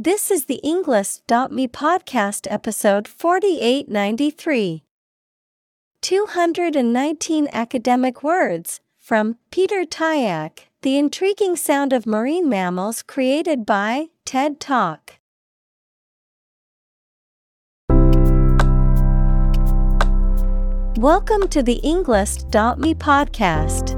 This is the Englist.me podcast episode 4893. 219 academic words from Peter Tyack, The Intriguing Sound of Marine Mammals created by TED Talk. Welcome to the Englist.me podcast.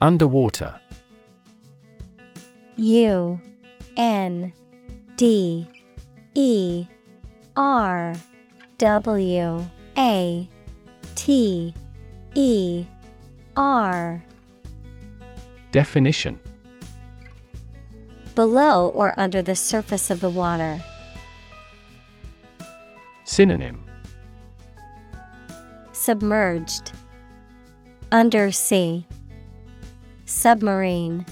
Underwater. U N D E R W A T E R. Definition. Below or under the surface of the water. Synonym. Submerged. Undersea Submarine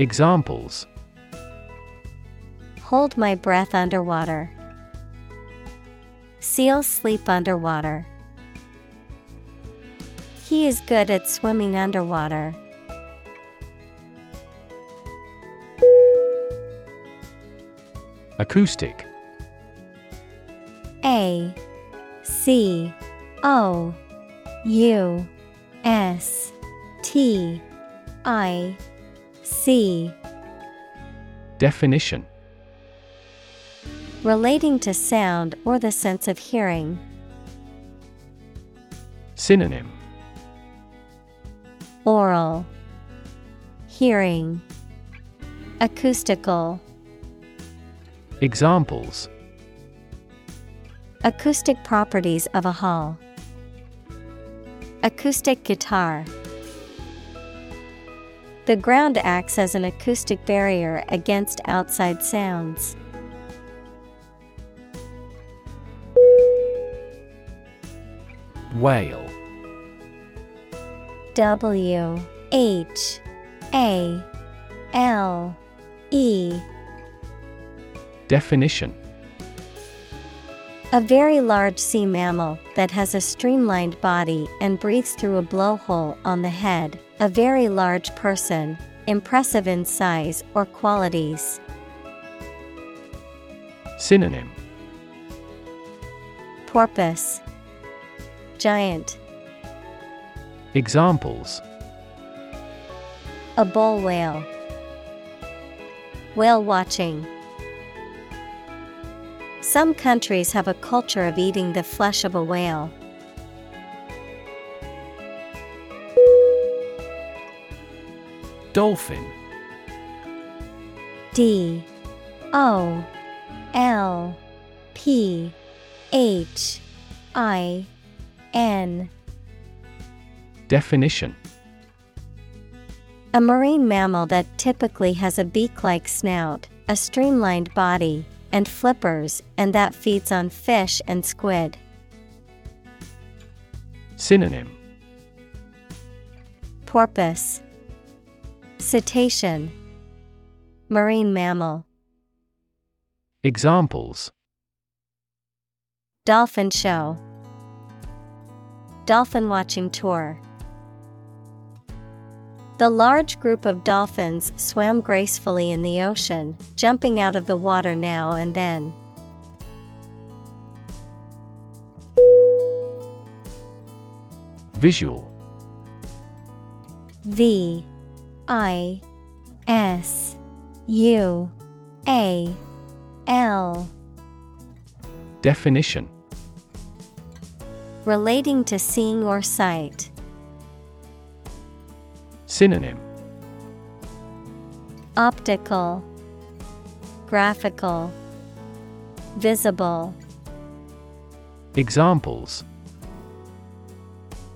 Examples Hold my breath underwater. Seals sleep underwater. He is good at swimming underwater. Acoustic A C O U S T I C. Definition. Relating to sound or the sense of hearing. Synonym. Oral. Hearing. Acoustical. Examples. Acoustic properties of a hall. Acoustic guitar. The ground acts as an acoustic barrier against outside sounds. Whale W H A L E Definition A very large sea mammal that has a streamlined body and breathes through a blowhole on the head. A very large person, impressive in size or qualities. Synonym Porpoise Giant Examples A bull whale. Whale watching. Some countries have a culture of eating the flesh of a whale. Dolphin. D O L P H I N. Definition. A marine mammal that typically has a beak like snout, a streamlined body, and flippers, and that feeds on fish and squid. Synonym. Porpoise Cetacean. Marine mammal. Examples. Dolphin show. Dolphin watching tour. The large group of dolphins swam gracefully in the ocean, jumping out of the water now and then. Visual. V I S U A L. Definition. Relating to seeing or sight. Synonym. Optical. Graphical. Visible. Examples.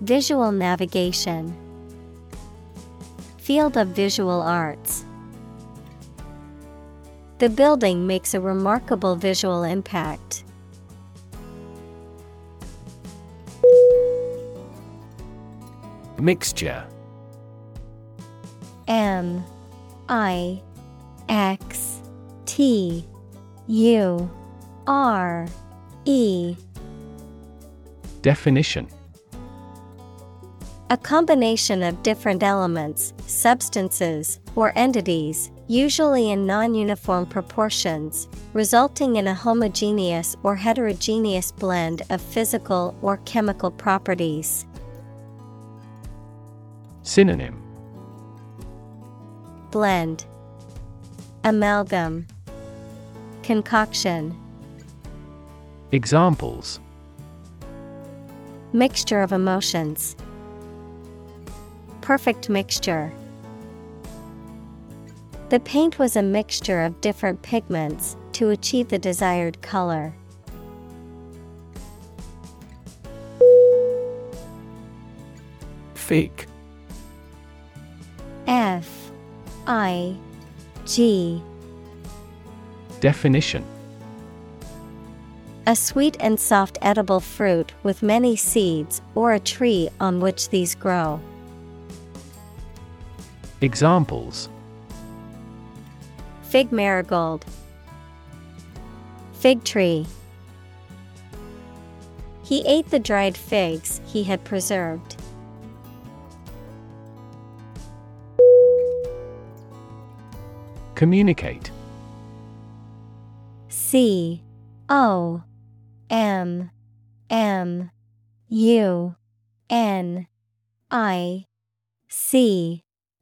Visual navigation Field of visual arts. The building makes a remarkable visual impact. Mixture. M I X T U R E. Definition A combination of different elements, substances, or entities, usually in non uniform proportions, resulting in a homogeneous or heterogeneous blend of physical or chemical properties. Synonym. Blend. Amalgam. Concoction. Examples. Mixture of emotions. Perfect mixture. The paint was a mixture of different pigments to achieve the desired color. Fig F I G Definition A sweet and soft edible fruit with many seeds or a tree on which these grow. Examples Fig marigold. Fig tree. He ate the dried figs he had preserved. Communicate C O M M U N I C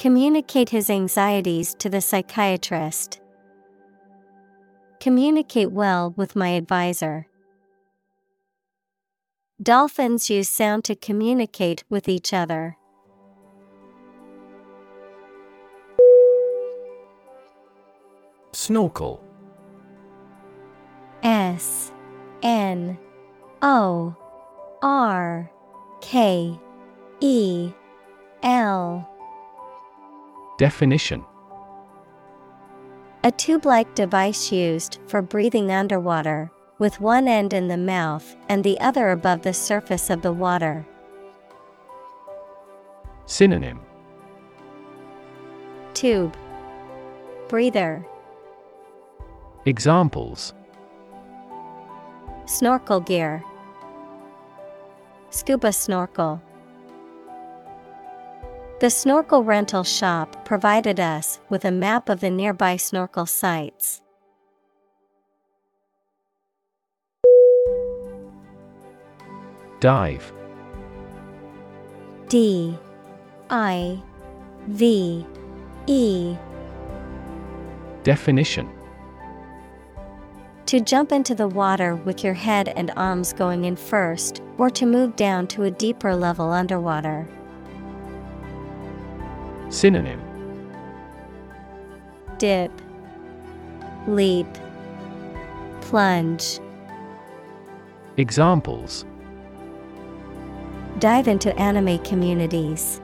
Communicate his anxieties to the psychiatrist. Communicate well with my advisor. Dolphins use sound to communicate with each other. Snorkel S N O R K E L Definition. A tube like device used for breathing underwater, with one end in the mouth and the other above the surface of the water. Synonym. Tube. Breather. Examples. Snorkel gear. Scuba snorkel The snorkel rental shop provided us with a map of the nearby snorkel sites. Dive. D. I. V. E. Definition. To jump into the water with your head and arms going in first, or to move down to a deeper level underwater. Synonym Dip, Leap, Plunge. Examples Dive into anime communities.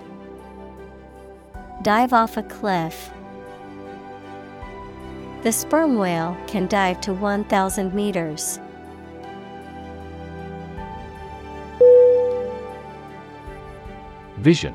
Dive off a cliff. The sperm whale can dive to 1,000 meters. Vision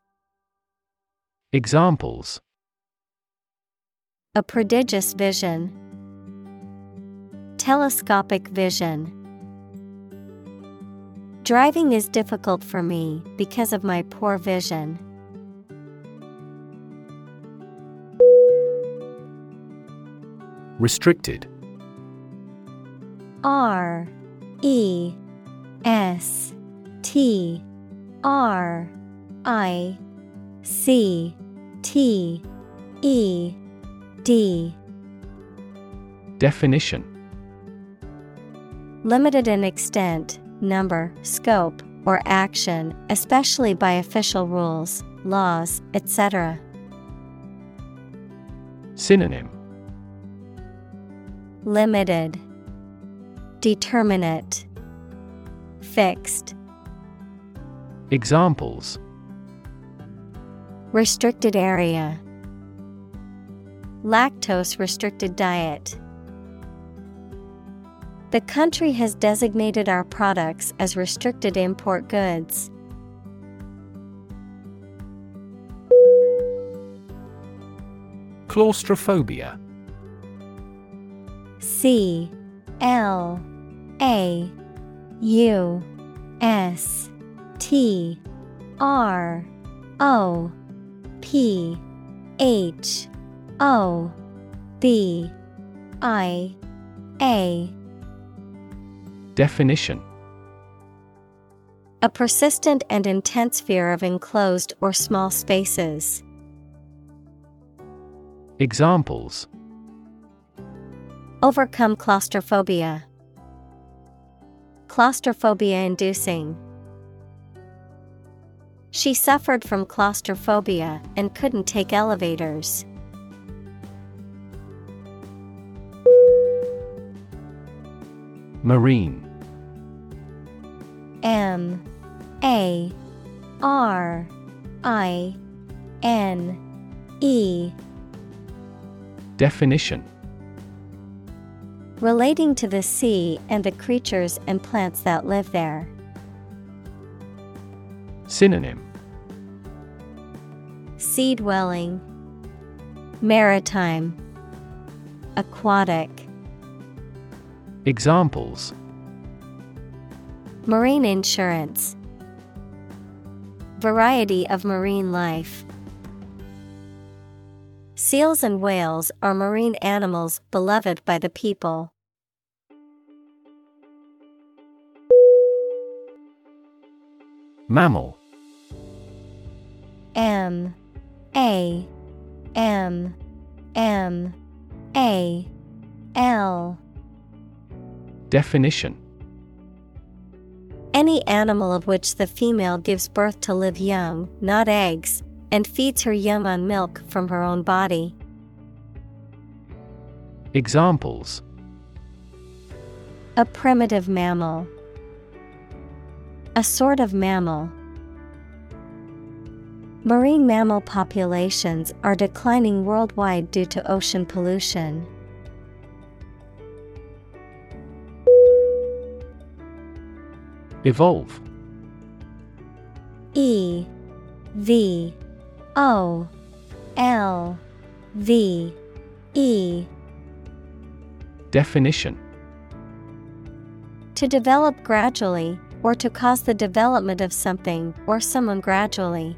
Examples A prodigious vision. Telescopic vision. Driving is difficult for me because of my poor vision. Restricted R E S T R I C T E D. Definition. Limited in extent, number, scope, or action, especially by official rules, laws, etc. Synonym. Limited, Determinate, Fixed. Examples Restricted area, Lactose restricted diet. The country has designated our products as restricted import goods. Claustrophobia C L A U S T R O P H O B I A Definition A persistent and intense fear of enclosed or small spaces. Examples Overcome claustrophobia. Claustrophobia inducing. She suffered from claustrophobia and couldn't take elevators. Marine. M. A. R. I. N. E. Definition. Relating to the sea and the creatures and plants that live there. Synonym Sea dwelling, Maritime, Aquatic. Examples Marine insurance. Variety of marine life. Seals and whales are marine animals beloved by the people. Mammal M A M M A L Definition Any animal of which the female gives birth to live young, not eggs, and feeds her young on milk from her own body. Examples A primitive mammal. A sort of mammal. Marine mammal populations are declining worldwide due to ocean pollution. Evolve E V O L V E Definition To develop gradually, or to cause the development of something or someone gradually.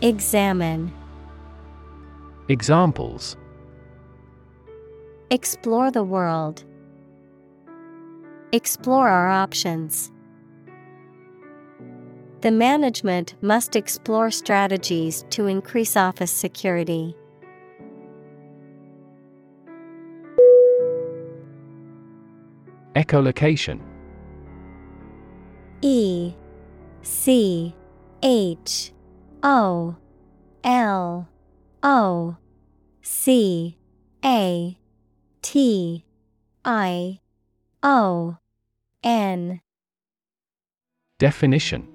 Examine. Examples Explore the world. Explore our options. The management must explore strategies to increase office security. Echolocation E C H O L O C A T I O N Definition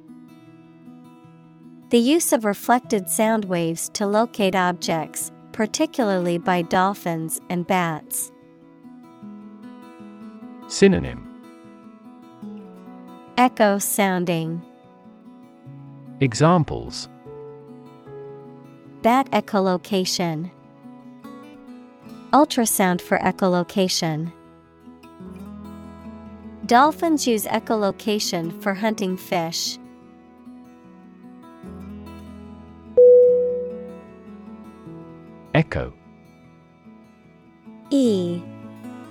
The use of reflected sound waves to locate objects, particularly by dolphins and bats. Synonym Echo sounding. Examples Bat echolocation. Ultrasound for echolocation. Dolphins use echolocation for hunting fish. Echo E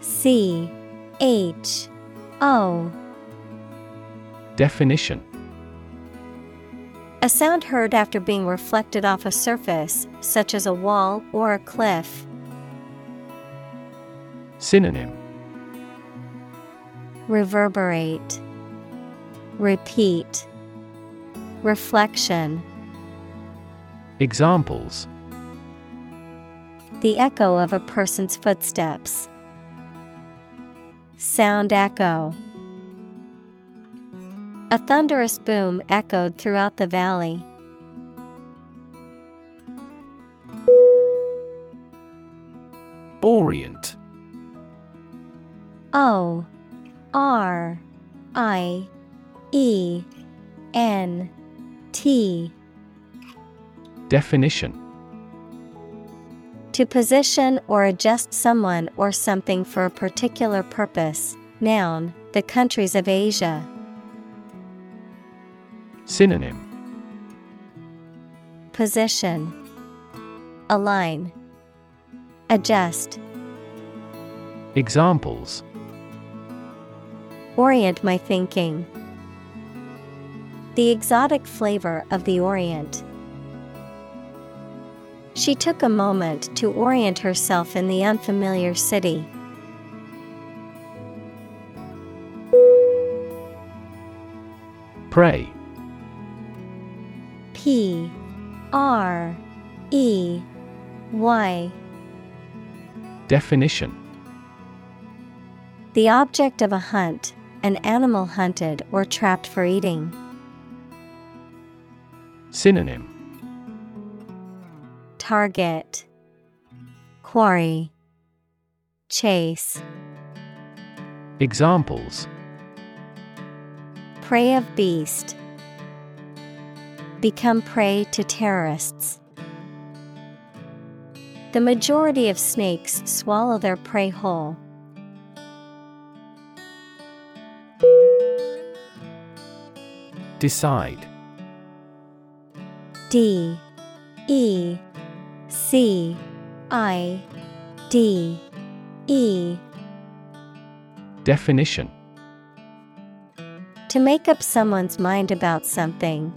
C H O Definition A sound heard after being reflected off a surface, such as a wall or a cliff. Synonym Reverberate, Repeat, Reflection. Examples The echo of a person's footsteps. Sound echo. A thunderous boom echoed throughout the valley. Orient O R I E N T Definition To position or adjust someone or something for a particular purpose. Noun, the countries of Asia. Synonym Position, Align, Adjust, Examples Orient my thinking. The exotic flavor of the Orient. She took a moment to orient herself in the unfamiliar city. Prey P R E Y. Definition. The object of a hunt, an animal hunted or trapped for eating. Synonym. Target. Quarry. Chase. Examples. Prey of beast Become prey to terrorists. The majority of snakes swallow their prey whole. Decide. D. E. C. I. D. E. Definition. To make up someone's mind about something,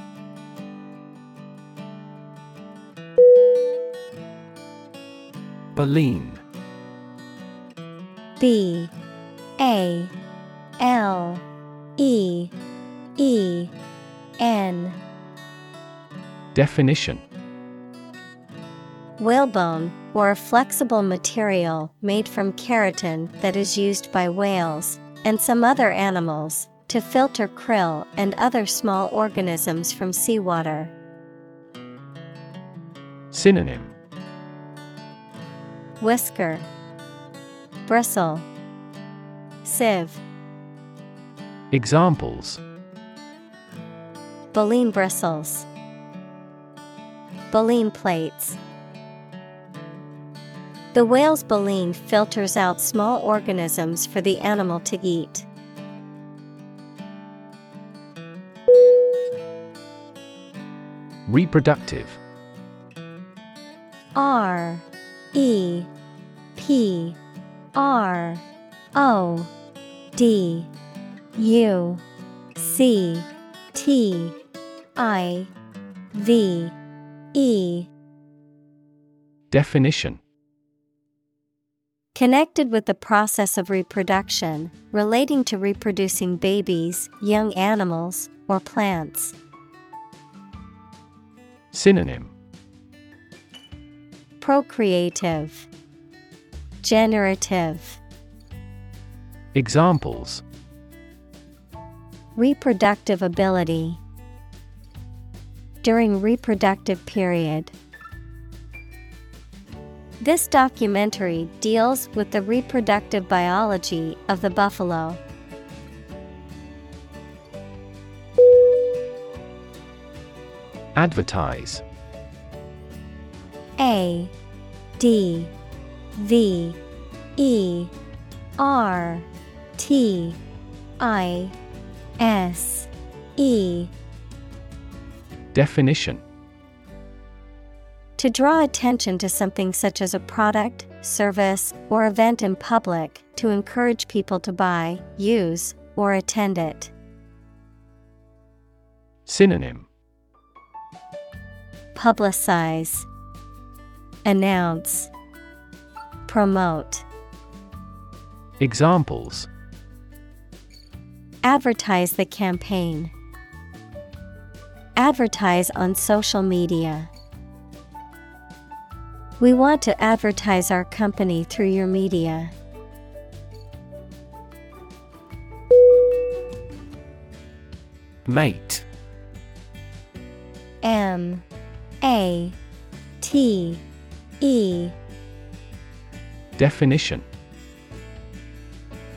Baleen. B A L E E N. Definition. Whalebone, or a flexible material made from keratin that is used by whales and some other animals to filter krill and other small organisms from seawater. Synonym Whisker, Bristle, Sieve. Examples Baleen bristles, Baleen plates. The whale's baleen filters out small organisms for the animal to eat. Reproductive R E P R O D U C T I V E. Definition. Connected with the process of reproduction, relating to reproducing babies, young animals, or plants. Synonym Procreative, Generative. Examples Reproductive ability. During reproductive period. This documentary deals with the reproductive biology of the buffalo. Advertise A D V E R T I S E. Definition. To draw attention to something such as a product, service, or event in public to encourage people to buy, use, or attend it. Synonym. Publicize, Announce, Promote. Examples Advertise the campaign. Advertise on social media. We want to advertise our company through your media. Mate M A T E. Definition.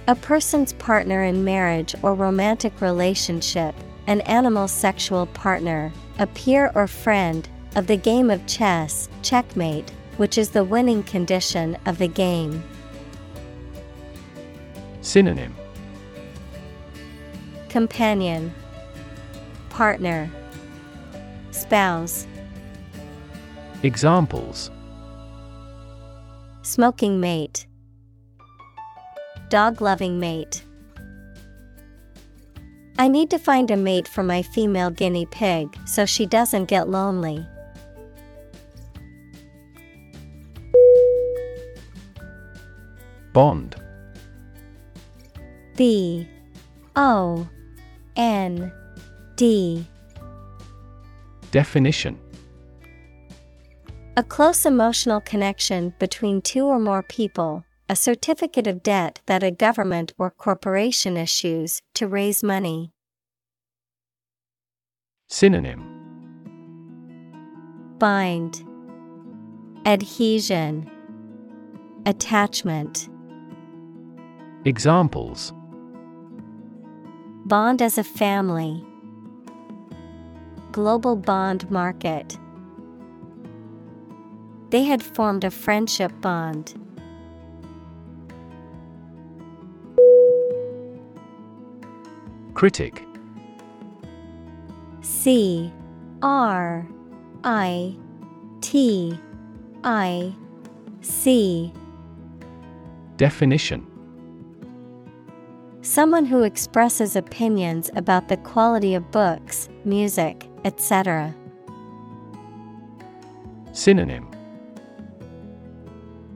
A person's partner in marriage or romantic relationship, an animal's sexual partner, a peer or friend, of the game of chess, checkmate, which is the winning condition of the game. Synonym. Companion, Partner, Spouse, Examples Smoking mate, Dog loving mate. I need to find a mate for my female guinea pig so she doesn't get lonely. Bond B O N D Definition A close emotional connection between two or more people, a certificate of debt that a government or corporation issues to raise money. Synonym Bind, Adhesion, Attachment. Examples Bond as a family. Global bond market. They had formed a friendship bond. Critic C R I T I C Definition Someone who expresses opinions about the quality of books, music, etc. Synonym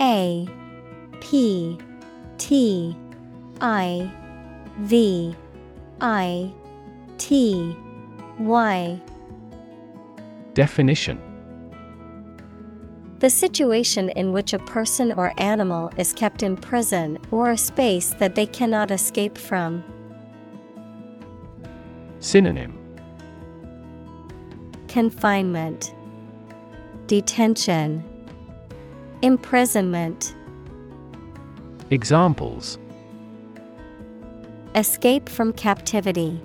A P T I V I T Y. Definition. The situation in which a person or animal is kept in prison or a space that they cannot escape from. Synonym. Confinement, Detention, Imprisonment. Examples Escape from captivity.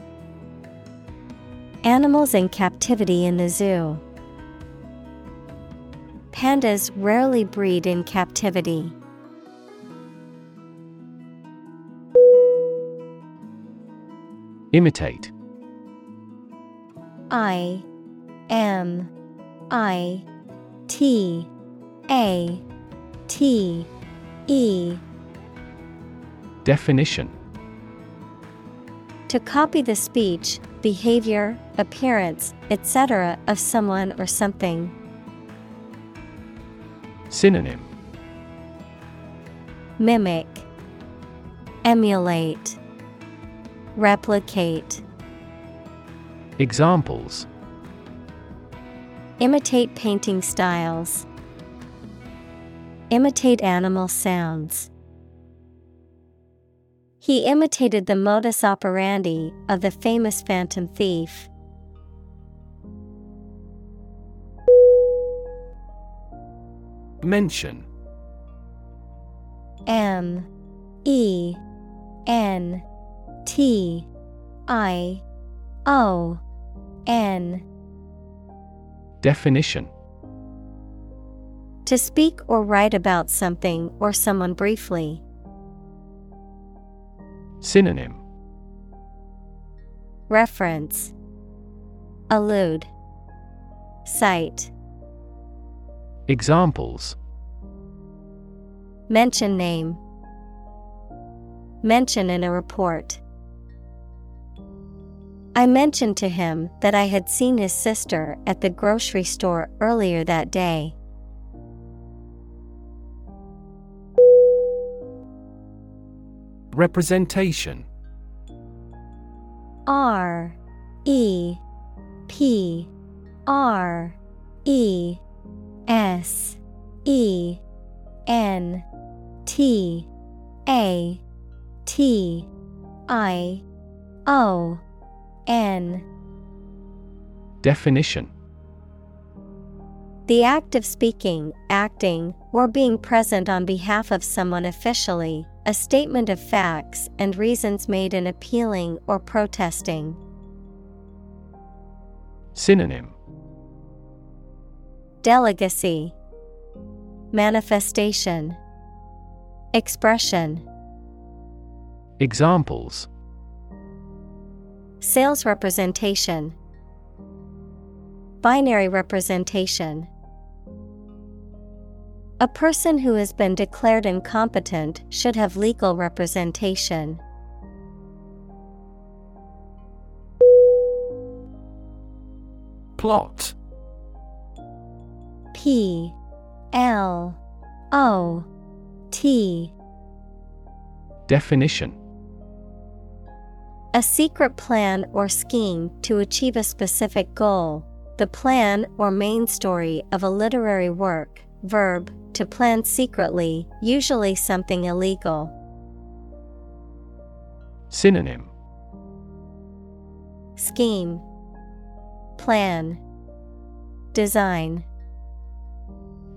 Animals in captivity in the zoo. Pandas rarely breed in captivity. Imitate I M I T A T E Definition To copy the speech, behavior, appearance, etc. of someone or something. Synonym Mimic, Emulate, Replicate. Examples Imitate painting styles. Imitate animal sounds. He imitated the modus operandi of the famous phantom thief. Mention. M. E. N. T. I. O. N. Definition To speak or write about something or someone briefly. Synonym Reference Allude Cite Examples Mention name Mention in a report. I mentioned to him that I had seen his sister at the grocery store earlier that day. Representation. R E P R E S E N T A T I O N. Definition. The act of speaking, acting, or being present on behalf of someone officially, a statement of facts and reasons made in appealing or protesting. Synonym Delegacy, Manifestation, Expression. Examples Sales representation, Binary representation. A person who has been declared incompetent should have legal representation. Plot. P. L. O. T. Definition. A secret plan or scheme to achieve a specific goal, the plan or main story of a literary work, verb, to plan secretly, usually something illegal. Synonym Scheme, Plan, Design.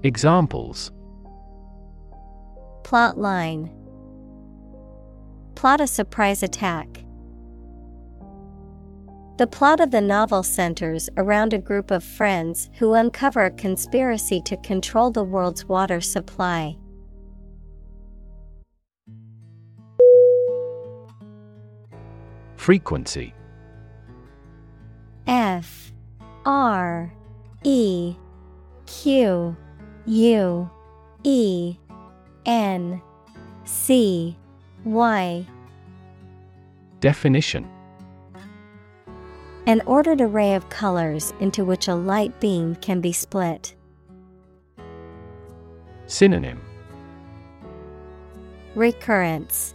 Examples Plot line. Plot a surprise attack. The plot of the novel centers around a group of friends who uncover a conspiracy to control the world's water supply. Frequency. F. R. E. Q. U. E. N. C. Y. Definition. An ordered array of colors into which a light beam can be split. Synonym. Recurrence.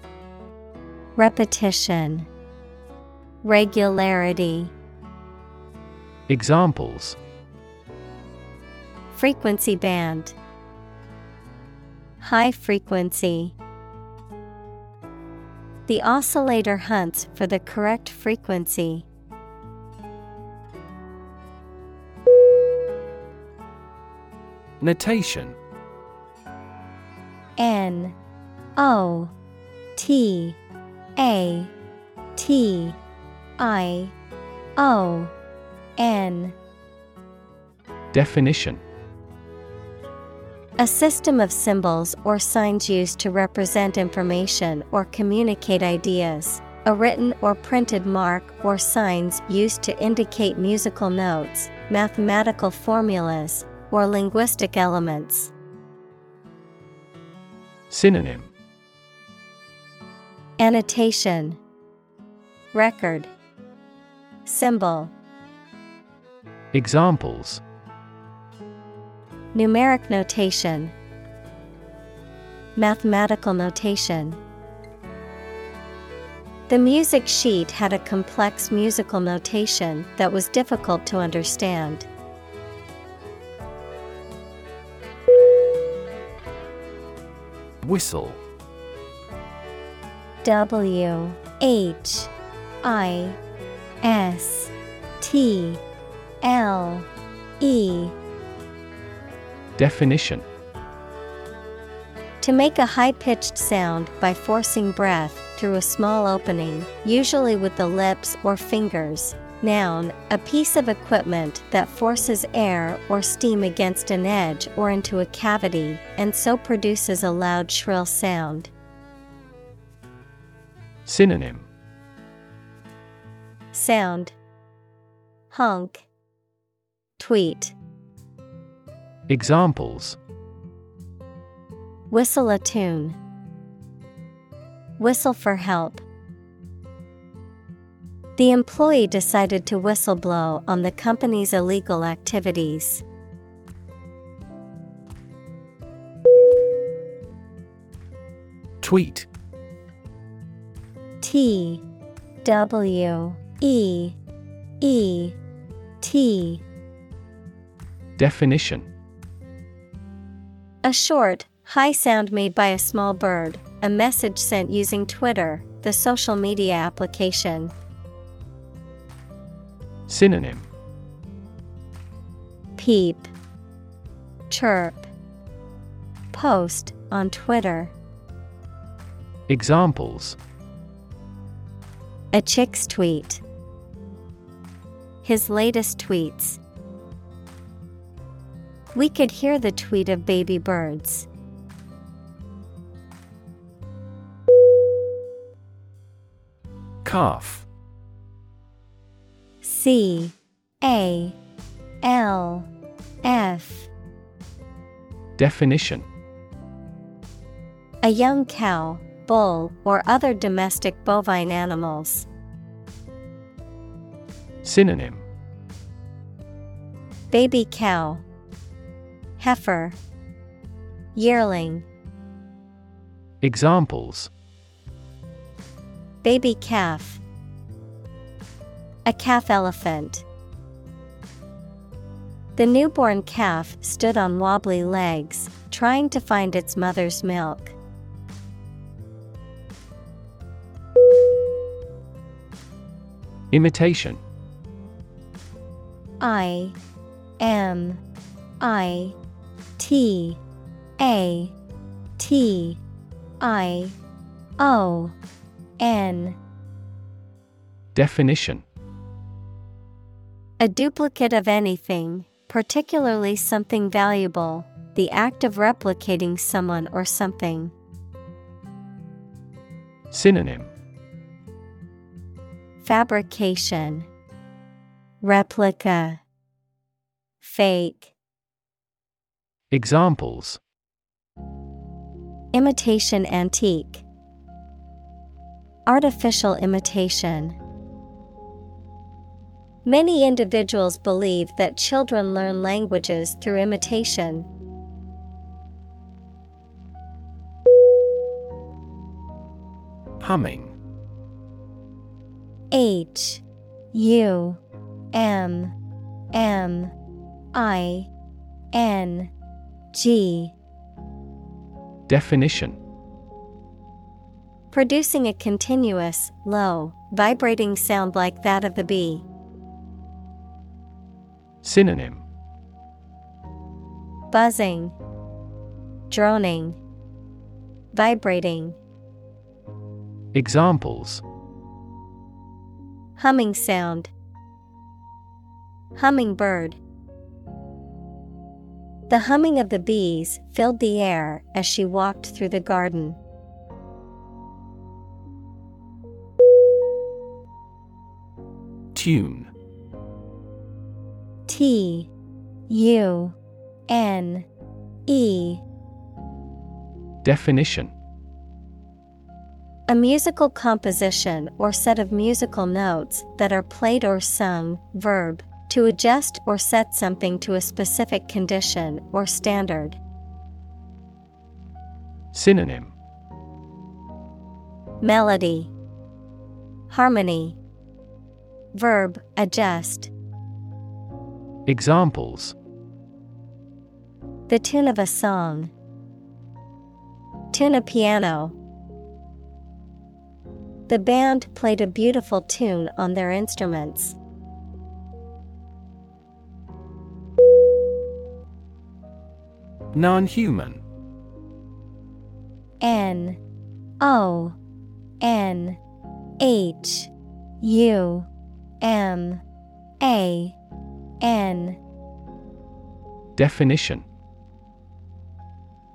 Repetition. Regularity. Examples. Frequency band. High frequency. The oscillator hunts for the correct frequency. Notation. N O T A T I O N. Definition. A system of symbols or signs used to represent information or communicate ideas. A written or printed mark or signs used to indicate musical notes, mathematical formulas, or linguistic elements. Synonym. Annotation. Record. Symbol. Examples. Numeric notation. Mathematical notation. The music sheet had a complex musical notation that was difficult to understand. Whistle W H I S T L E Definition To make a high pitched sound by forcing breath through a small opening, usually with the lips or fingers. Noun, a piece of equipment that forces air or steam against an edge or into a cavity, and so produces a loud shrill sound. Synonym Sound Honk Tweet Examples Whistle a tune. Whistle for help. The employee decided to whistleblow on the company's illegal activities. Tweet T W E E T Definition A short, high sound made by a small bird, a message sent using Twitter, the social media application. Synonym Peep, Chirp, Post on Twitter. Examples A chick's tweet. His latest tweets. We could hear the tweet of baby birds. Calf C A L F. Definition. A young cow, bull, or other domestic bovine animals. Synonym. Baby cow, heifer, yearling, Examples. Baby calf, a calf elephant. The newborn calf stood on wobbly legs, trying to find its mother's milk. Imitation I M I T A T I O N Definition A duplicate of anything, particularly something valuable, the act of replicating someone or something. Synonym Fabrication, Replica, Fake. Examples Imitation antique, Artificial imitation. Many individuals believe that children learn languages through imitation. Humming H U M M I N G Definition Producing a continuous, low, vibrating sound like that of the bee. Synonym Buzzing, Droning, Vibrating. Examples Humming sound. Hummingbird. The humming of the bees filled the air as she walked through the garden. Tune T U N E. Definition. A musical composition or set of musical notes that are played or sung, verb, to adjust or set something to a specific condition or standard. Synonym. Melody, Harmony, Verb, adjust. Examples. The tune of a song. Tune a piano. The band played a beautiful tune on their instruments. Non human N. O. N. H. U. M. A N Definition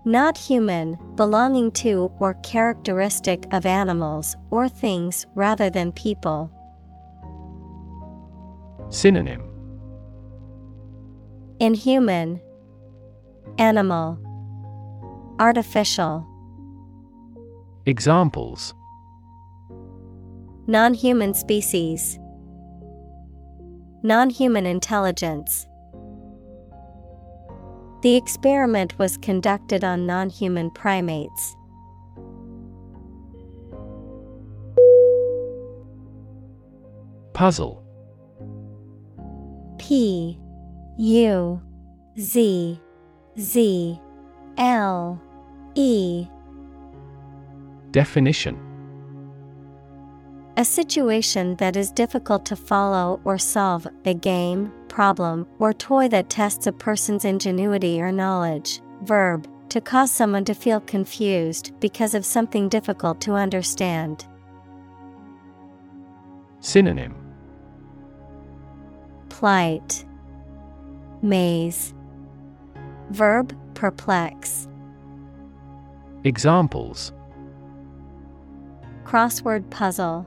Not human, belonging to or characteristic of animals or things rather than people. Synonym Inhuman, Animal, Artificial. Examples Non human species. Non human intelligence. The experiment was conducted on non human primates. Puzzle P U Z Z L E Definition A situation that is difficult to follow or solve, a game, problem, or toy that tests a person's ingenuity or knowledge. Verb, to cause someone to feel confused because of something difficult to understand. Synonym Plight, Maze. Verb, perplex. Examples Crossword puzzle.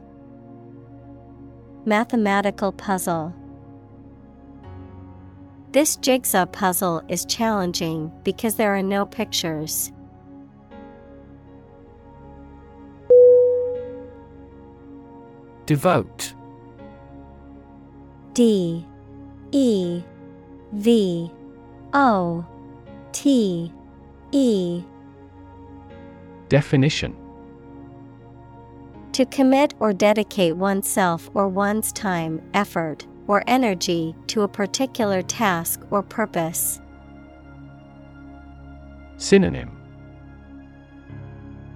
Mathematical puzzle. This jigsaw puzzle is challenging because there are no pictures. Devote. D. E. V. O. T. E. Definition To commit or dedicate oneself or one's time, effort, or energy to a particular task or purpose. Synonym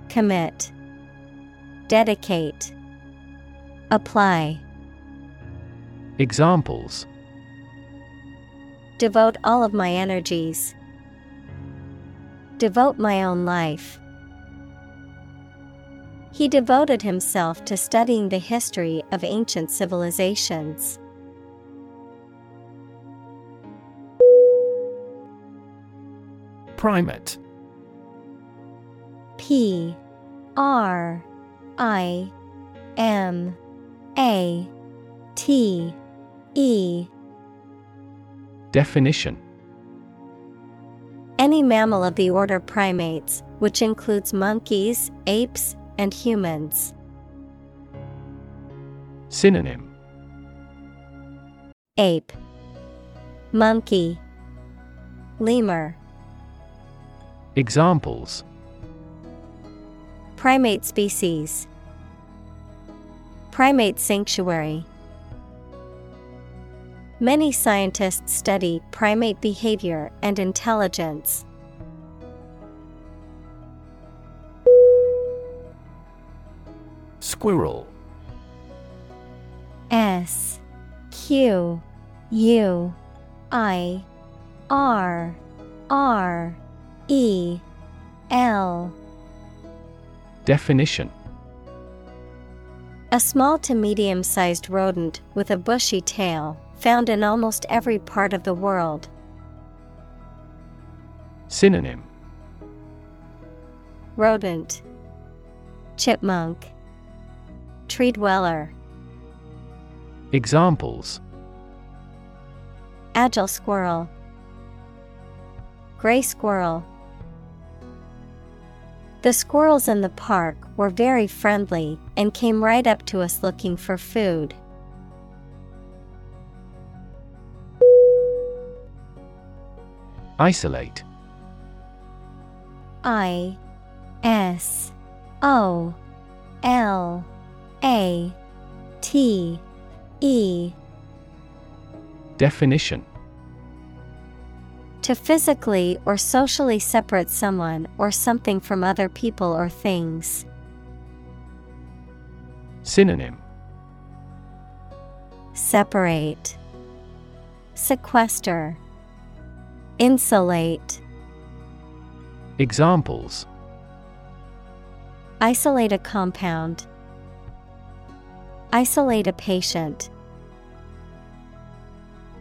Commit, Dedicate, Apply. Examples Devote all of my energies. Devote my own life. He devoted himself to studying the history of ancient civilizations. Primate. P. R. I. M. A. T. E. Definition. Any mammal of the order primates, which includes monkeys, apes, and humans. Synonym Ape, Monkey, Lemur. Examples Primate species, Primate sanctuary. Many scientists study primate behavior and intelligence. Squirrel. S Q U I R R E L. Definition. A small to medium sized rodent with a bushy tail, found in almost every part of the world. Synonym. Rodent. Chipmunk Tree dweller Examples. Agile squirrel. Gray squirrel. The squirrels in the park were very friendly and came right up to us looking for food. Isolate. I S O L A T E Definition To physically or socially separate someone or something from other people or things. Synonym Separate, Sequester, Insulate. Examples Isolate a compound. Isolate a patient.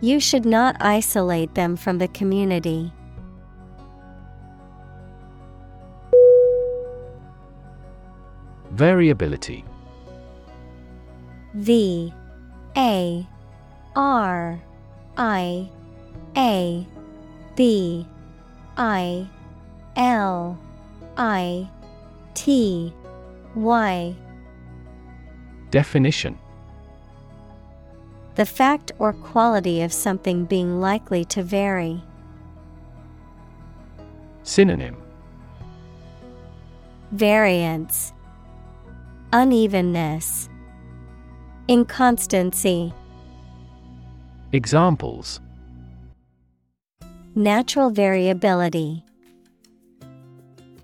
You should not isolate them from the community. Variability V A R I A B I L I T Y Definition The fact or quality of something being likely to vary. Synonym Variance, Unevenness, Inconstancy. Examples Natural variability,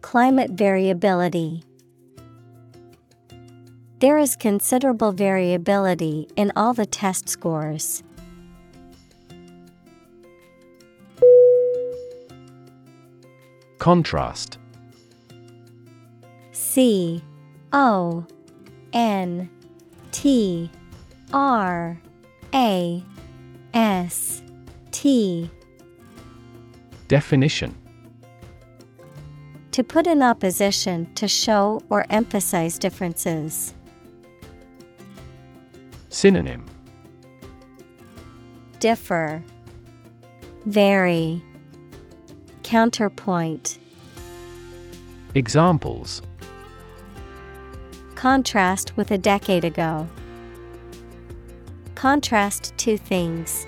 Climate variability. There is considerable variability in all the test scores. Contrast C O N T R A S T Definition To put in opposition to show or emphasize differences. Synonym Differ, Vary, Counterpoint. Examples Contrast with a decade ago. Contrast two things.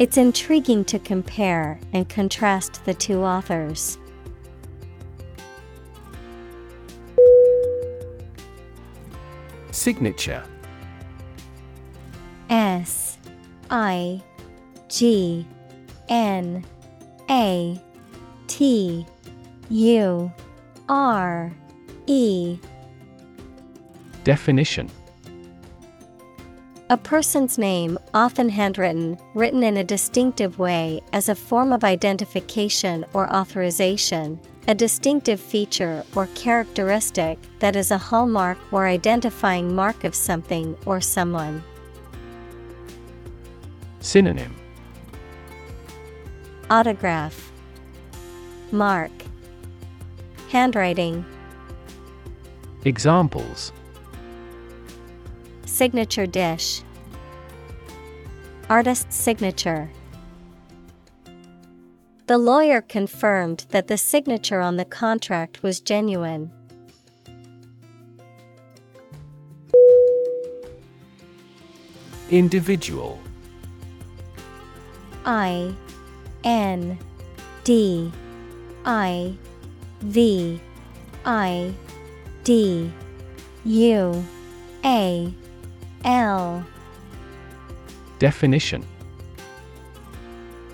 It's intriguing to compare and contrast the two authors. Signature. S I G N A T U R E. Definition. A person's name, often handwritten, written in a distinctive way as a form of identification or authorization, a distinctive feature or characteristic that is a hallmark or identifying mark of something or someone. Synonym Autograph Mark Handwriting Examples Signature dish. Artist's signature. The lawyer confirmed that the signature on the contract was genuine. Individual. I N D I V I D U A L. Definition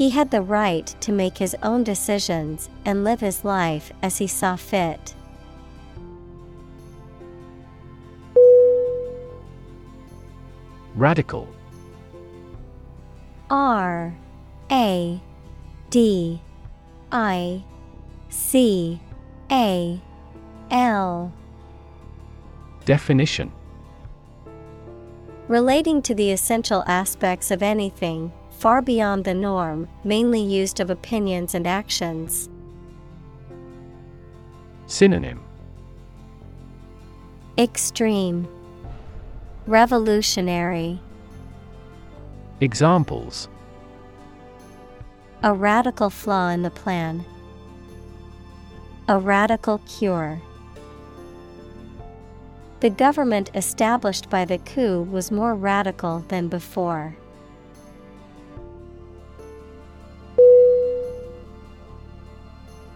he had the right to make his own decisions and live his life as he saw fit. Radical. R A D I C A L. Definition. Relating to the essential aspects of anything, far beyond the norm, mainly used of opinions and actions. Synonym Extreme Revolutionary Examples A radical flaw in the plan. A radical cure. The government established by the coup was more radical than before.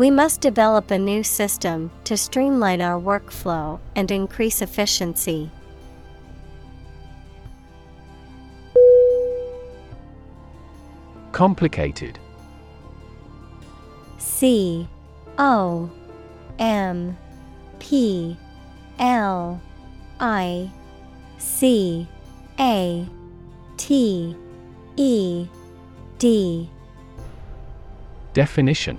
We must develop a new system to streamline our workflow and increase efficiency. Complicated. C O M P L I C A T E D. Definition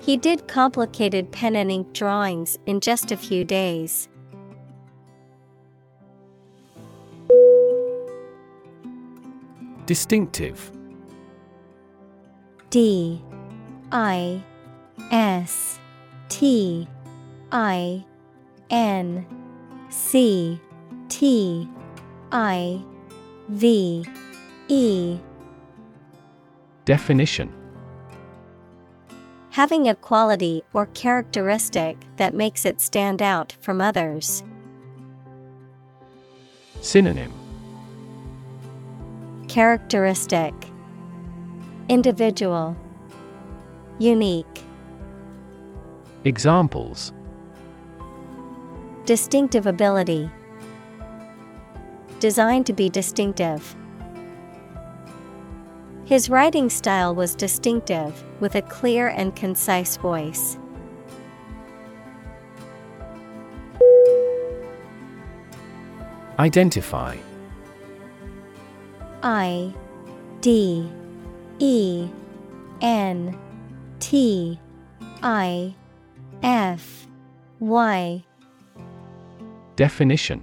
He did complicated pen and ink drawings in just a few days. Distinctive. D I S T I N C T I V E. Definition Having a quality or characteristic that makes it stand out from others. Synonym. Characteristic. Individual. Unique. Examples. Distinctive ability. Designed to be distinctive. His writing style was distinctive, with a clear and concise voice. Identify. I D E N T I F Y. Definition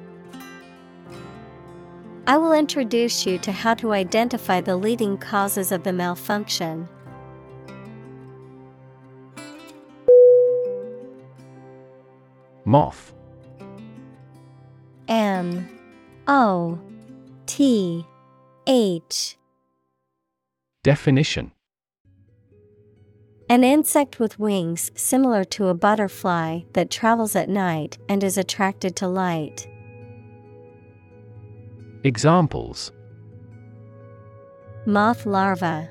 I will introduce you to how to identify the leading causes of the malfunction. Moth. M. O. T. H. Definition. An insect with wings similar to a butterfly that travels at night and is attracted to light. Examples. Moth larva.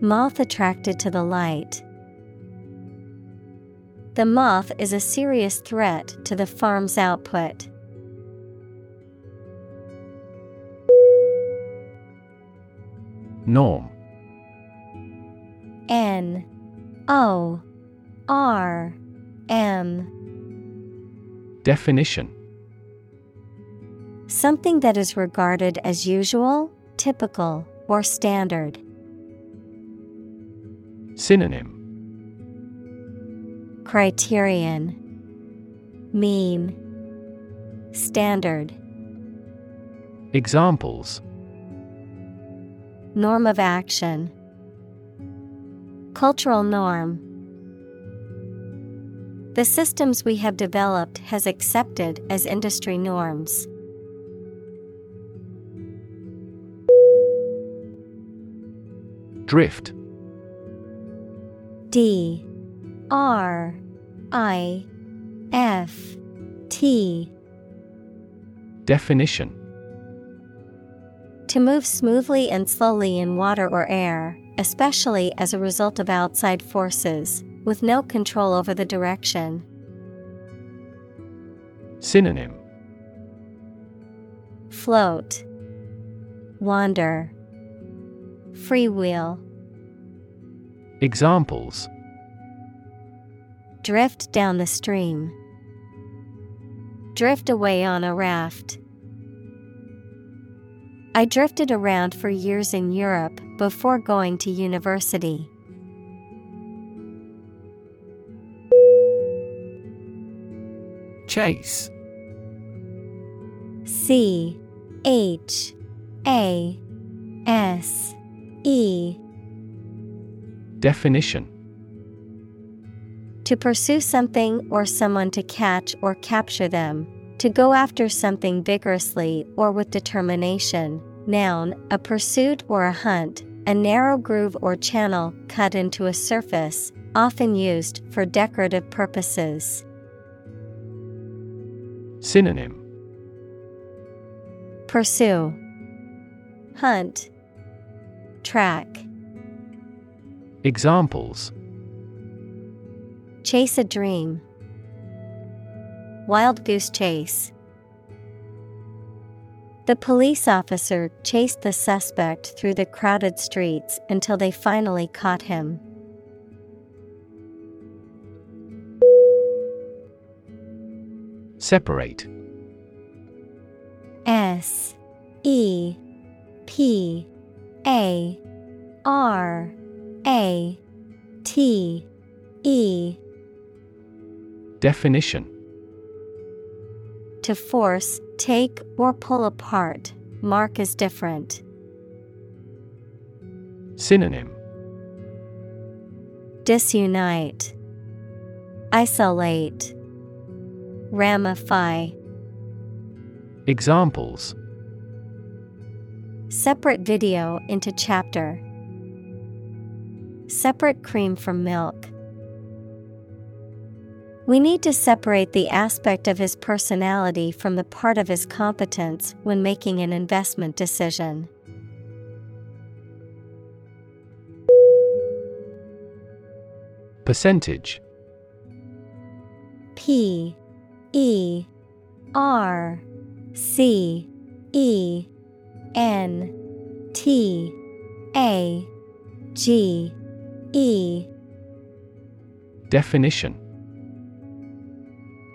Moth attracted to the light. The moth is a serious threat to the farm's output. Norm. N. O. R. M. Definition Something that is regarded as usual, typical, or standard. Synonym. Criterion. Mean. Standard. Examples. Norm of action. Cultural norm. The systems we have developed has accepted as industry norms. Drift. D. R. I. F. T. Definition. To move smoothly and slowly in water or air, especially as a result of outside forces, with no control over the direction. Synonym. Float, Wander, Freewheel, Examples. Drift down the stream, Drift away on a raft. I drifted around for years in Europe before going to university. Chase. C H A S E Definition To pursue something or someone to catch or capture them, to go after something vigorously or with determination. Noun, a pursuit or a hunt, a narrow groove or channel cut into a surface, often used for decorative purposes. Synonym Pursue, Hunt, Track, Examples Chase a dream, Wild goose chase. The police officer chased the suspect through the crowded streets until they finally caught him. Separate S E P A R A T E. Definition. To force, take, or pull apart, mark is different. Synonym. Disunite, Isolate, Ramify. Examples Separate video into chapter. Separate cream from milk. We need to separate the aspect of his personality from the part of his competence when making an investment decision. Percentage P E R C E N T A G E. Definition.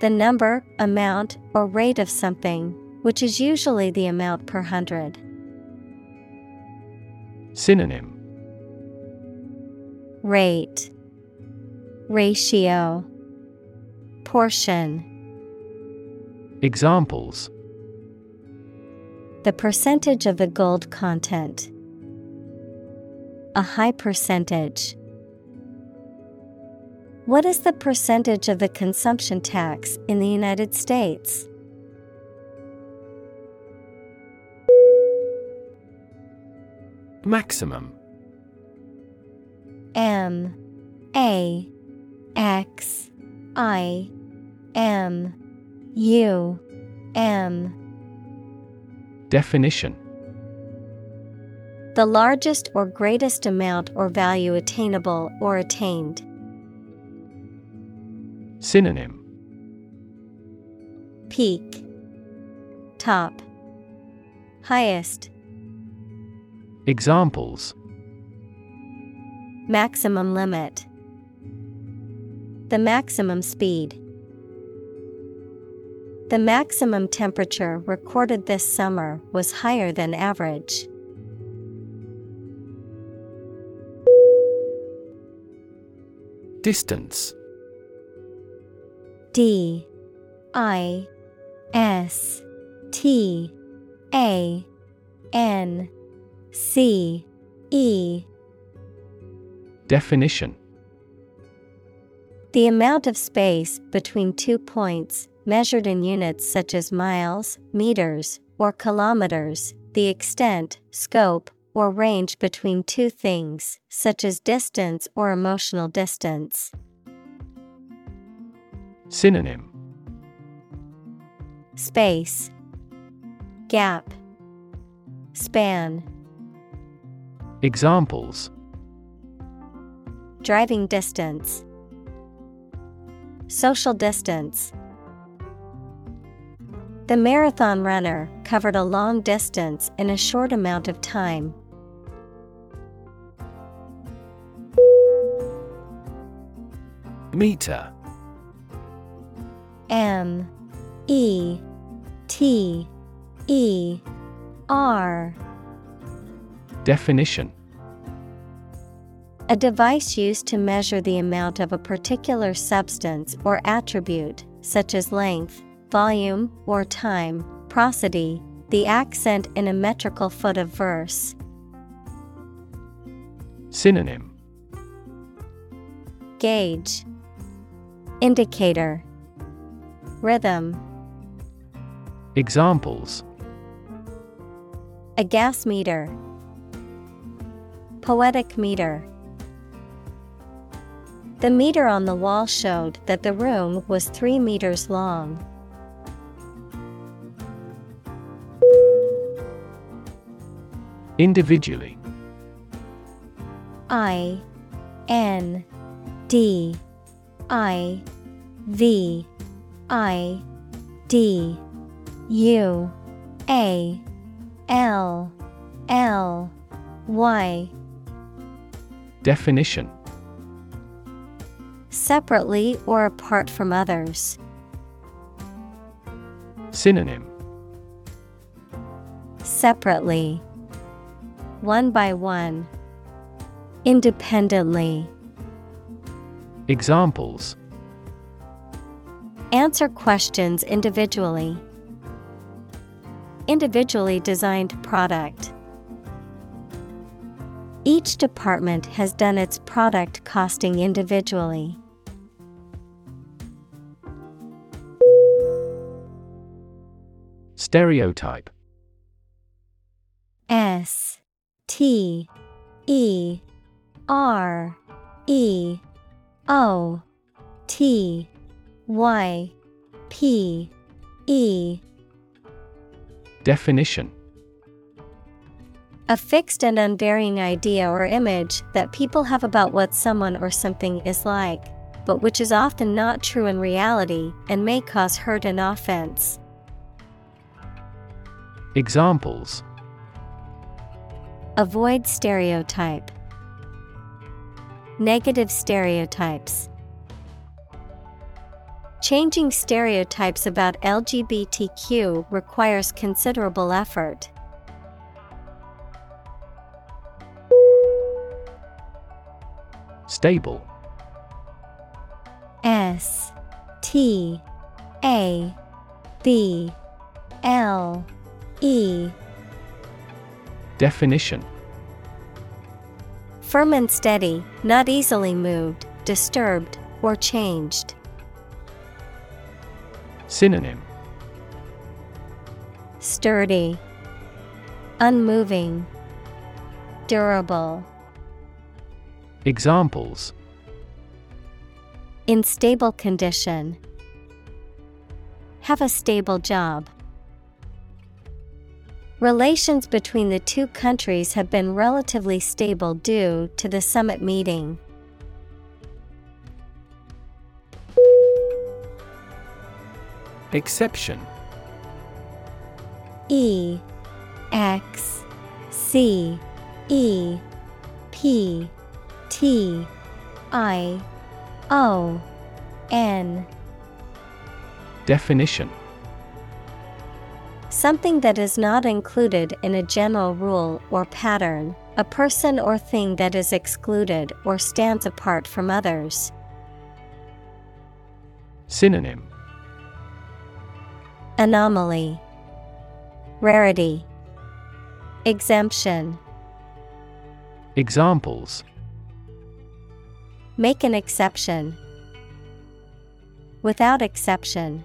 The number, amount, or rate of something, which is usually the amount per hundred. Synonym. Rate. Ratio. Portion. Examples The percentage of the gold content. A high percentage. What is the percentage of the consumption tax in the United States? Maximum. M. A. X. I. M. U. M Definition. The largest or greatest amount or value attainable or attained. Synonym. Peak. Top. Highest. Examples. Maximum limit. The maximum speed. The maximum temperature recorded this summer was higher than average. Distance. D. I. S. T. A. N. C. E. Definition. The amount of space between two points, measured in units such as miles, meters, or kilometers, the extent, scope, or range between two things, such as distance or emotional distance. Synonym Space, Gap, Span. Examples Driving distance, Social distance. The marathon runner covered a long distance in a short amount of time. Meter. M. E. T. E. R. Definition. A device used to measure the amount of a particular substance or attribute, such as length, volume, or time, prosody, the accent in a metrical foot of verse. Synonym Gauge, Indicator, Rhythm, Examples a gas meter, Poetic meter. The meter on the wall showed that the room was three meters long. Individually I N D I V I D U A L L Y Definition Separately or apart from others. Synonym Separately. One by one. Independently. Examples Answer questions individually. Individually designed product. Each department has done its product costing individually. Stereotype S T E R E O T Y P E. Definition. A fixed and unvarying idea or image that people have about what someone or something is like, but which is often not true in reality and may cause hurt and offense. Examples Avoid stereotype. Negative stereotypes. Changing stereotypes about LGBTQ requires considerable effort. Stable S T A B L E Definition Firm and steady, not easily moved, disturbed, or changed. Synonym Sturdy, Unmoving, Durable. Examples In stable condition. Have a stable job. Relations between the two countries have been relatively stable due to the summit meeting. Exception. E X C E P T I O N. Definition Something that is not included in a general rule or pattern, a person or thing that is excluded or stands apart from others. Synonym Anomaly, Rarity, Exemption. Examples Make an exception. Without exception.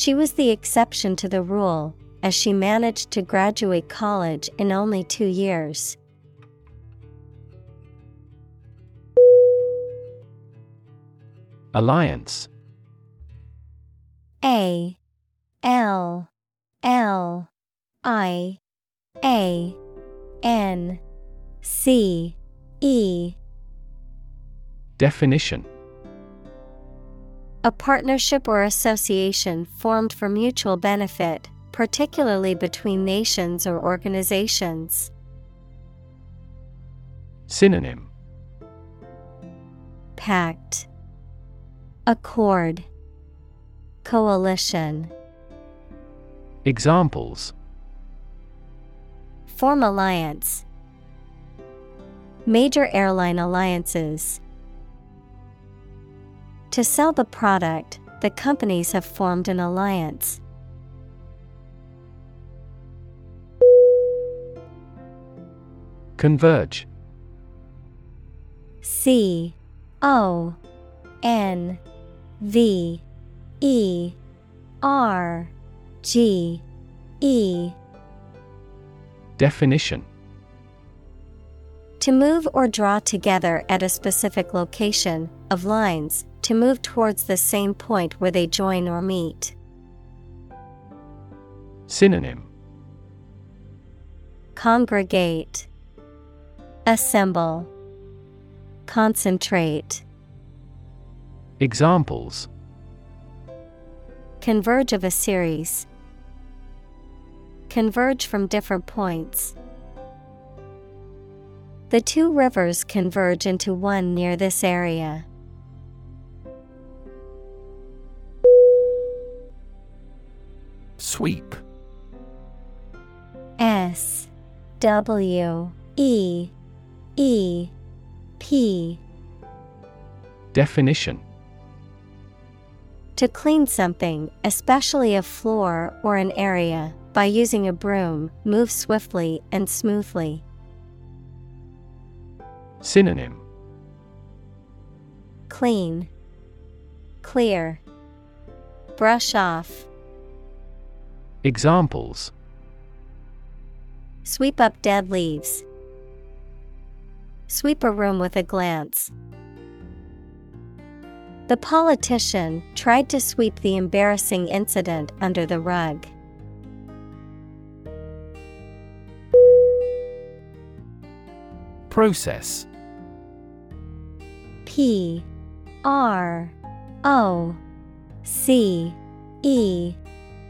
She was the exception to the rule, as she managed to graduate college in only two years. Alliance. A L L I A N C E. Definition A partnership or association formed for mutual benefit, particularly between nations or organizations. Synonym Pact, Accord, Coalition. Examples Form alliance. Major airline alliances. To sell the product, the companies have formed an alliance. Converge. C O N V E R G E. Definition. To move or draw together at a specific location, of lines, to move towards the same point where they join or meet. Synonym Congregate, Assemble, Concentrate. Examples Converge of a series. Converge from different points. The two rivers converge into one near this area. Sweep. S W E E P. Definition. To clean something, especially a floor or an area, by using a broom, move swiftly and smoothly. Synonym. Clean, Clear, Brush off, Examples Sweep up dead leaves. Sweep a room with a glance. The politician tried to sweep the embarrassing incident under the rug. Process P R O C E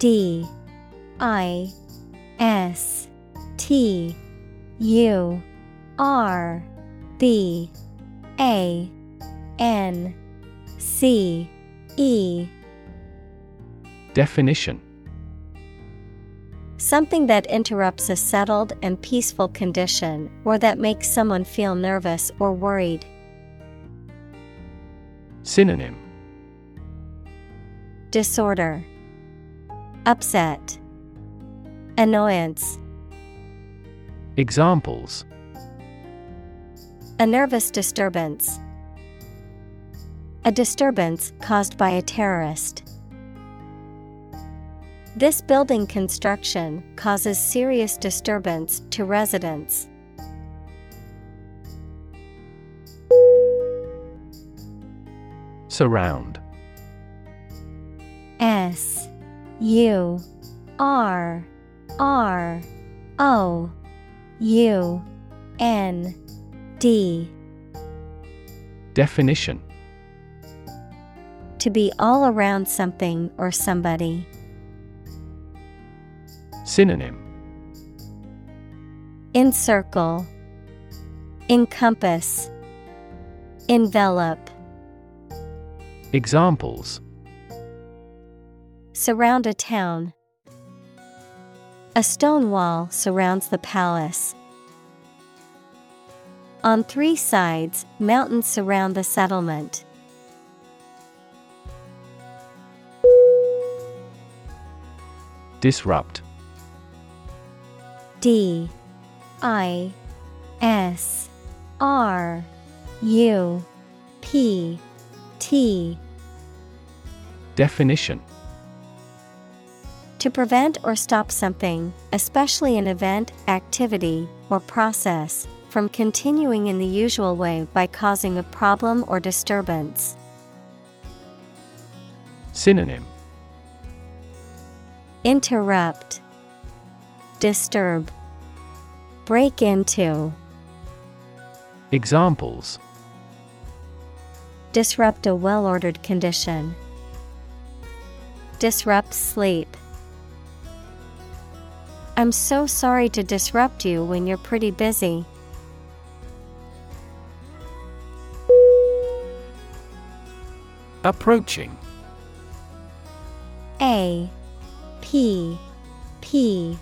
D I S T U R B A N C E. Definition. Something that interrupts a settled and peaceful condition or that makes someone feel nervous or worried. Synonym. Disorder, Upset, Annoyance, Examples A nervous disturbance. A disturbance caused by a terrorist. This building construction causes serious disturbance to residents. Surround S U R R O U N D. Definition. To be all around something or somebody. Synonym. Encircle, Encompass, Envelop, Examples Surround a town. A stone wall surrounds the palace. On three sides, mountains surround the settlement. Disrupt. D. I. S. R. U. P. T. Definition To prevent or stop something, especially an event, activity, or process, from continuing in the usual way by causing a problem or disturbance. Synonym Interrupt, Disturb, Break into, Examples Disrupt a well ordered condition. Disrupt sleep. I'm so sorry to disrupt you when you're pretty busy. Approaching. A P P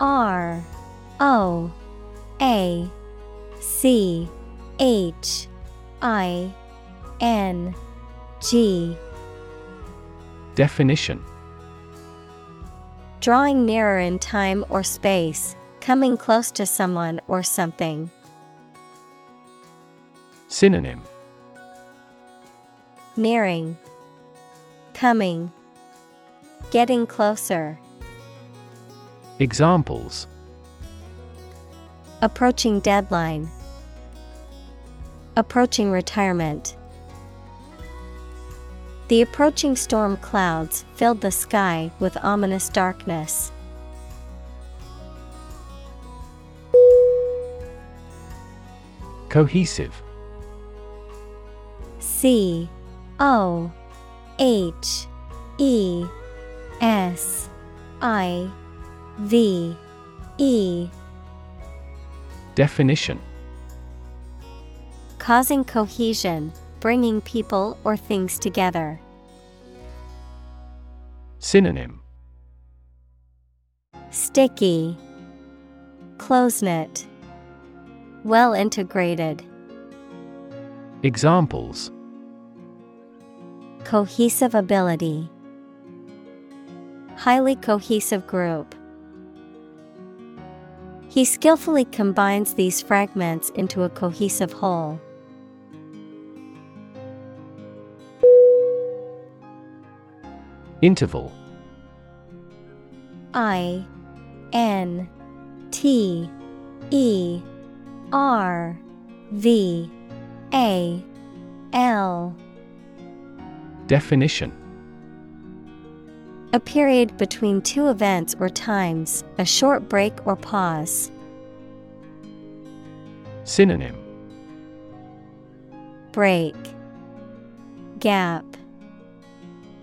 R O A C H I N G. Definition Drawing nearer in time or space, coming close to someone or something. Synonym Nearing, Coming, Getting closer. Examples Approaching deadline. Approaching retirement. The approaching storm clouds filled the sky with ominous darkness. Cohesive. C O H E S I V E. Definition. Causing cohesion, bringing people or things together. Synonym Sticky, Close knit, Well integrated. Examples Cohesive ability, Highly cohesive group. He skillfully combines these fragments into a cohesive whole. Interval. I N T E R V A L. Definition. A period between two events or times, a short break or pause. Synonym. Break. Gap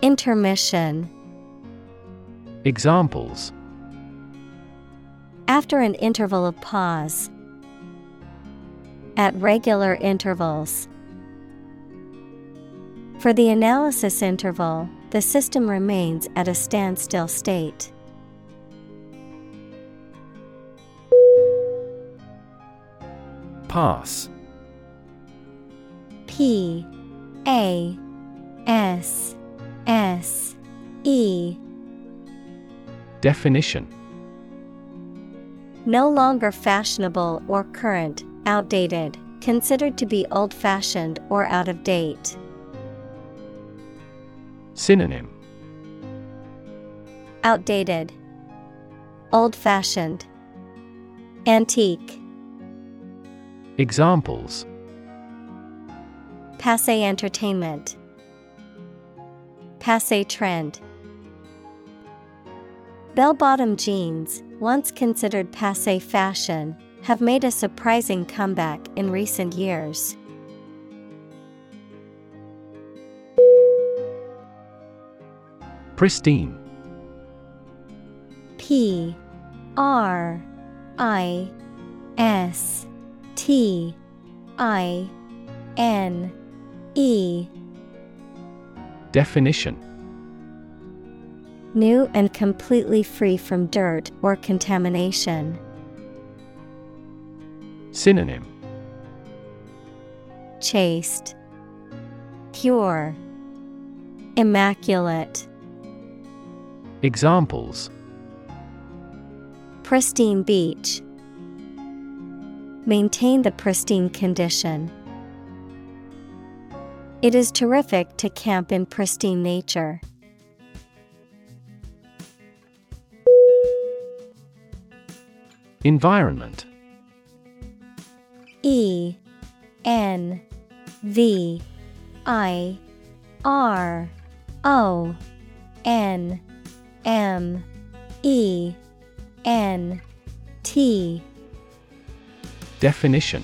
Intermission Examples After an interval of pause. At regular intervals. For the analysis interval, the system remains at a standstill state. Pass P A S S E. Definition. No longer fashionable or current, outdated, considered to be old fashioned or out of date. Synonym. Outdated, Old fashioned, Antique, Examples. Passe entertainment, Passe trend. Bell bottom jeans, once considered passe fashion, have made a surprising comeback in recent years. Pristine P R I S T I N E Definition New and completely free from dirt or contamination. Synonym Chaste, Pure, Immaculate, Examples Pristine beach. Maintain the pristine condition. It is terrific to camp in pristine nature. Environment. E N V I R O N M E N T. Definition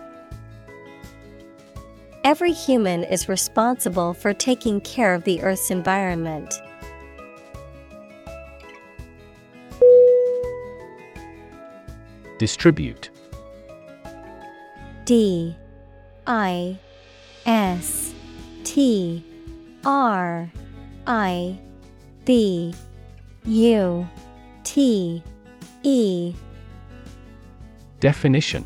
Every human is responsible for taking care of the Earth's environment. Distribute. D I S T R I B U T E. Definition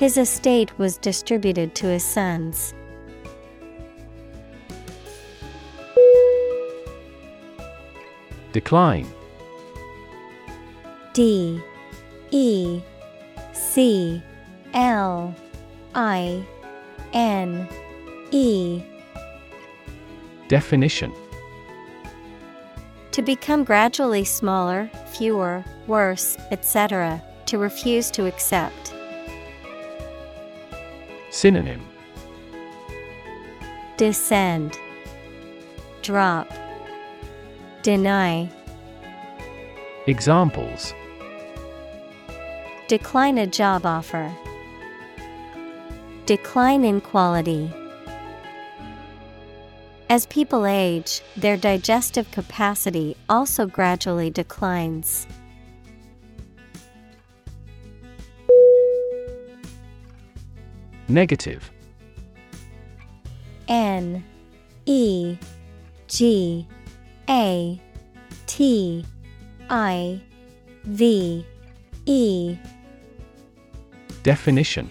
His estate was distributed to his sons. Decline. D. E. C. L. I. N. E. Definition. To become gradually smaller, fewer, worse, etc., to refuse to accept. Synonym Descend, Drop, Deny. Examples Decline a job offer. Decline in quality. As people age, their digestive capacity also gradually declines. Negative. N E G A T I V E. Definition.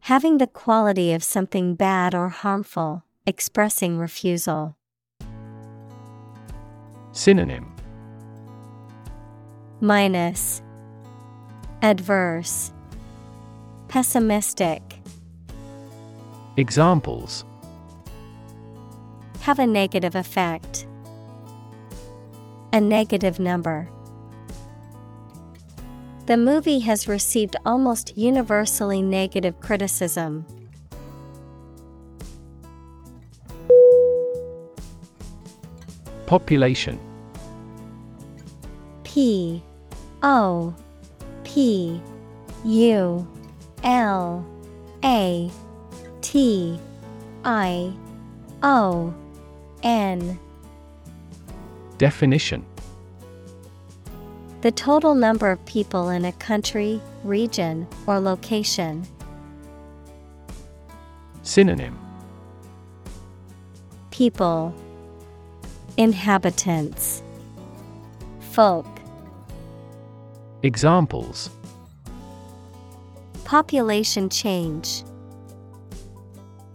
Having the quality of something bad or harmful, expressing refusal. Synonym. Minus. Adverse Pessimistic Examples Have a negative effect. A negative number. The movie has received almost universally negative criticism. Population P O P U L A T I O N Definition. The total number of people in a country, region, or location. Synonym. People. Inhabitants. Folk. Examples Population change.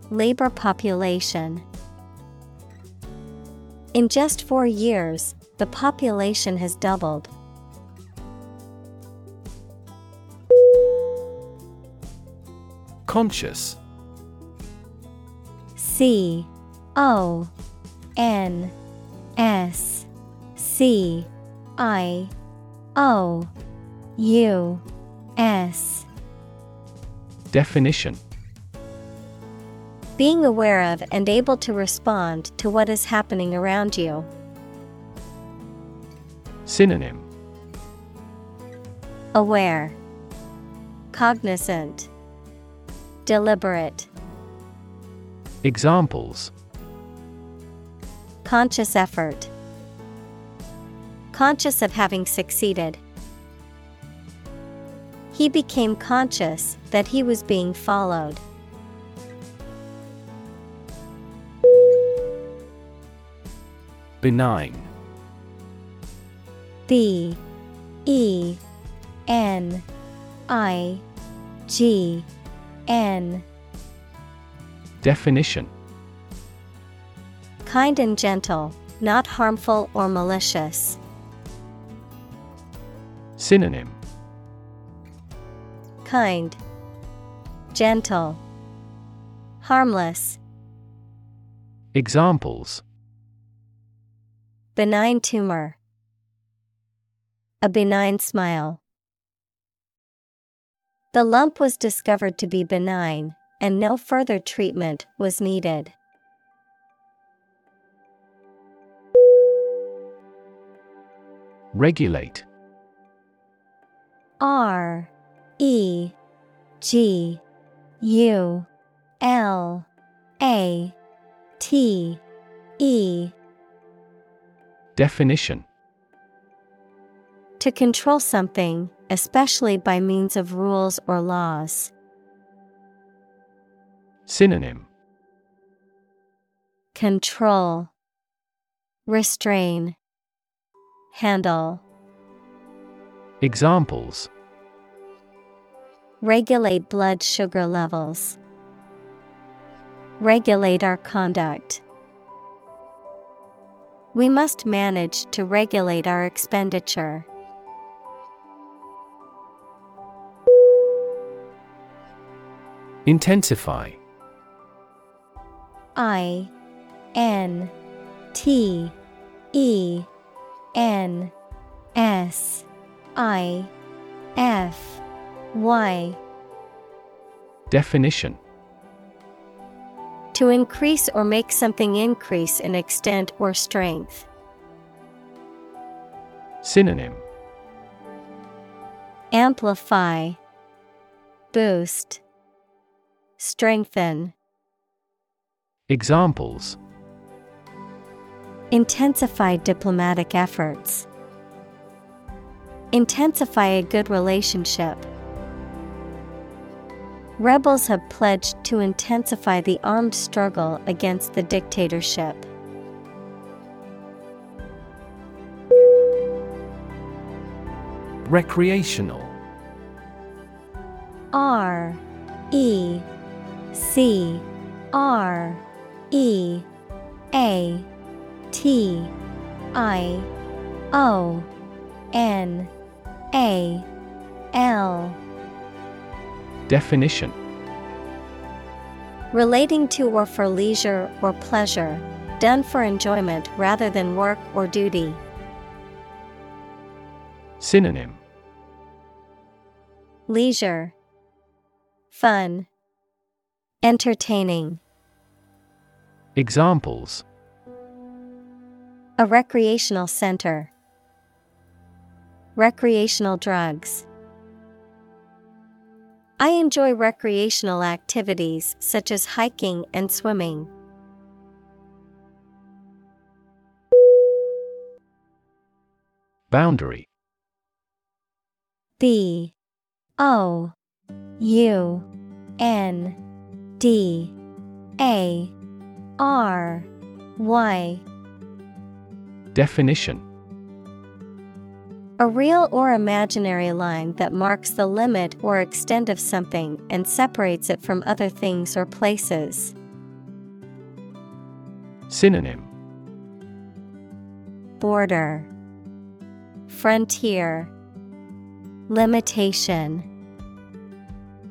Labor population. In just four years, the population has doubled. Conscious. C O N S C I O U S Definition. Being aware of and able to respond to what is happening around you. Synonym. Aware, Cognizant, Deliberate, Examples. Conscious effort, Conscious of having succeeded. He became conscious that he was being followed. Benign B E N I G N Definition Kind and gentle, not harmful or malicious. Synonym Kind, Gentle, Harmless, Examples. Benign tumor, A benign smile. The lump was discovered to be benign, and no further treatment was needed. Regulate. R E G U L A T E. Definition. To control something, especially by means of rules or laws. Synonym. Control. Restrain, Handle, Examples Regulate blood sugar levels. Regulate our conduct. We must manage to regulate our expenditure. Intensify I N T E N S I F Y Definition To increase or make something increase in extent or strength. Synonym Amplify, Boost, Strengthen. Examples Intensify diplomatic efforts. Intensify a good relationship. Rebels have pledged to intensify the armed struggle against the dictatorship. Recreational R E C R E A T I O N A L Definition Relating to or for leisure or pleasure, done for enjoyment rather than work or duty. Synonym Leisure, Fun, Entertaining. Examples A recreational center. Recreational drugs. I enjoy recreational activities such as hiking and swimming. Boundary. B O. U. N. D. A. R. Y. Definition A real or imaginary line that marks the limit or extent of something and separates it from other things or places. Synonym. Border. Frontier. Limitation.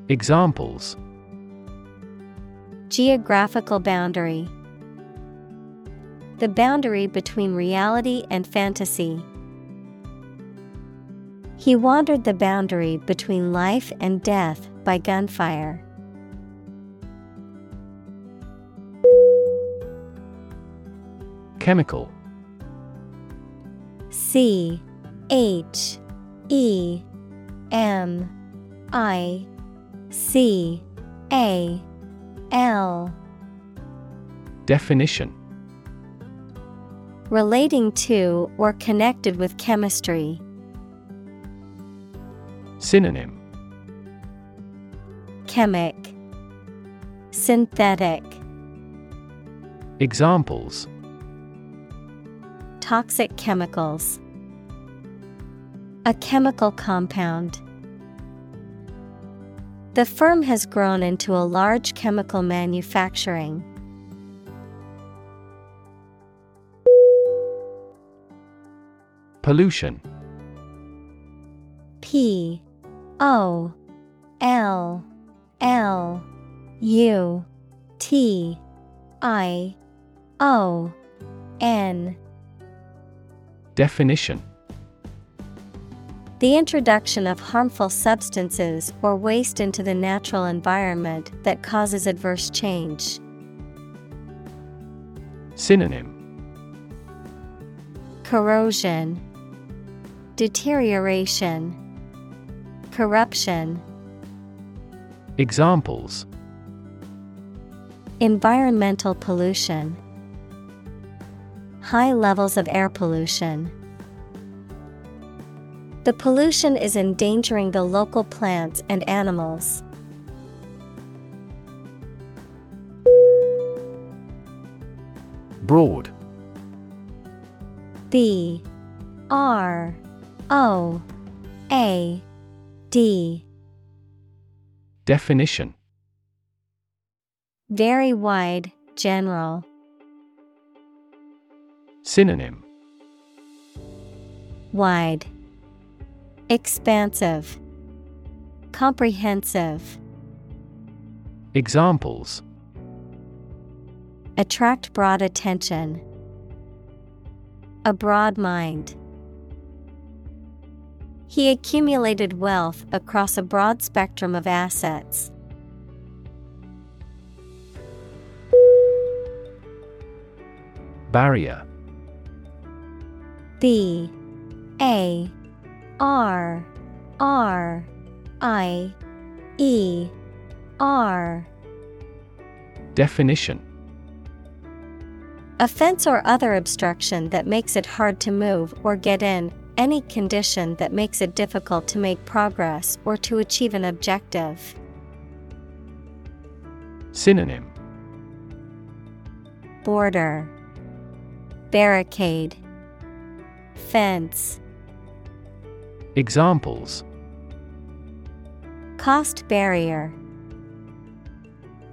Examples. Geographical boundary. The boundary between reality and fantasy. He wandered the boundary between life and death by gunfire. Chemical C H E M I C A L Definition Relating to or connected with chemistry. Synonym Chemic Synthetic Examples Toxic chemicals. A chemical compound. The firm has grown into a large chemical manufacturing. Pollution P O L L U T I O N Definition. The introduction of harmful substances or waste into the natural environment that causes adverse change. Synonym. Corrosion, Deterioration, Corruption. Examples Environmental pollution, High levels of air pollution. The pollution is endangering the local plants and animals. Broad B R O A D Definition Very wide, general. Synonym Wide, Expansive, Comprehensive. Examples Attract broad attention. A broad mind. He accumulated wealth across a broad spectrum of assets. Barrier. B. A. R. R. I. E. R. Definition. A fence or other obstruction that makes it hard to move or get in, any condition that makes it difficult to make progress or to achieve an objective. Synonym. Border. Barricade. Fence. Examples. Cost barrier.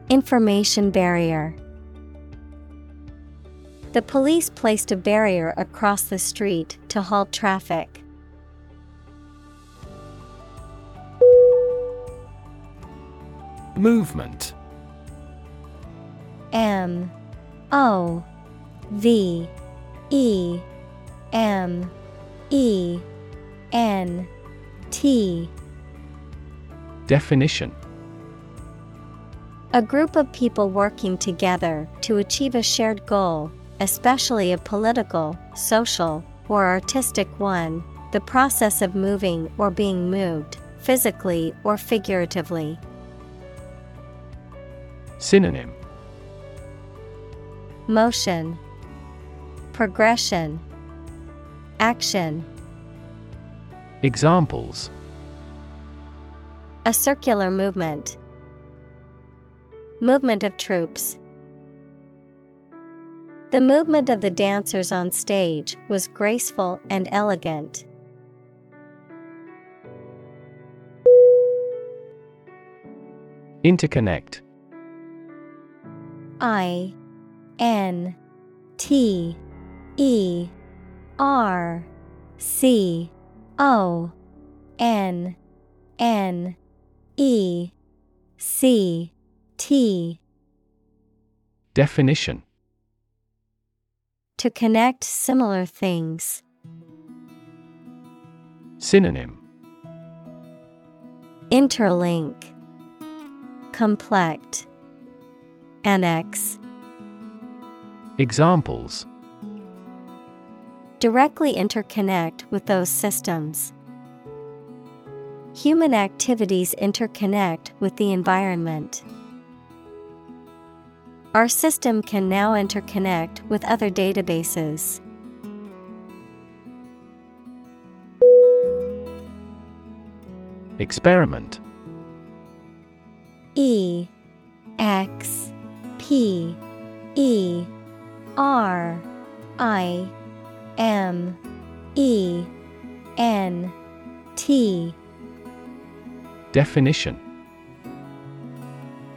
Information barrier The police placed a barrier across the street to halt traffic. Movement. M. O. V. E. M. E. N. T. Definition. A group of people working together to achieve a shared goal, especially a political, social, or artistic one, the process of moving or being moved, physically or figuratively. Synonym Motion, Progression, Action. Examples A circular movement. Movement of troops. The movement of the dancers on stage was graceful and elegant. Interconnect. I N T E R C O N N E C T. Definition To connect similar things. Synonym Interlink Complex Annex Examples Directly interconnect with those systems. Human activities interconnect with the environment. Our system can now interconnect with other databases. Experiment. E X P E R I M E N T. Definition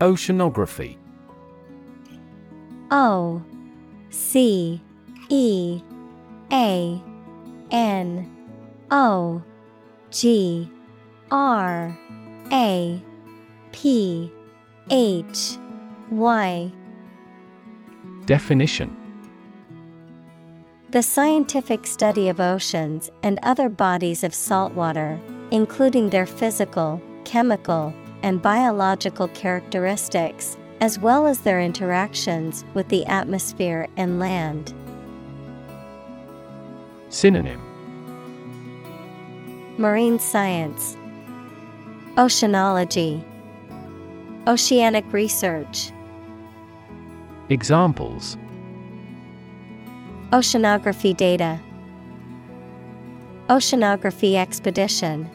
Oceanography. O C E A N O G R A P H Y. Definition. The scientific study of oceans and other bodies of salt water, including their physical, chemical, and biological characteristics, as well as their interactions with the atmosphere and land. Synonym Marine science, Oceanology, Oceanic research. Examples Oceanography data, Oceanography expedition.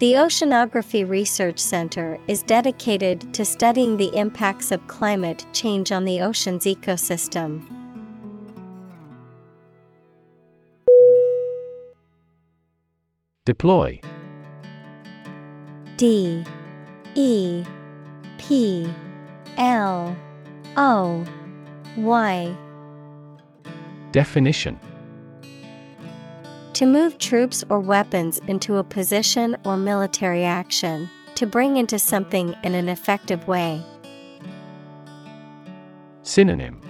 The Oceanography Research Center is dedicated to studying the impacts of climate change on the ocean's ecosystem. Deploy. D E P L O Y. Definition To move troops or weapons into a position or military action, to bring into something in an effective way. Synonym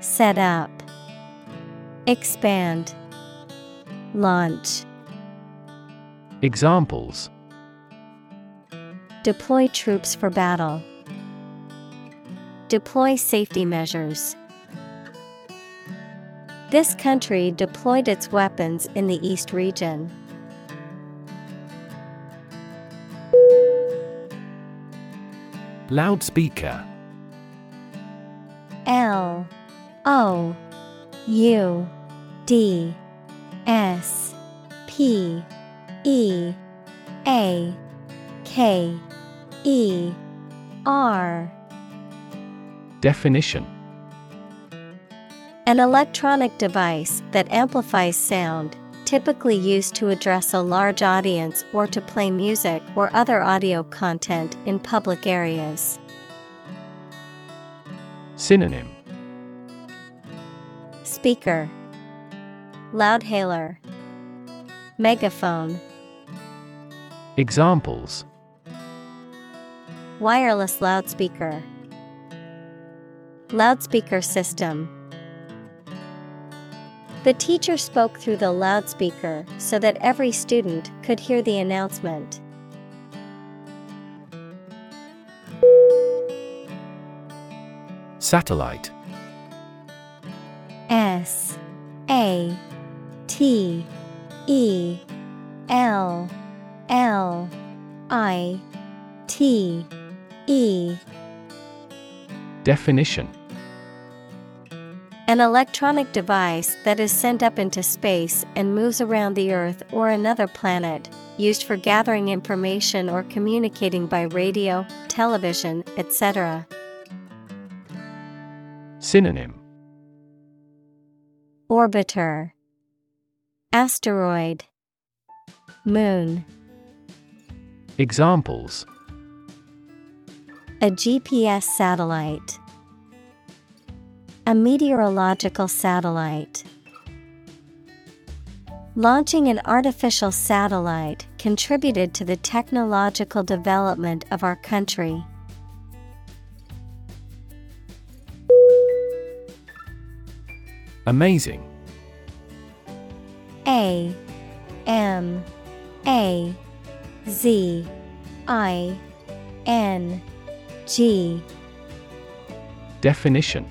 Set up, Expand, Launch. Examples Deploy troops for battle. Deploy safety measures. This country deployed its weapons in the East region. Loudspeaker. L O U D S P E A K E R. Definition An electronic device that amplifies sound, typically used to address a large audience or to play music or other audio content in public areas. Synonym. Speaker. Loudhailer. Megaphone. Examples. Wireless loudspeaker. Loudspeaker system The teacher spoke through the loudspeaker so that every student could hear the announcement. Satellite. S A T E L L I T E. Definition An electronic device that is sent up into space and moves around the Earth or another planet, used for gathering information or communicating by radio, television, etc. Synonym. Orbiter. Asteroid. Moon. Examples. A GPS satellite A meteorological satellite. Launching an artificial satellite contributed to the technological development of our country. Amazing. A M A Z I N G. Definition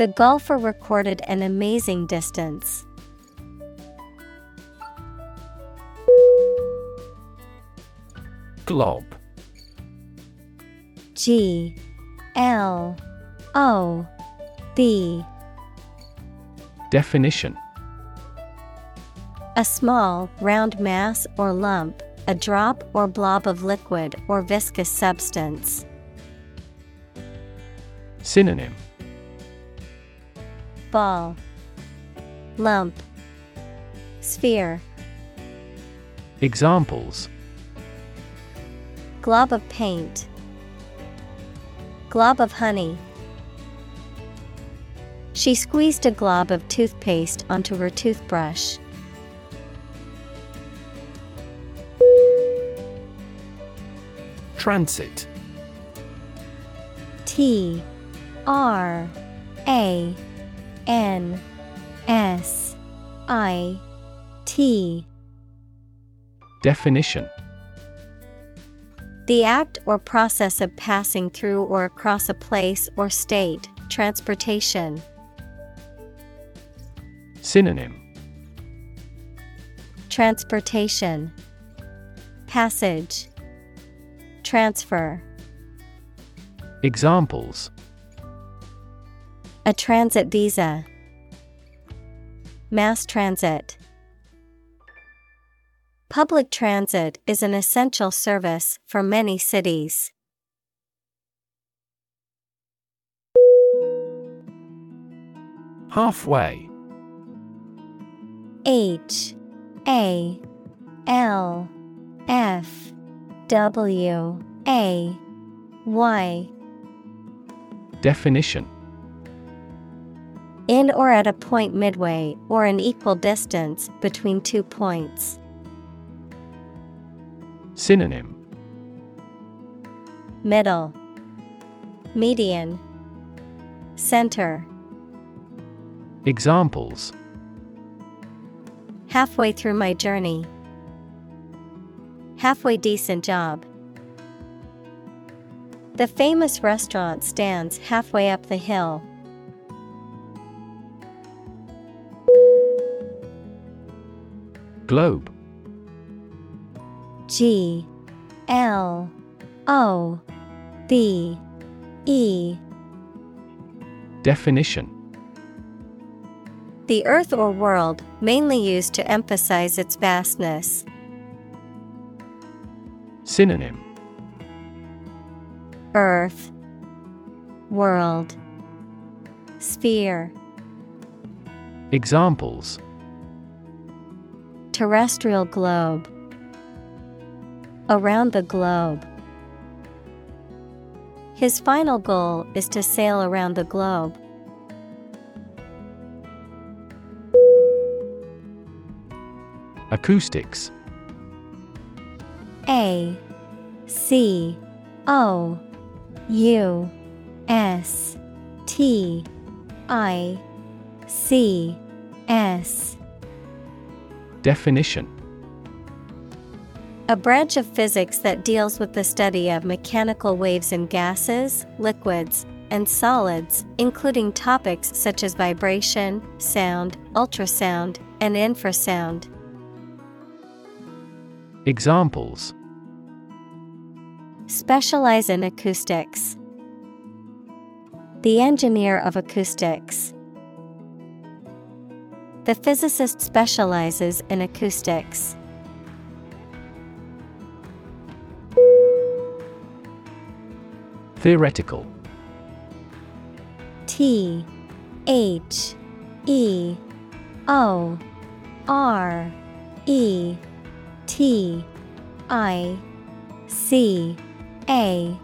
The golfer recorded an amazing distance. Glob G L O B Definition A small, round mass or lump, a drop or blob of liquid or viscous substance. Synonym Ball, Lump, Sphere. Examples Glob of paint, Glob of honey. She squeezed a glob of toothpaste onto her toothbrush. Transit T R A N S I T. Definition. The act or process of passing through or across a place or state, transportation. Synonym. Transportation. Passage. Transfer. Examples A transit visa. Mass transit. Public transit is an essential service for many cities. Halfway. H. A. L. F. W. A. Y. Definition In or at a point midway or an equal distance between two points. Synonym Middle Median Center Examples Halfway through my journey. Halfway decent job. The famous restaurant stands halfway up the hill. Globe. G L O B E. Definition. The earth or world, mainly used to emphasize its vastness. Synonym. Earth World Sphere. Examples Terrestrial globe Around the globe. His final goal is to sail around the globe. Acoustics A C O U S T I C S Definition A branch of physics that deals with the study of mechanical waves in gases, liquids, and solids, including topics such as vibration, sound, ultrasound, and infrasound. Examples Specialize in acoustics. The engineer of acoustics. The physicist specializes in acoustics. Theoretical. T H E O R E T I C A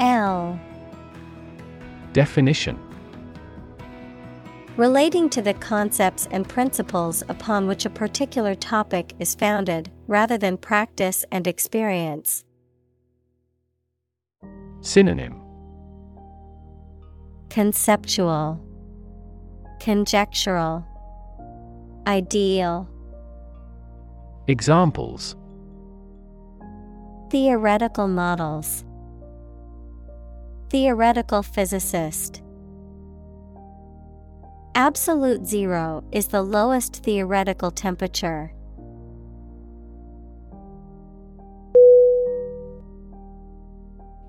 L. Definition Relating to the concepts and principles upon which a particular topic is founded, rather than practice and experience. Synonym. Conceptual, Conjectural, Ideal, Examples. Theoretical models, Theoretical physicist. Absolute zero is the lowest theoretical temperature.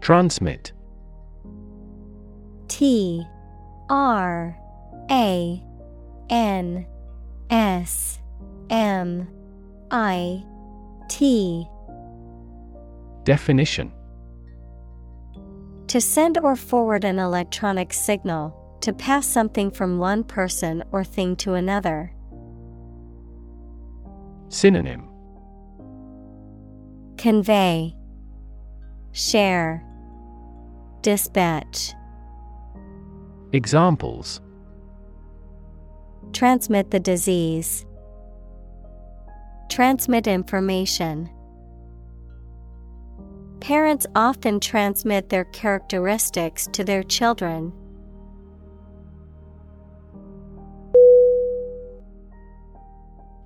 Transmit. T R A N S M I T. Definition. To send or forward an electronic signal, to pass something from one person or thing to another. Synonym Convey, Share, Dispatch. Examples Transmit the disease. Transmit information. Parents often transmit their characteristics to their children.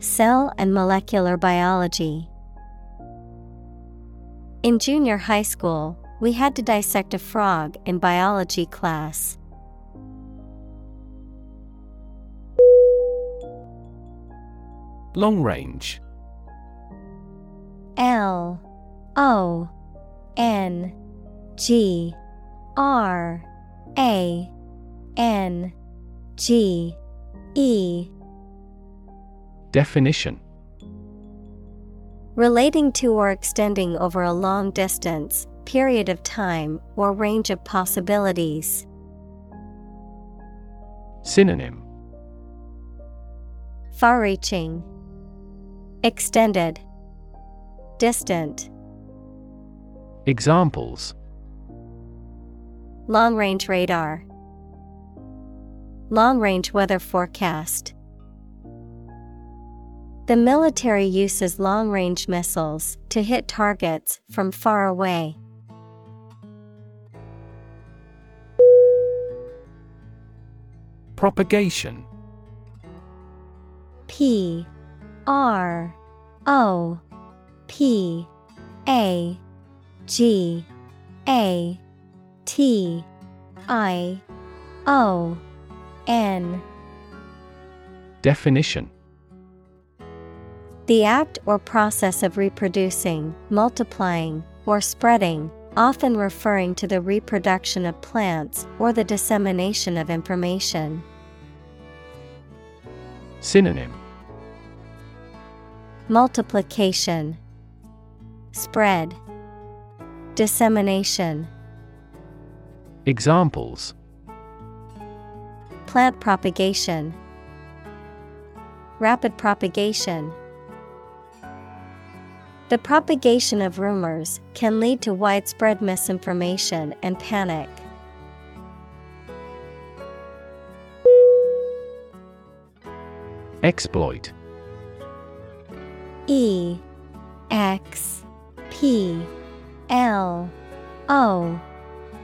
Cell and molecular biology. In junior high school, we had to dissect a frog in biology class. Long range L O N G R A N G E Definition Relating to or extending over a long distance, period of time, or range of possibilities. Synonym Far reaching, Extended, Distant. Examples Long range radar. Long range weather forecast. The military uses long range missiles to hit targets from far away. Propagation. P R O P A G A T I O N. Definition The act or process of reproducing, multiplying, or spreading, often referring to the reproduction of plants or the dissemination of information. Synonym Multiplication, Spread, Dissemination. Examples Plant propagation, Rapid propagation. The propagation of rumors can lead to widespread misinformation and panic. Exploit. E X P L O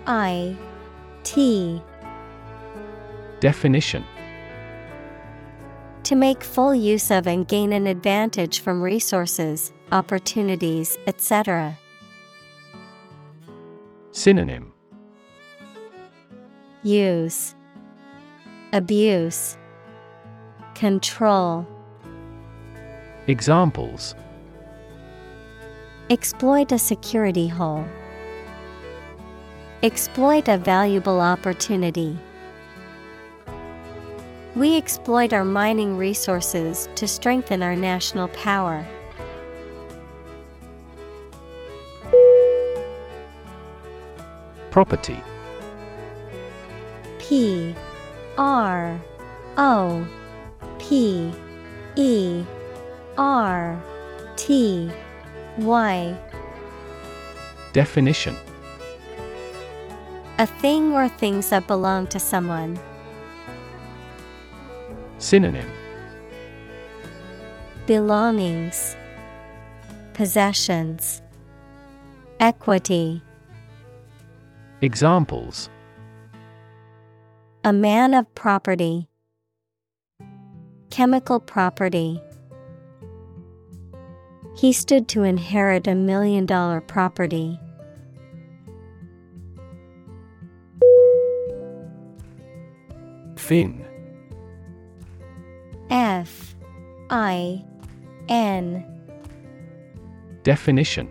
I T. Definition. To make full use of and gain an advantage from resources, opportunities, etc. Synonym Use Abuse Control Examples Exploit a security hole. Exploit a valuable opportunity. We exploit our mining resources to strengthen our national power. Property. P R O P E R T Y. Definition. A thing or things that belong to someone. Synonym. Belongings, Possessions, Equity. Examples A man of property. Chemical property. He stood to inherit a million dollar property. Fin F I N Definition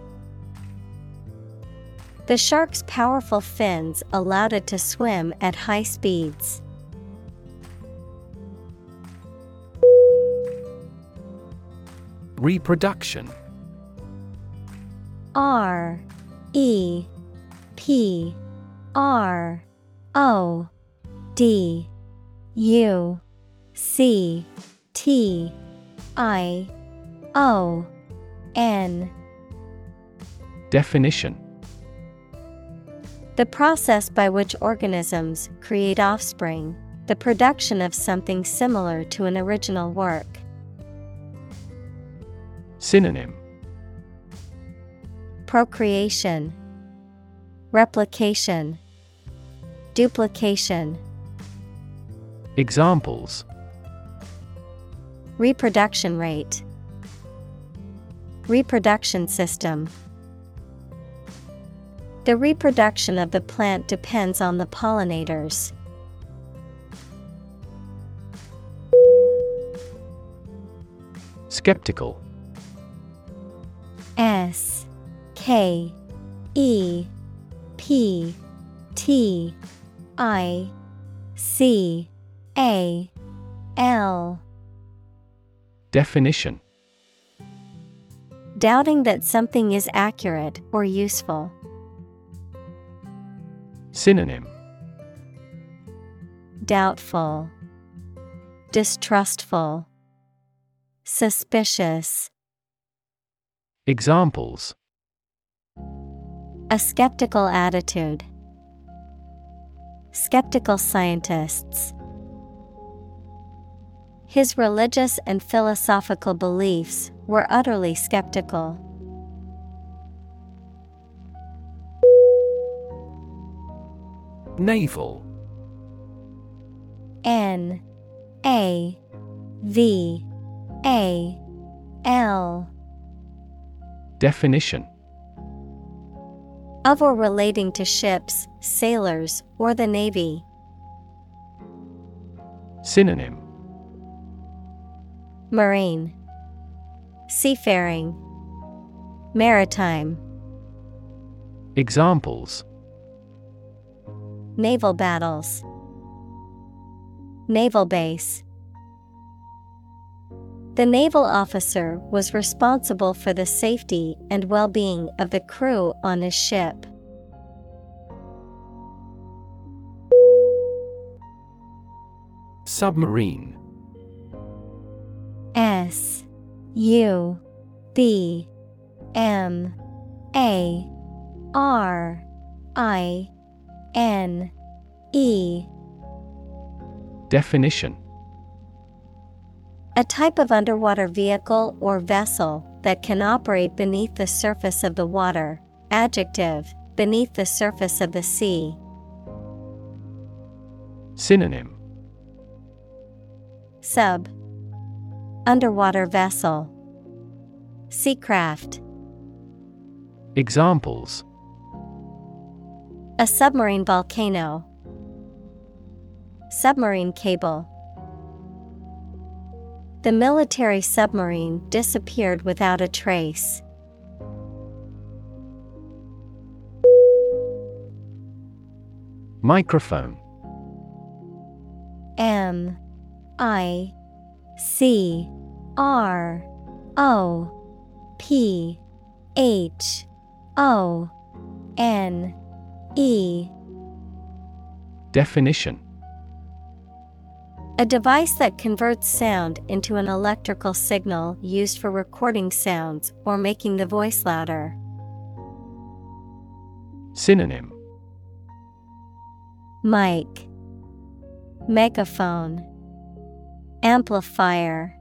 The shark's powerful fins allowed it to swim at high speeds. Reproduction. R E P R O D U C T I O N. Definition The process by which organisms create offspring, the production of something similar to an original work. Synonym Procreation, Replication, Duplication. Examples Reproduction rate, Reproduction system. The reproduction of the plant depends on the pollinators. Skeptical S K E P T I C A L Definition Doubting that something is accurate or useful. Synonym Doubtful, Distrustful, Suspicious. Examples A skeptical attitude. Skeptical scientists. His religious and philosophical beliefs were utterly skeptical. Naval N A V A L. Definition. Of or relating to ships, sailors, or the navy. Synonym. Marine, Seafaring, Maritime. Examples Naval battles, Naval base. The naval officer was responsible for the safety and well being of the crew on his ship. Submarine S U B M A R I N E Definition A type of underwater vehicle or vessel that can operate beneath the surface of the water. Adjective, beneath the surface of the sea. Synonym Sub, underwater vessel. Seacraft, Examples a submarine volcano. Submarine cable. The military submarine disappeared without a trace. Microphone. M. I. C. R. O. P. H. O. N E. Definition. A device that converts sound into an electrical signal used for recording sounds or making the voice louder. Synonym. Mic. Megaphone. Amplifier.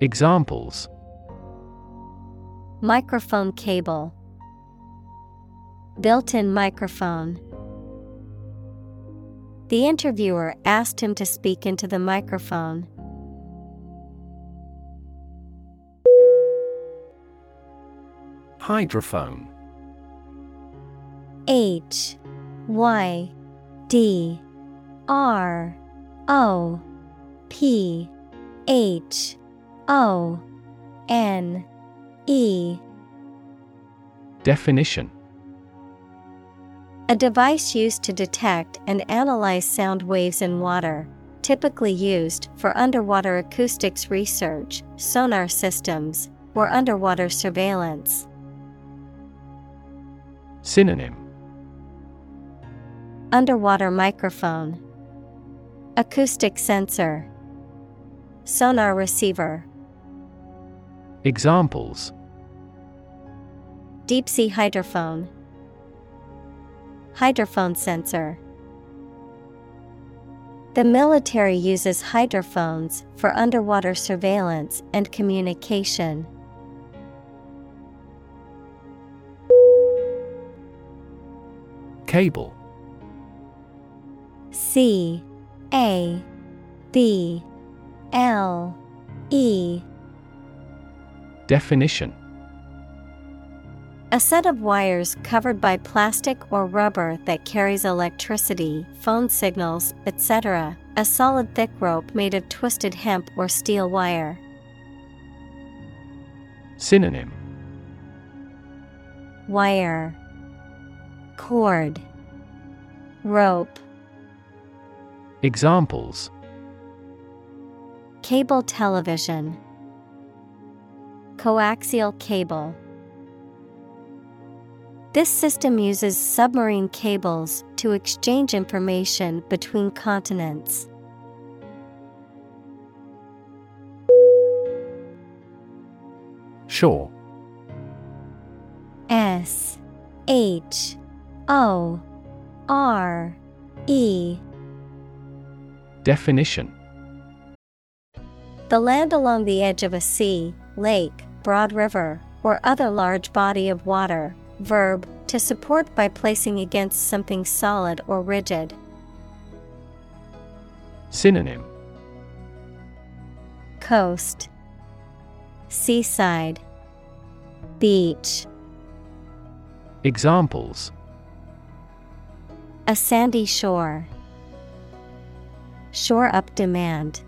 Examples. Microphone cable Built in microphone. The interviewer asked him to speak into the microphone. Hydrophone. H Y D R O P H O N E. Definition A device used to detect and analyze sound waves in water, typically used for underwater acoustics research, sonar systems, or underwater surveillance. Synonym. Underwater microphone, Acoustic sensor, Sonar receiver, Examples. Deep sea hydrophone, Hydrophone sensor. The military uses hydrophones for underwater surveillance and communication. Cable C A B L E Definition A set of wires covered by plastic or rubber that carries electricity, phone signals, etc. A solid thick rope made of twisted hemp or steel wire. Synonym. Wire. Cord. Rope. Examples. Cable television. Coaxial cable This system uses submarine cables to exchange information between continents. Shore S H O R E Definition The land along the edge of a sea, lake, broad river, or other large body of water. Verb, to support by placing against something solid or rigid. Synonym Coast, Seaside, Beach. Examples A sandy shore. Shore up demand.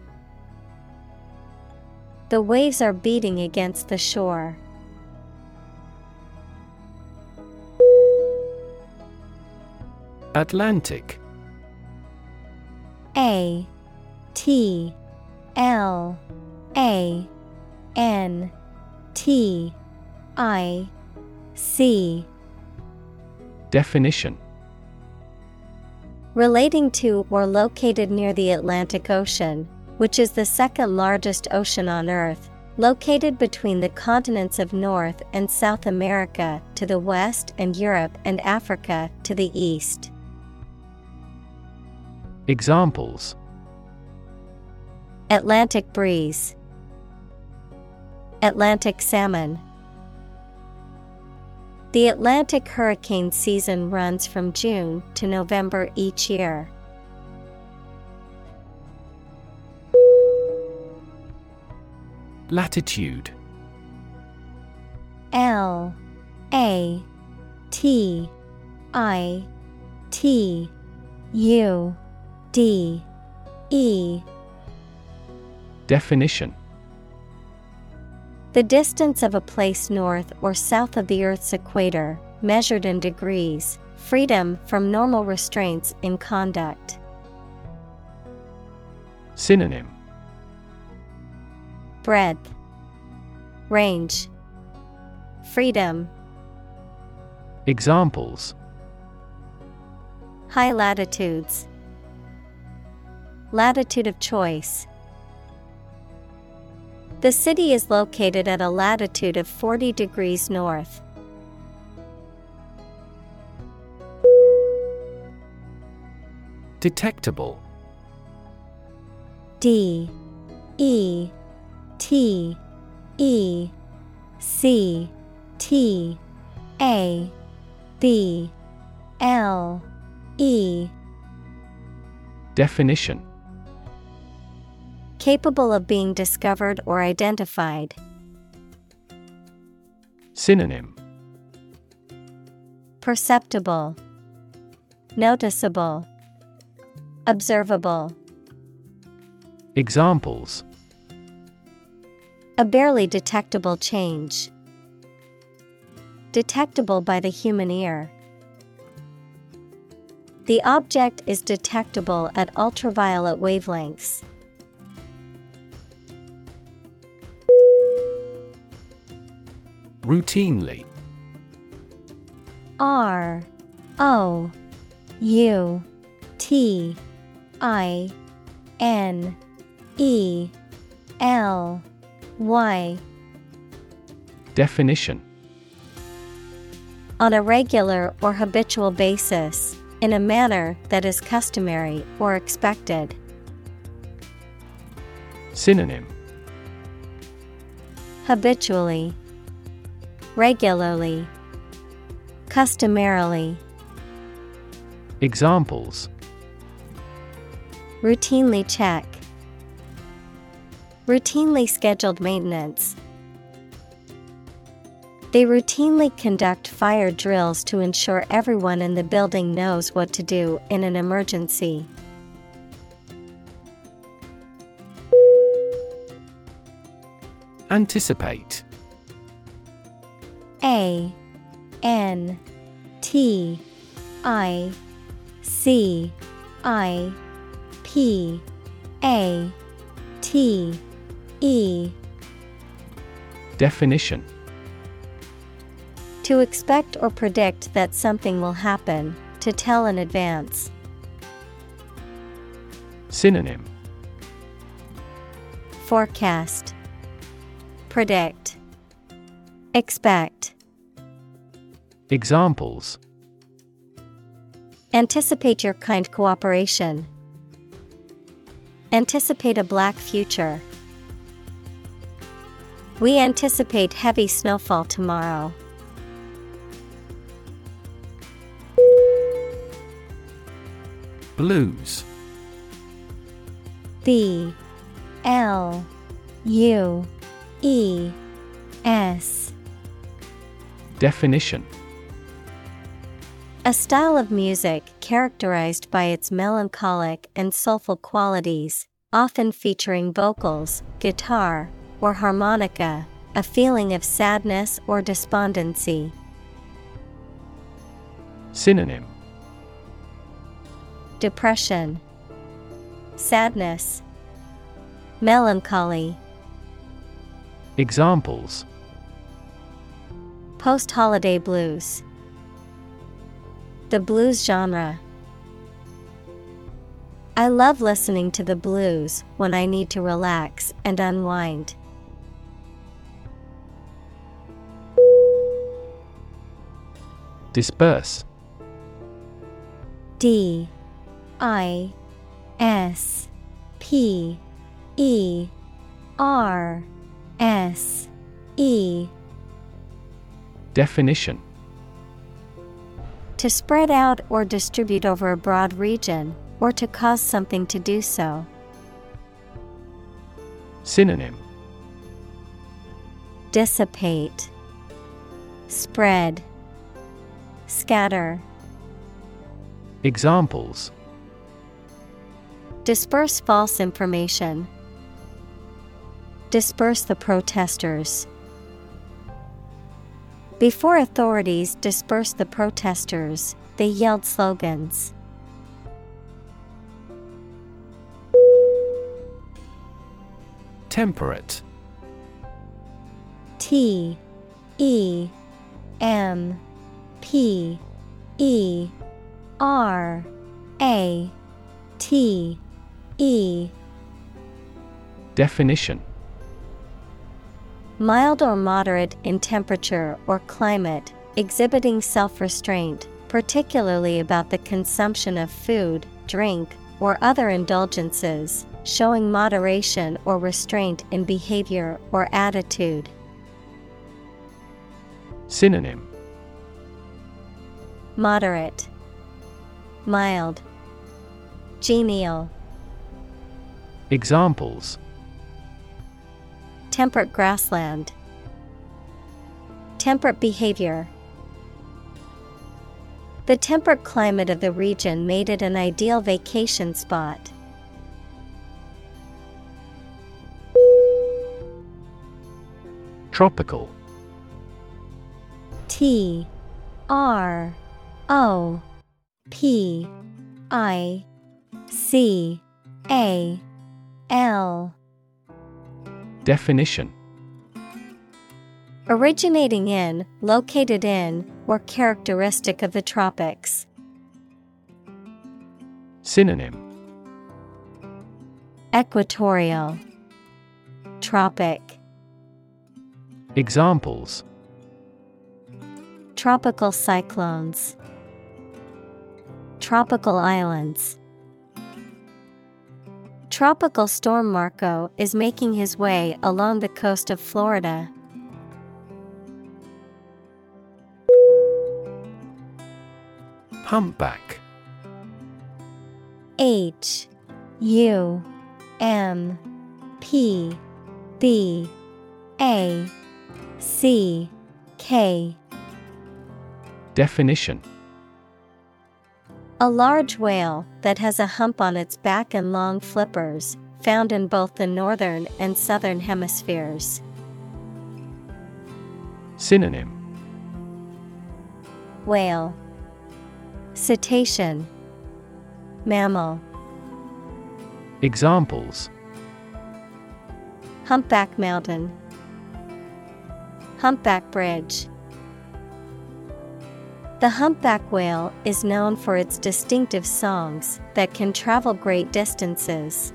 The waves are beating against the shore. Atlantic. A T L A N T I C. Definition. Relating to or located near the Atlantic Ocean, which is the second largest ocean on Earth, located between the continents of North and South America to the west and Europe and Africa to the east. Examples Atlantic breeze, Atlantic salmon. The Atlantic hurricane season runs from June to November each year. Latitude L A T I T U D E Definition The distance of a place north or south of the Earth's equator, measured in degrees, freedom from normal restraints in conduct. Synonym Breadth, Range, Freedom. Examples High latitudes. Latitude of choice. The city is located at a latitude of 40 degrees north. Detectable. D. E. T. E. C. T. A. B. L. E. Definition Capable of being discovered or identified. Synonym Perceptible, Noticeable, Observable. Examples A barely detectable change. Detectable by the human ear. The object is detectable at ultraviolet wavelengths. Routinely. R O U T I N E L Y. Definition. On a regular or habitual basis, in a manner that is customary or expected. Synonym. Habitually, regularly, customarily, Examples routinely check, routinely scheduled maintenance. They routinely conduct fire drills to ensure everyone in the building knows what to do in an emergency. Anticipate A N T I C I P A T E. Definition. To expect or predict that something will happen, to tell in advance. Synonym. Forecast. Predict Expect. Examples. Anticipate your kind cooperation. Anticipate a black future. We anticipate heavy snowfall tomorrow. Blues. B. L. U. E. S Definition. A style of music characterized by its melancholic and soulful qualities, often featuring vocals, guitar, or harmonica, a feeling of sadness or despondency. Synonym. Depression, Sadness, Melancholy. Examples Post holiday blues. The blues genre. I love listening to the blues when I need to relax and unwind. Disperse. D. I. S. P. E. R. S. E Definition To spread out or distribute over a broad region, or to cause something to do so. Synonym Dissipate, Spread, Scatter. Examples Disperse false information. Disperse the protesters. Before authorities dispersed the protesters, they yelled slogans. Temperate. T E M P E R A T E. Definition Mild or moderate in temperature or climate, exhibiting self restraint, particularly about the consumption of food, drink, or other indulgences, showing moderation or restraint in behavior or attitude. Synonym Moderate, Mild, Genial. Examples Temperate grassland. Temperate behavior. The temperate climate of the region made it an ideal vacation spot. Tropical T R O P I C A L Definition. Originating in, located in, or characteristic of the tropics. Synonym. Equatorial. Tropic. Examples. Tropical cyclones. Tropical islands Tropical storm Marco is making his way along the coast of Florida. Humpback. H U M P B A C K. Definition A large whale that has a hump on its back and long flippers, found in both the northern and southern hemispheres. Synonym. Whale. Cetacean. Mammal. Examples. Humpback Mountain. Humpback Bridge The humpback whale is known for its distinctive songs that can travel great distances.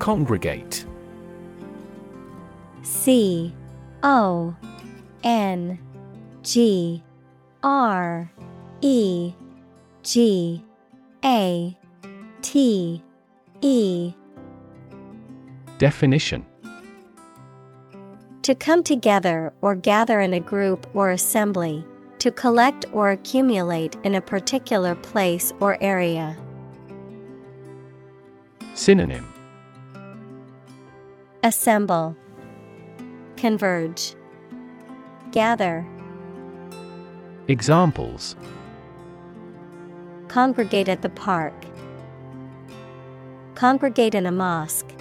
Congregate. C O N G R E G A T E. Definition To come together or gather in a group or assembly, to collect or accumulate in a particular place or area. Synonym. Assemble, Converge, Gather, Examples. Congregate at the park, Congregate in a mosque.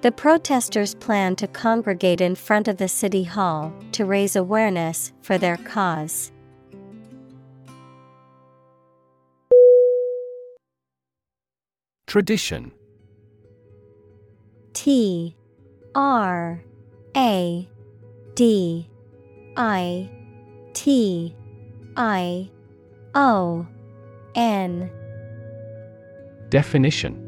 The protesters plan to congregate in front of the city hall to raise awareness for their cause. Tradition. T R A D I T I O N. Definition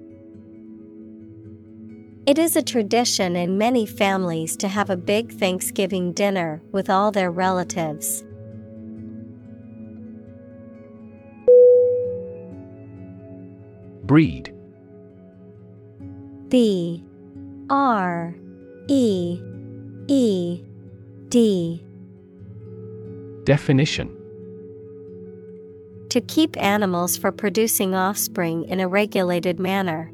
It is a tradition in many families to have a big Thanksgiving dinner with all their relatives. Breed. B. R. E. E. D. Definition. To keep animals for producing offspring in a regulated manner.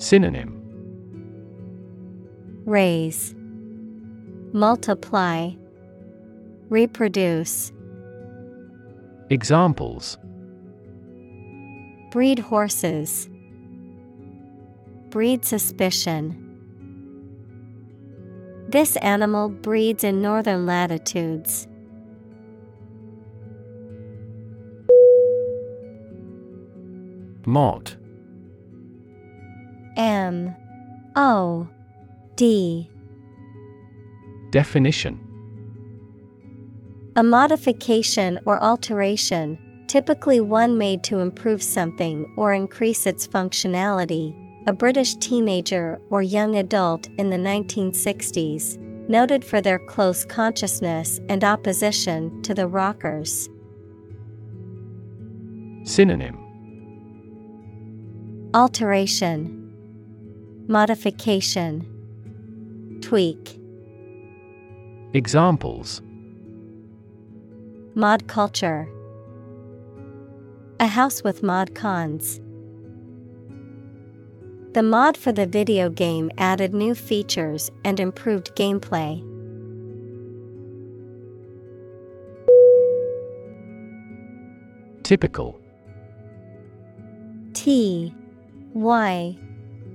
Synonym Raise, Multiply, Reproduce. Examples Breed horses. Breed suspicion. This animal breeds in northern latitudes. Mod M O D Definition A modification or alteration, typically one made to improve something or increase its functionality. A British teenager or young adult in the 1960s, noted for their close consciousness and opposition to the rockers. Synonym Alteration, Modification, Tweak. Examples Mod culture, A house with mod cons. The mod for the video game added new features and improved gameplay. Typical T Y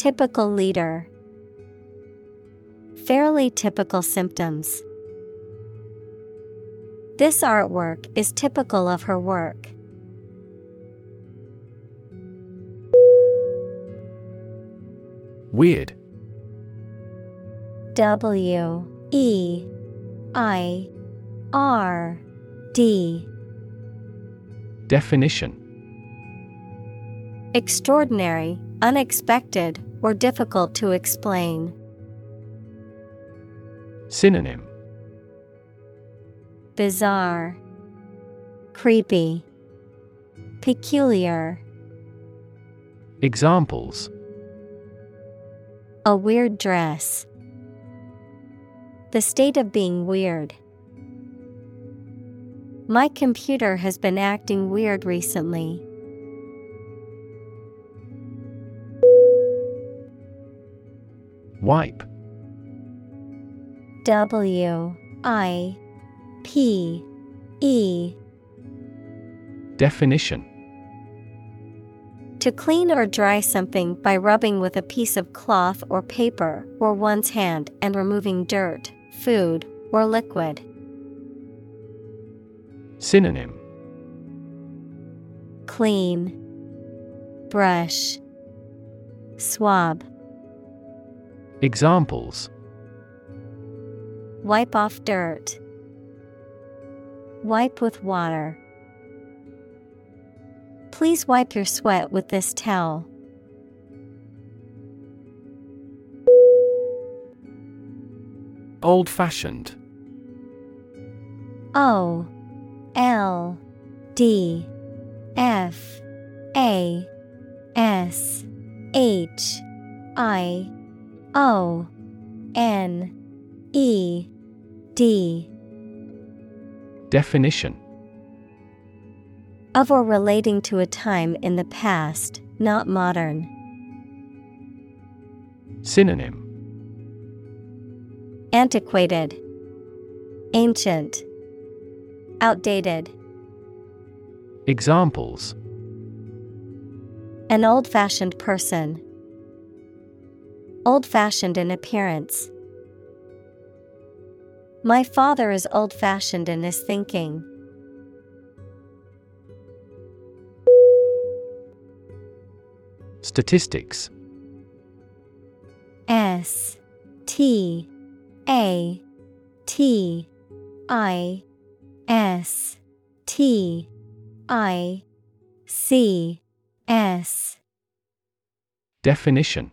Typical leader Fairly typical symptoms. This artwork is typical of her work. Weird W E I R D Definition Extraordinary, unexpected, or difficult to explain. Synonym Bizarre, Creepy, Peculiar. Examples A weird dress. The state of being weird. My computer has been acting weird recently. Wipe. W I P E. Definition. To clean or dry something by rubbing with a piece of cloth or paper or one's hand and removing dirt, food, or liquid. Synonym. Clean, Brush, Swab. Examples Wipe off dirt. Wipe with water. Please wipe your sweat with this towel. Old fashioned O L D F A S H I O N E D Definition of or relating to a time in the past, not modern. Synonym Antiquated, Ancient, Outdated. Examples An old fashioned person. Old fashioned in appearance. My father is old fashioned in his thinking. Statistics S T A T I S T I C S Definition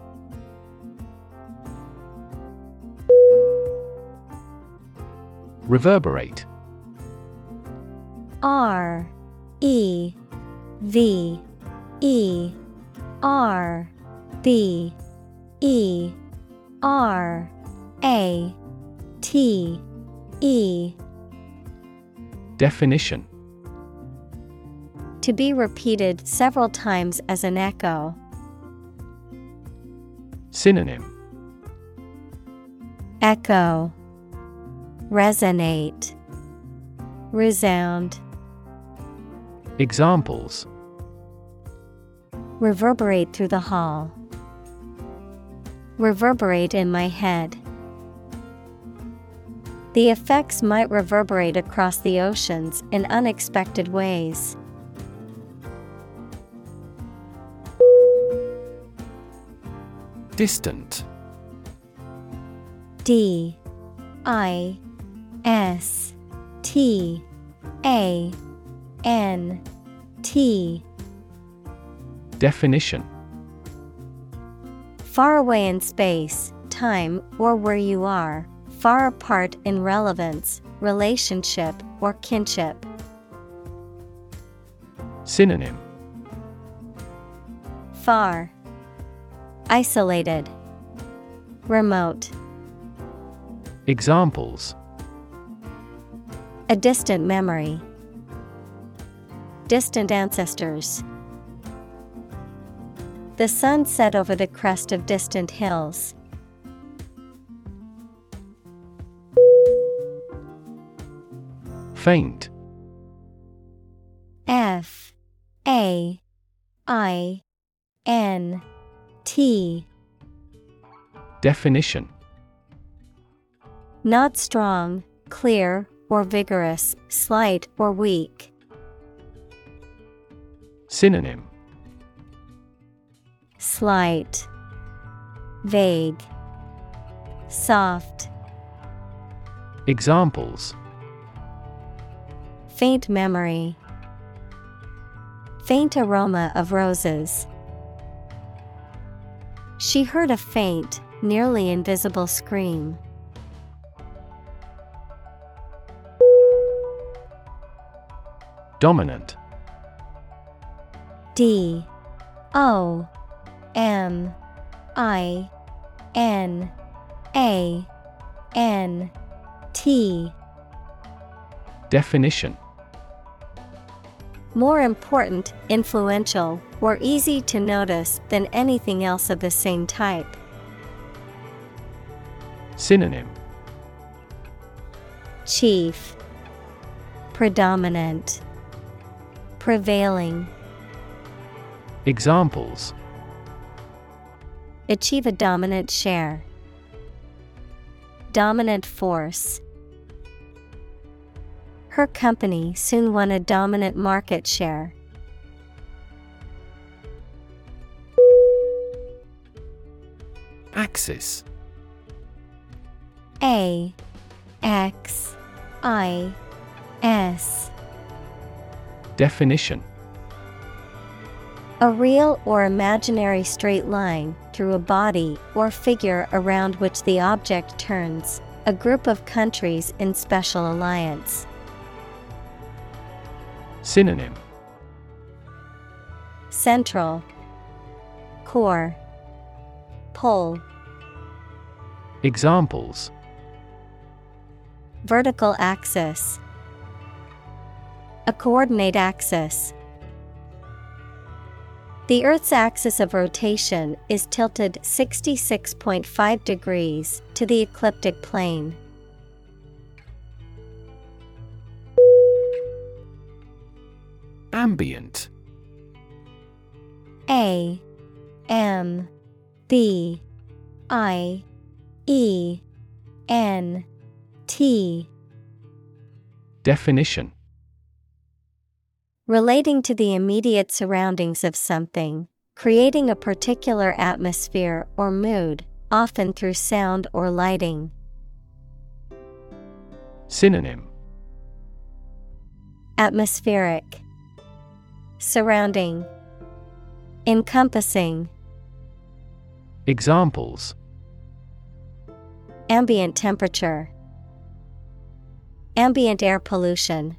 Reverberate. R E V E R B E R A T E. Definition. To be repeated several times as an echo. Synonym. Echo Resonate Resound Examples Reverberate through the hall. Reverberate in my head. The effects might reverberate across the oceans in unexpected ways. Distant D I S T A N T. Definition. Far away in space, time, or where you are, far apart in relevance, relationship, or kinship. Synonym. Far, Isolated, Remote, Examples A distant memory, Distant ancestors. The sun set over the crest of distant hills. Faint. F. A. I. N. T. Definition. Not strong, clear, or vigorous, slight or weak. Synonym Slight, Vague, Soft, Examples Faint memory, Faint aroma of roses. She heard a faint, nearly invisible scream. Dominant. D. O. M. I. N. A. N. T. Definition. More important, influential, or easy to notice than anything else of the same type. Synonym. Chief. Predominant Prevailing Examples Achieve a dominant share. Dominant force. Her company soon won a dominant market share. Axis A X I S Definition. A real or imaginary straight line through a body or figure around which the object turns, a group of countries in special alliance. Synonym. Central. Core. Pole. Examples. Vertical axis A coordinate axis. The Earth's axis of rotation is tilted 66.5 degrees to the ecliptic plane. Ambient A M B I E N T Definition Relating to the immediate surroundings of something, creating a particular atmosphere or mood, often through sound or lighting. Synonym. Atmospheric. Surrounding. Encompassing. Examples. Ambient temperature. Ambient air pollution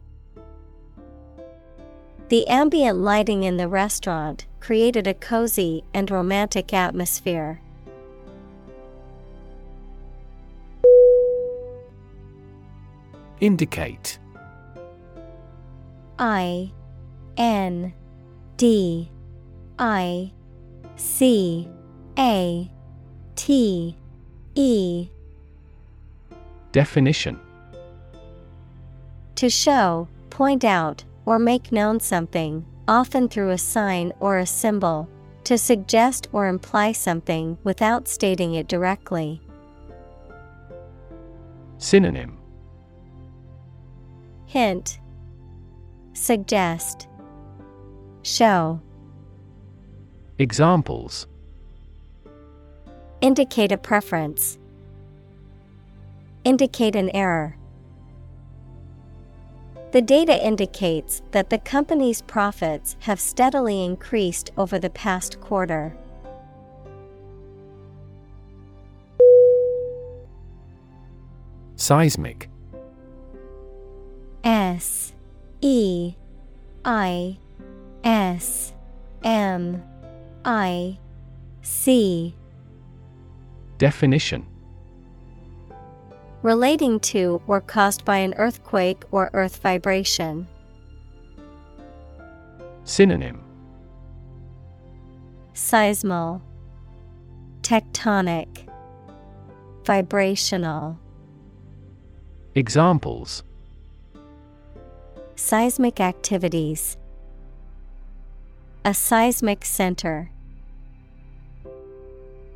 The ambient lighting in the restaurant created a cozy and romantic atmosphere. Indicate. I N D I C A T E. Definition. To show, point out, or make known something, often through a sign or a symbol, to suggest or imply something without stating it directly. Synonym Hint Suggest Show Examples Indicate a preference. Indicate an error. The data indicates that the company's profits have steadily increased over the past quarter. Seismic. S E I S M I C. Definition Relating to or caused by an earthquake or earth vibration. Synonym. Seismal. Tectonic. Vibrational. Examples. Seismic activities. A seismic center.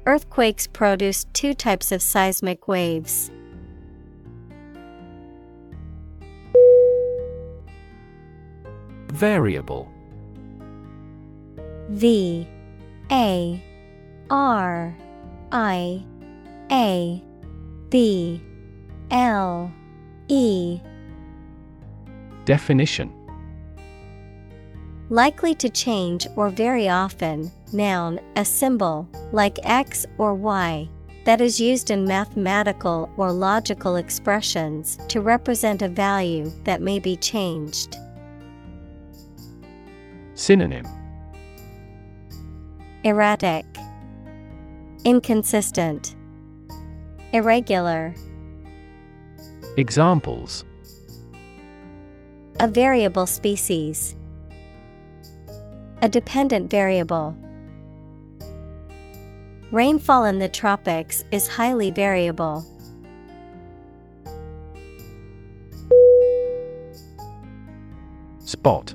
Earthquakes produce two types of seismic waves. Variable. V A R I A B L E. Definition. Likely to change or very often, noun, a symbol, like X or Y, that is used in mathematical or logical expressions to represent a value that may be changed. Synonym Erratic, Inconsistent, Irregular. Examples A variable species. A dependent variable. Rainfall in the tropics is highly variable. Spot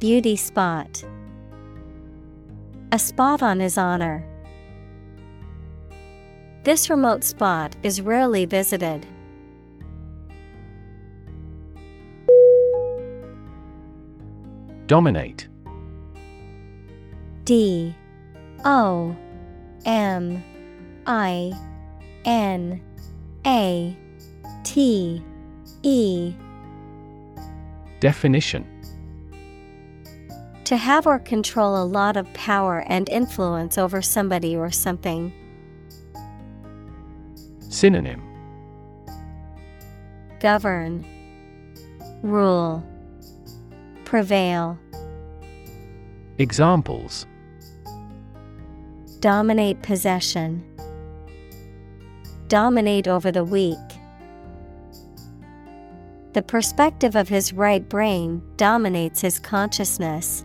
Beauty spot. A spot on his honor. This remote spot is rarely visited. Dominate. D. O. M. I. N. A. T. E. Definition To have or control a lot of power and influence over somebody or something. Synonym Govern Rule Prevail Examples Dominate possession. Dominate over the weak. The perspective of his right brain dominates his consciousness.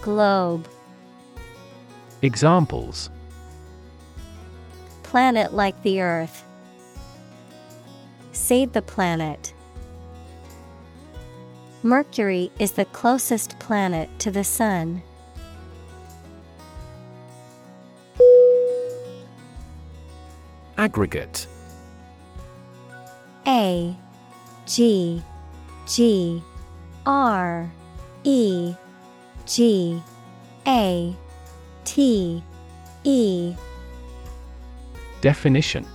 Globe. Examples Planet like the Earth. Save the planet. Mercury is the closest planet to the Sun. Aggregate A G G R E G A T E. Definition.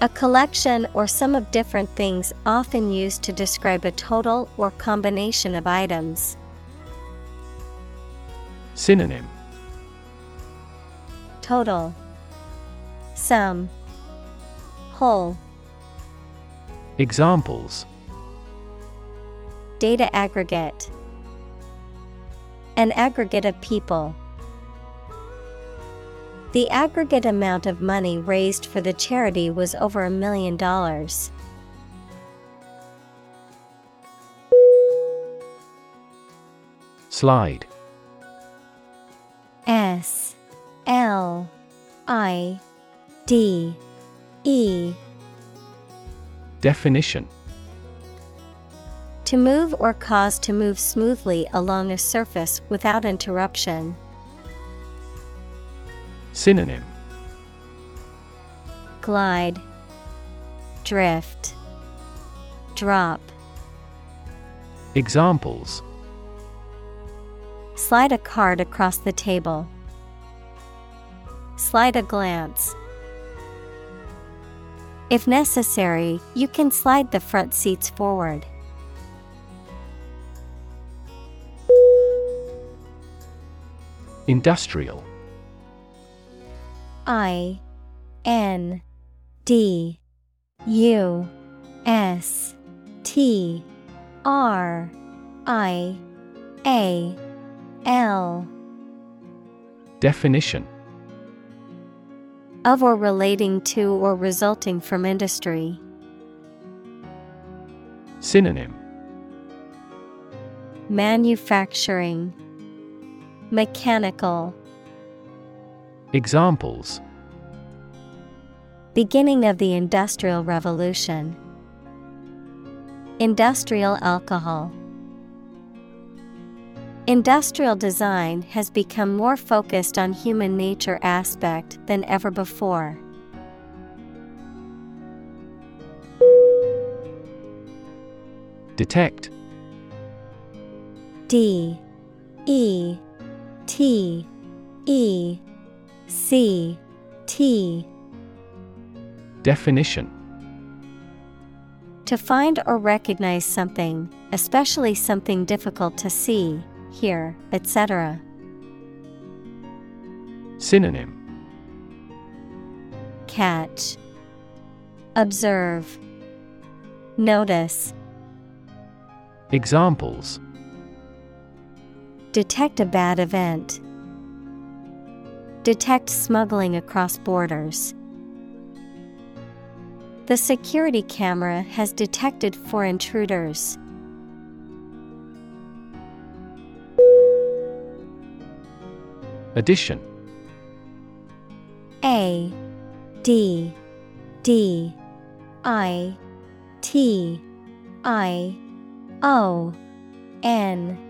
A collection or sum of different things often used to describe a total or combination of items. Synonym. Total. Sum. Whole. Examples. Data aggregate An aggregate of people. The aggregate amount of money raised for the charity was over a million dollars. Slide S L I D E Definition To move or cause to move smoothly along a surface without interruption. Synonym Glide, Drift, Drop. Examples Slide a card across the table. Slide a glance. If necessary, you can slide the front seats forward. Industrial. I N D U S T R I A L. Definition. Of or relating to or resulting from industry. Synonym. Manufacturing, Mechanical, Examples beginning of the Industrial Revolution. Industrial alcohol. Industrial design has become more focused on human nature aspect than ever before. Detect D E T E C T. Definition. To find or recognize something, especially something difficult to see, hear, etc. Synonym. Catch, Observe, Notice, Examples Detect a bad event. Detect smuggling across borders. The security camera has detected four intruders. Addition A D D I T I O N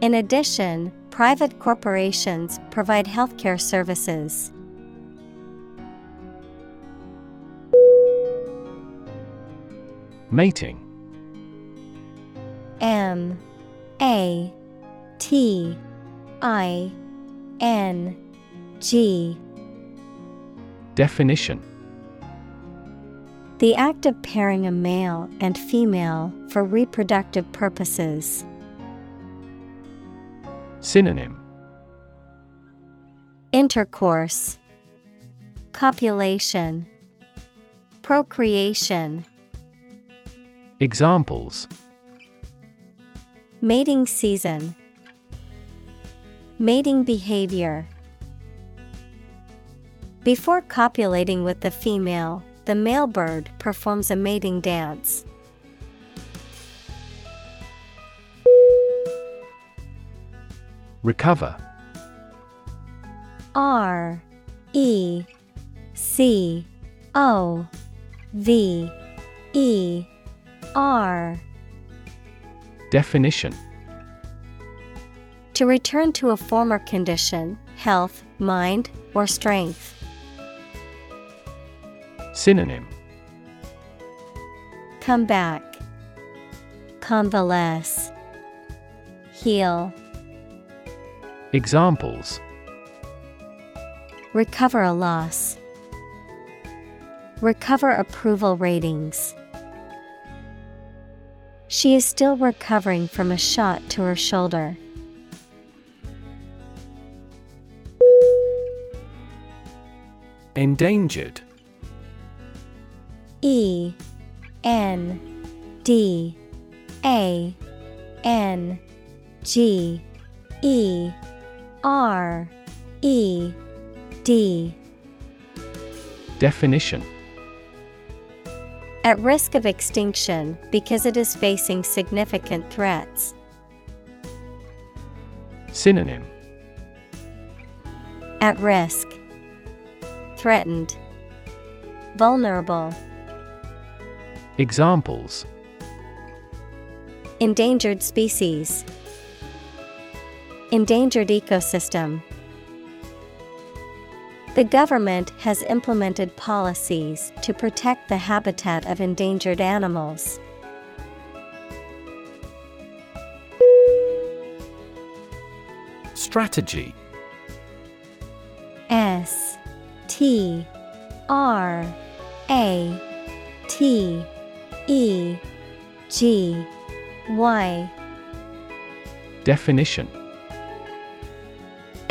In addition, private corporations provide healthcare services. Mating. M. A. T. I. N. G. Definition. The act of pairing a male and female for reproductive purposes. Synonym Intercourse, Copulation, Procreation. Examples Mating season, Mating behavior. Before copulating with the female, the male bird performs a mating dance. Recover. R E C O V E R. Definition. To return to a former condition, health, mind, or strength. Synonym. Come back, Convalesce, Heal, Examples Recover a loss. Recover approval ratings. She is still recovering from a shot to her shoulder. Endangered E N D A N G E R E D. Definition. At risk of extinction because it is facing significant threats. Synonym. At risk, Threatened, Vulnerable. Examples. Endangered species, Endangered ecosystem. The government has implemented policies to protect the habitat of endangered animals. Strategy S T R A T E G Y Definition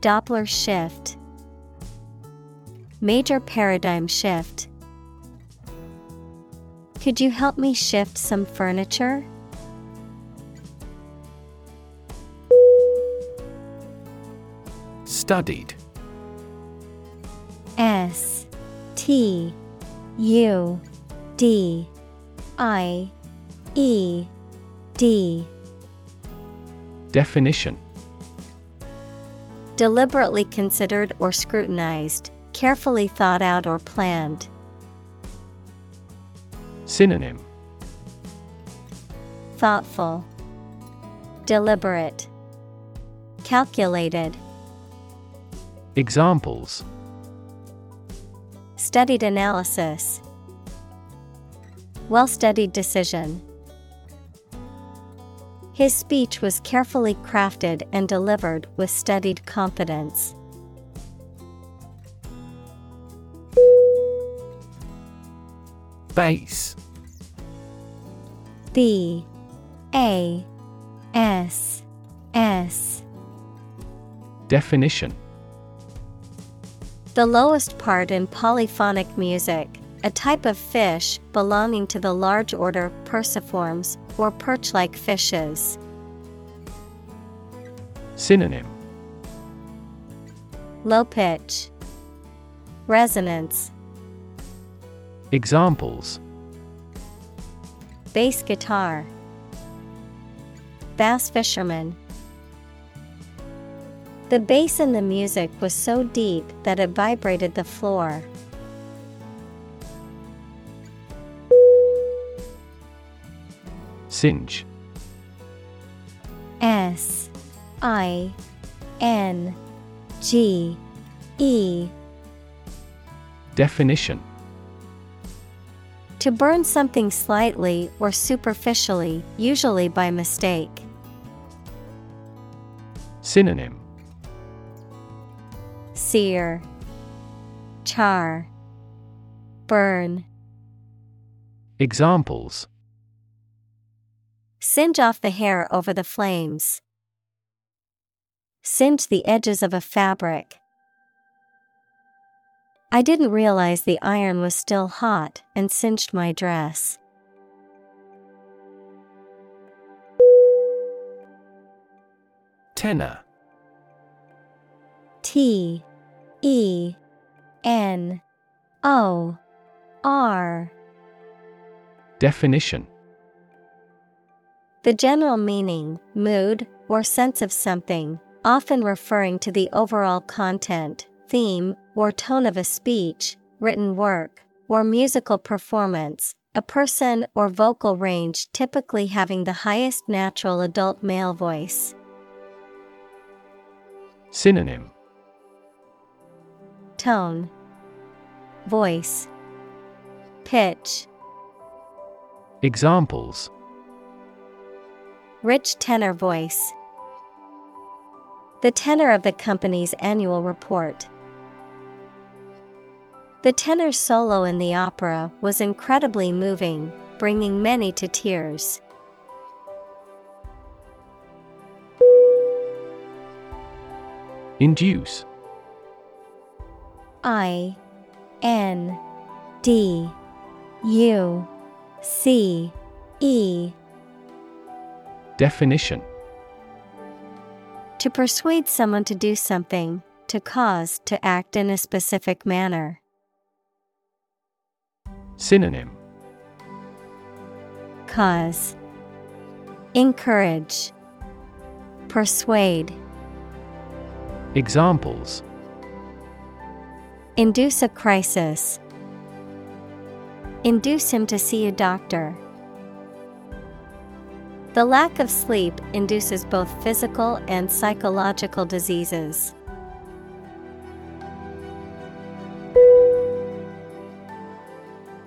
Doppler shift Major paradigm shift. Could you help me shift some furniture? Studied S T U D I E D Definition Deliberately considered or scrutinized, carefully thought out or planned. Synonym. Thoughtful, Deliberate, Calculated, Examples. Studied analysis, Well studied decision. His speech was carefully crafted and delivered with studied confidence. Bass B. A. S. S. Definition. The lowest part in polyphonic music, a type of fish belonging to the large order Perciformes or perch like fishes. Synonym Low pitch, Resonance, Examples Bass guitar, Bass fisherman. The bass in the music was so deep that it vibrated the floor. Singe S I N G E. Definition. To burn something slightly or superficially, usually by mistake. Synonym. Sear, Char, Burn. Examples Singe off the hair over the flames. Singe the edges of a fabric. I didn't realize the iron was still hot and singed my dress. Tenor T E N O R Definition The general meaning, mood, or sense of something, often referring to the overall content, theme, or tone of a speech, written work, or musical performance, a person or vocal range typically having the highest natural adult male voice. Synonym. Tone, Voice, Pitch, Examples Rich tenor voice. The tenor of the company's annual report. The tenor solo in the opera was incredibly moving, bringing many to tears. Induce I N D U C E Definition To persuade someone to do something, to cause to act in a specific manner. Synonym Cause Encourage Persuade Examples Induce a crisis. Induce him to see a doctor. The lack of sleep induces both physical and psychological diseases.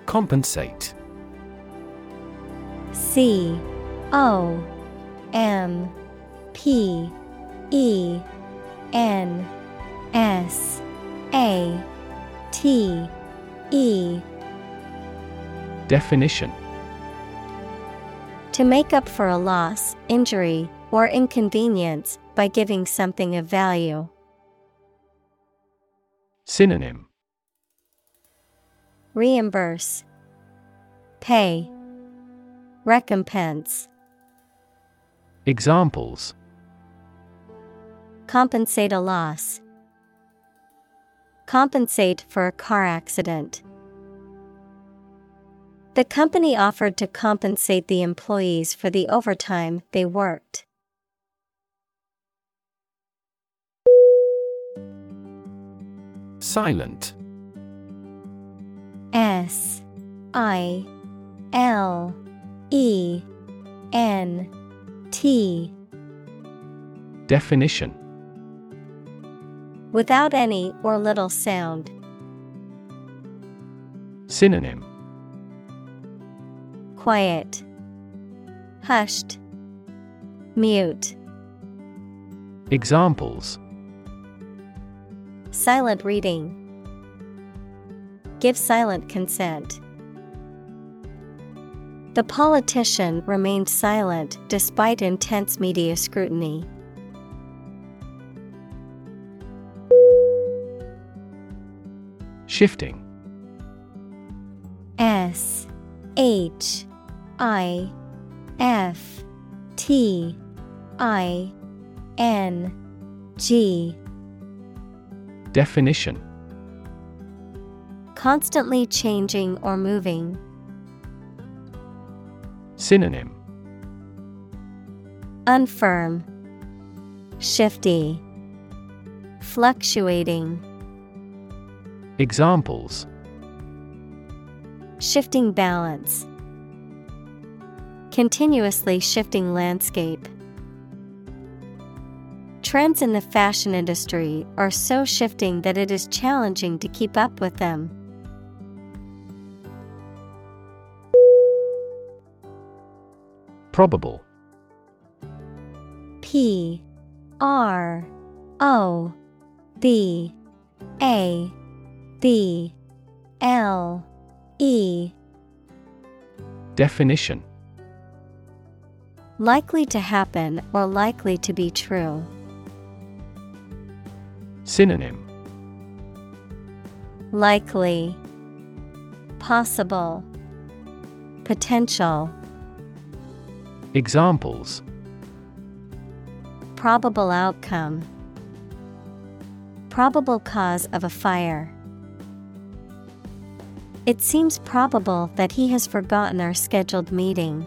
Compensate. C O M P E N S A T E. Definition To make up for a loss, injury, or inconvenience by giving something of value. Synonym Reimburse, Pay, Recompense, Examples Compensate a loss. Compensate for a car accident. The company offered to compensate the employees for the overtime they worked. Silent S I L E N T Definition Without any or little sound. Synonym Quiet. Hushed. Mute. Examples Silent reading. Give silent consent. The politician remained silent despite intense media scrutiny. Shifting S H I F T I N G Definition Constantly changing or moving. Synonym Unfirm, Shifty, Fluctuating. Examples Shifting balance. Continuously shifting landscape. Trends in the fashion industry are so shifting that it is challenging to keep up with them. Probable. P. R. O. B A. B L. E. Definition Likely to happen or likely to be true. Synonym Likely Possible Potential Examples Probable outcome Probable cause of a fire. It seems probable that he has forgotten our scheduled meeting.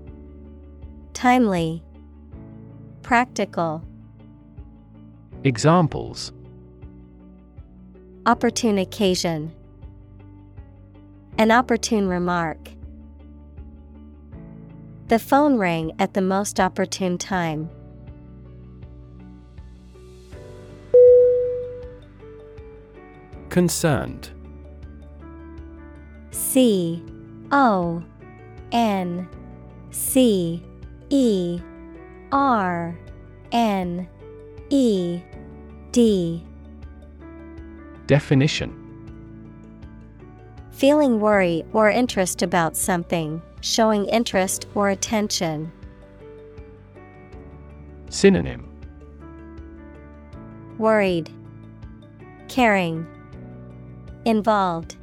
Timely, Practical, Examples Opportune occasion, An opportune remark. The phone rang at the most opportune time. Concerned C O N C E R N E D Definition Feeling worry or interest about something, showing interest or attention. Synonym Worried, Caring, Involved.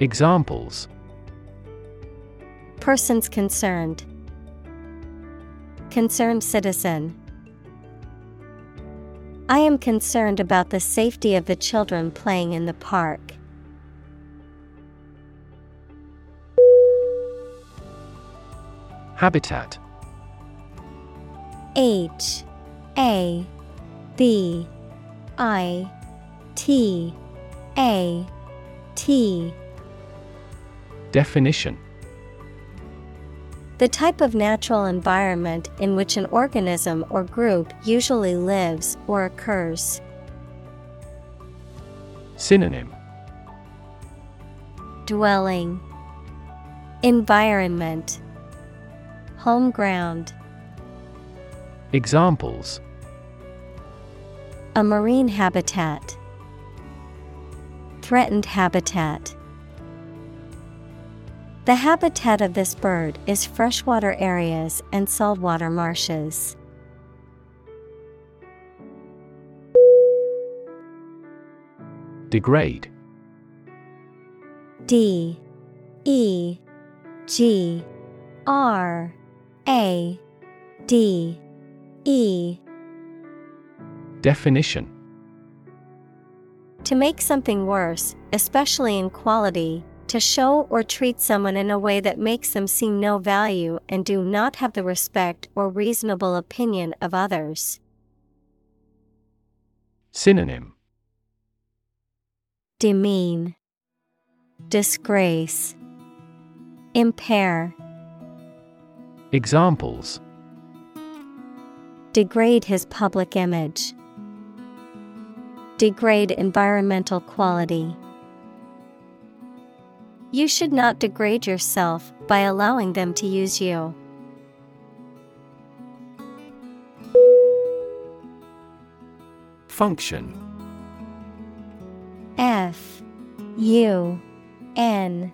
Examples Persons concerned. Concerned citizen. I am concerned about the safety of the children playing in the park. Habitat H A B I T A T Definition The type of natural environment in which an organism or group usually lives or occurs. Synonym. Dwelling, Environment, Home ground, Examples. A marine habitat, Threatened habitat. The habitat of this bird is freshwater areas and saltwater marshes. Degrade. D. E. G. R. A. D. E. Definition. To make something worse, especially in quality, to show or treat someone in a way that makes them see no value and do not have the respect or reasonable opinion of others. Synonym Demean, Disgrace, Impair. Examples Degrade his public image. Degrade environmental quality. You should not degrade yourself by allowing them to use you. Function. F U N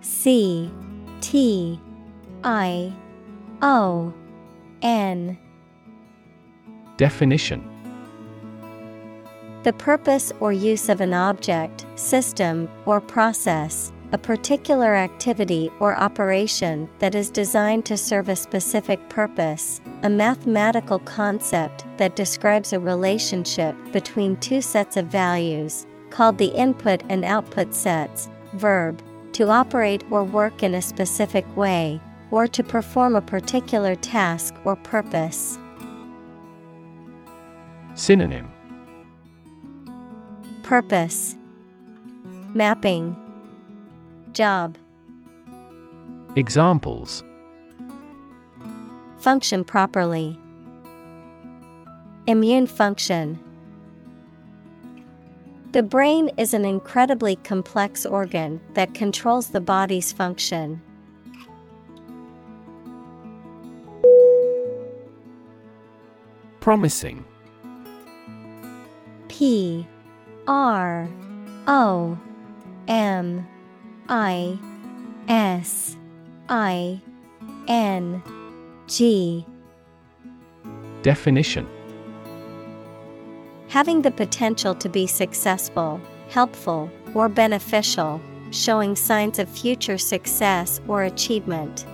C T I O N. Definition. The purpose or use of an object, system, or process, a particular activity or operation that is designed to serve a specific purpose, a mathematical concept that describes a relationship between two sets of values, called the input and output sets, verb, to operate or work in a specific way, or to perform a particular task or purpose. Synonym. Purpose. Mapping Job Examples Function properly. Immune function. The brain is an incredibly complex organ that controls the body's function. Promising P R O M I S I N G. Definition. Having the potential to be successful, helpful, or beneficial, showing signs of future success or achievement.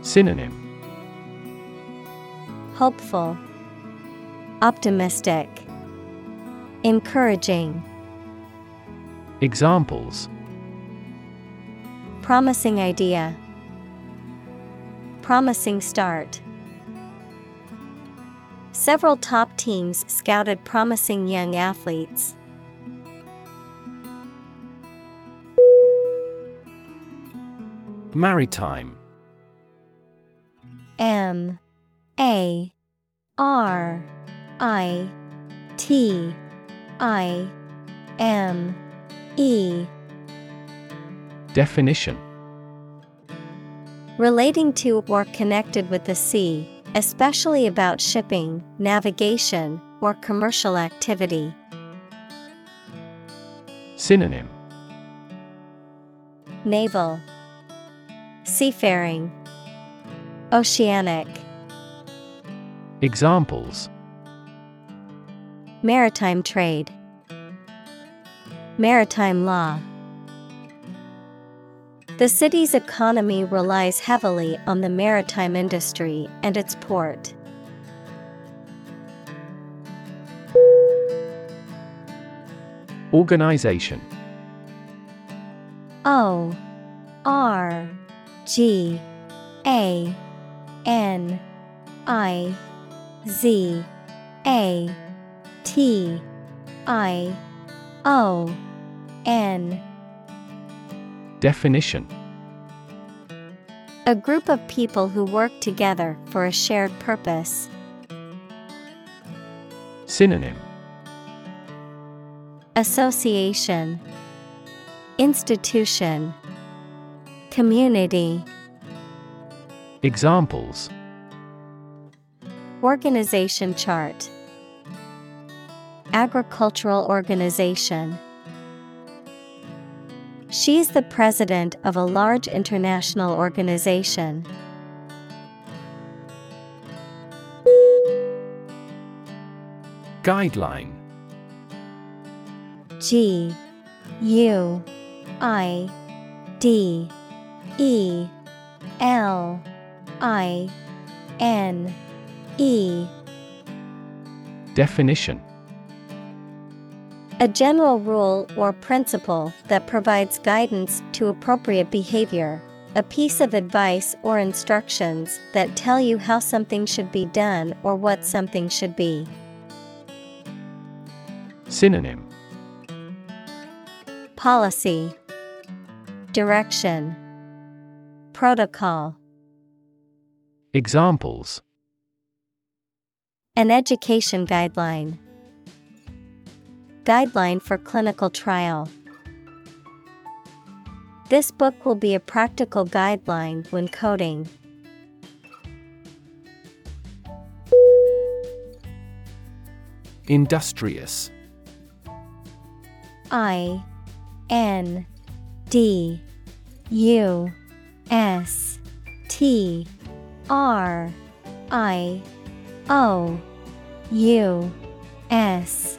Synonym. Hopeful, Optimistic, Encouraging. Examples. Promising idea. Promising start. Several top teams scouted promising young athletes. Maritime. M. A. R. I. T. I. M E. Definition. Relating to or connected with the sea, especially about shipping, navigation, or commercial activity. Synonym. Naval, Seafaring, Oceanic, Examples. Maritime trade, Maritime law. The city's economy relies heavily on the maritime industry and its port. Organization O R G A N I Z A T I O N. Definition. A group of people who work together for a shared purpose. Synonym. Association. Institution. Community. Examples. Organization chart Agricultural organization. She is the president of a large international organization. Guideline. G U I D E L I N E. Definition A general rule or principle that provides guidance to appropriate behavior. A piece of advice or instructions that tell you how something should be done or what something should be. Synonym Policy Direction Protocol Examples An education guideline. Guideline for clinical trial. This book will be a practical guideline when coding. Industrious. I N D U S T R I O U S.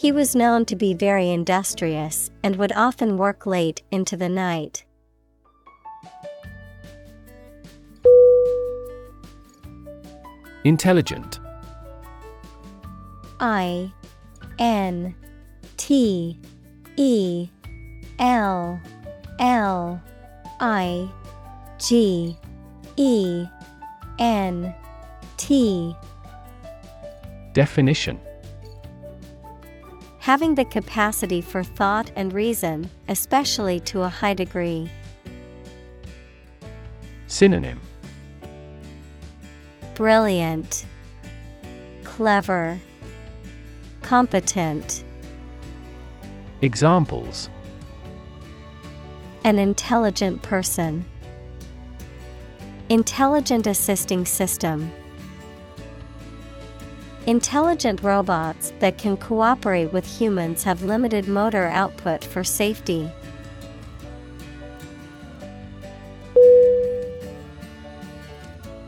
He was known to be very industrious and would often work late into the night. Intelligent. I N T E L L I G E N T. Definition Having the capacity for thought and reason, especially to a high degree. Synonym Brilliant, Clever, Competent. Examples An intelligent person. Intelligent assisting system. Intelligent robots that can cooperate with humans have limited motor output for safety.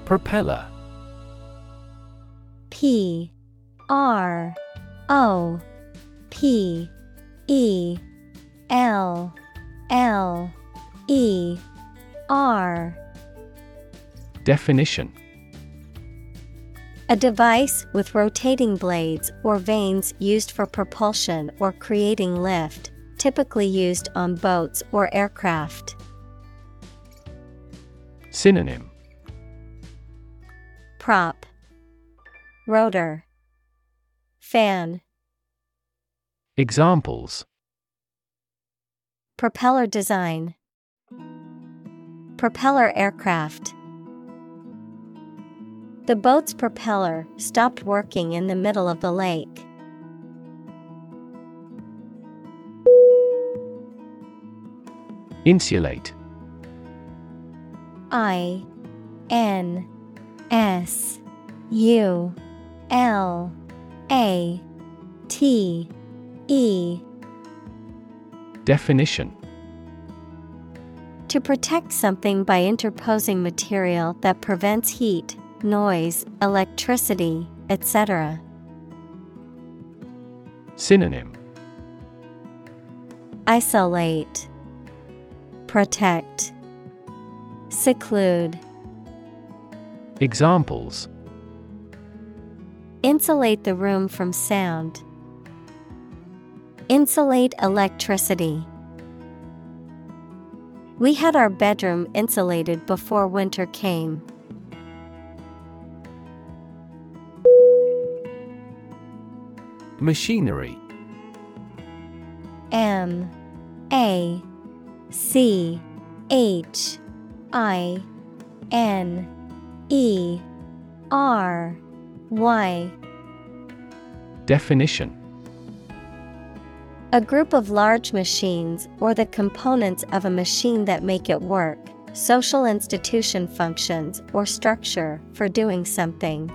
Propeller. P R O P E L L E R. Definition A device with rotating blades or vanes used for propulsion or creating lift, typically used on boats or aircraft. Synonym. Prop. Rotor. Fan. Examples. Propeller design. Propeller aircraft The boat's propeller stopped working in the middle of the lake. Insulate. I N S U L A T E. Definition. To protect something by interposing material that prevents heat, noise, electricity, etc. Synonym Isolate, Protect, Seclude. Examples Insulate the room from sound. Insulate electricity. We had our bedroom insulated before winter came. Machinery. M A C H I N E R Y. Definition. A group of large machines or the components of a machine that make it work, social institution functions or structure for doing something.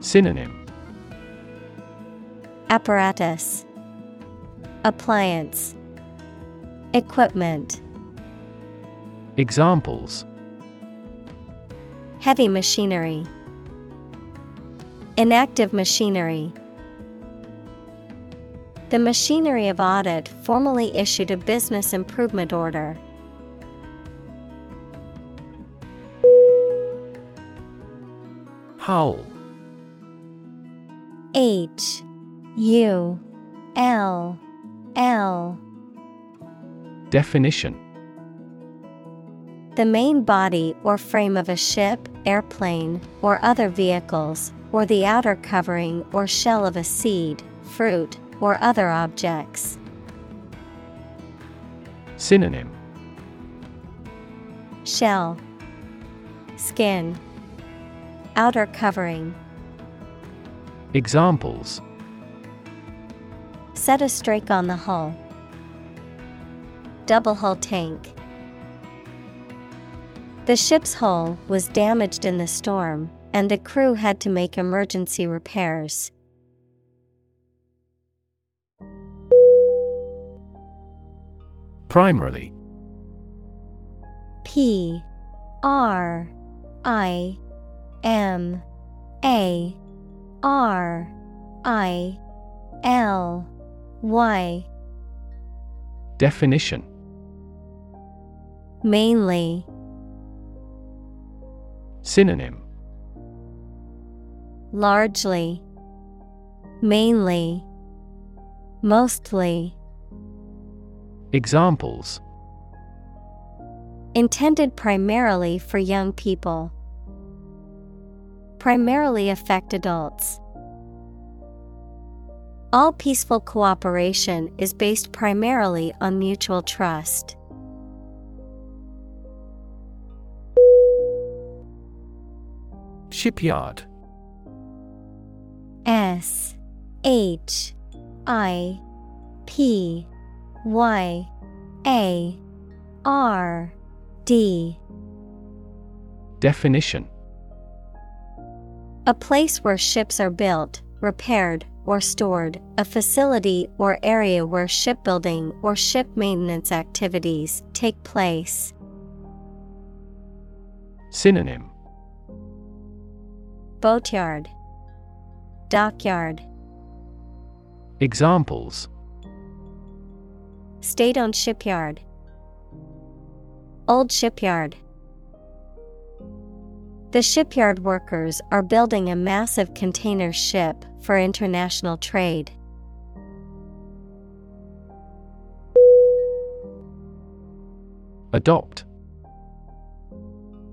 Synonym Apparatus Appliance Equipment Examples. Heavy machinery Inactive machinery. The machinery of audit formally issued a business improvement order. Hull H U L L. Definition. The main body or frame of a ship, airplane, or other vehicles, or the outer covering or shell of a seed, fruit, or other objects. Synonym. Shell. Skin. Outer covering. Examples Set a strake on the hull. Double hull tank. The ship's hull was damaged in the storm, and the crew had to make emergency repairs. Primarily P R I M A R I L Y Definition. Mainly. Synonym. Largely. Mainly. Mostly. Examples. Intended primarily for young people. Primarily affect adults. All peaceful cooperation is based primarily on mutual trust. Shipyard. S H I P Y A R D. Definition. A place where ships are built, repaired, or stored, a facility or area where shipbuilding or ship maintenance activities take place. Synonym. Boatyard, Dockyard, Examples. State owned shipyard, Old shipyard. The shipyard workers are building a massive container ship for international trade. Adopt.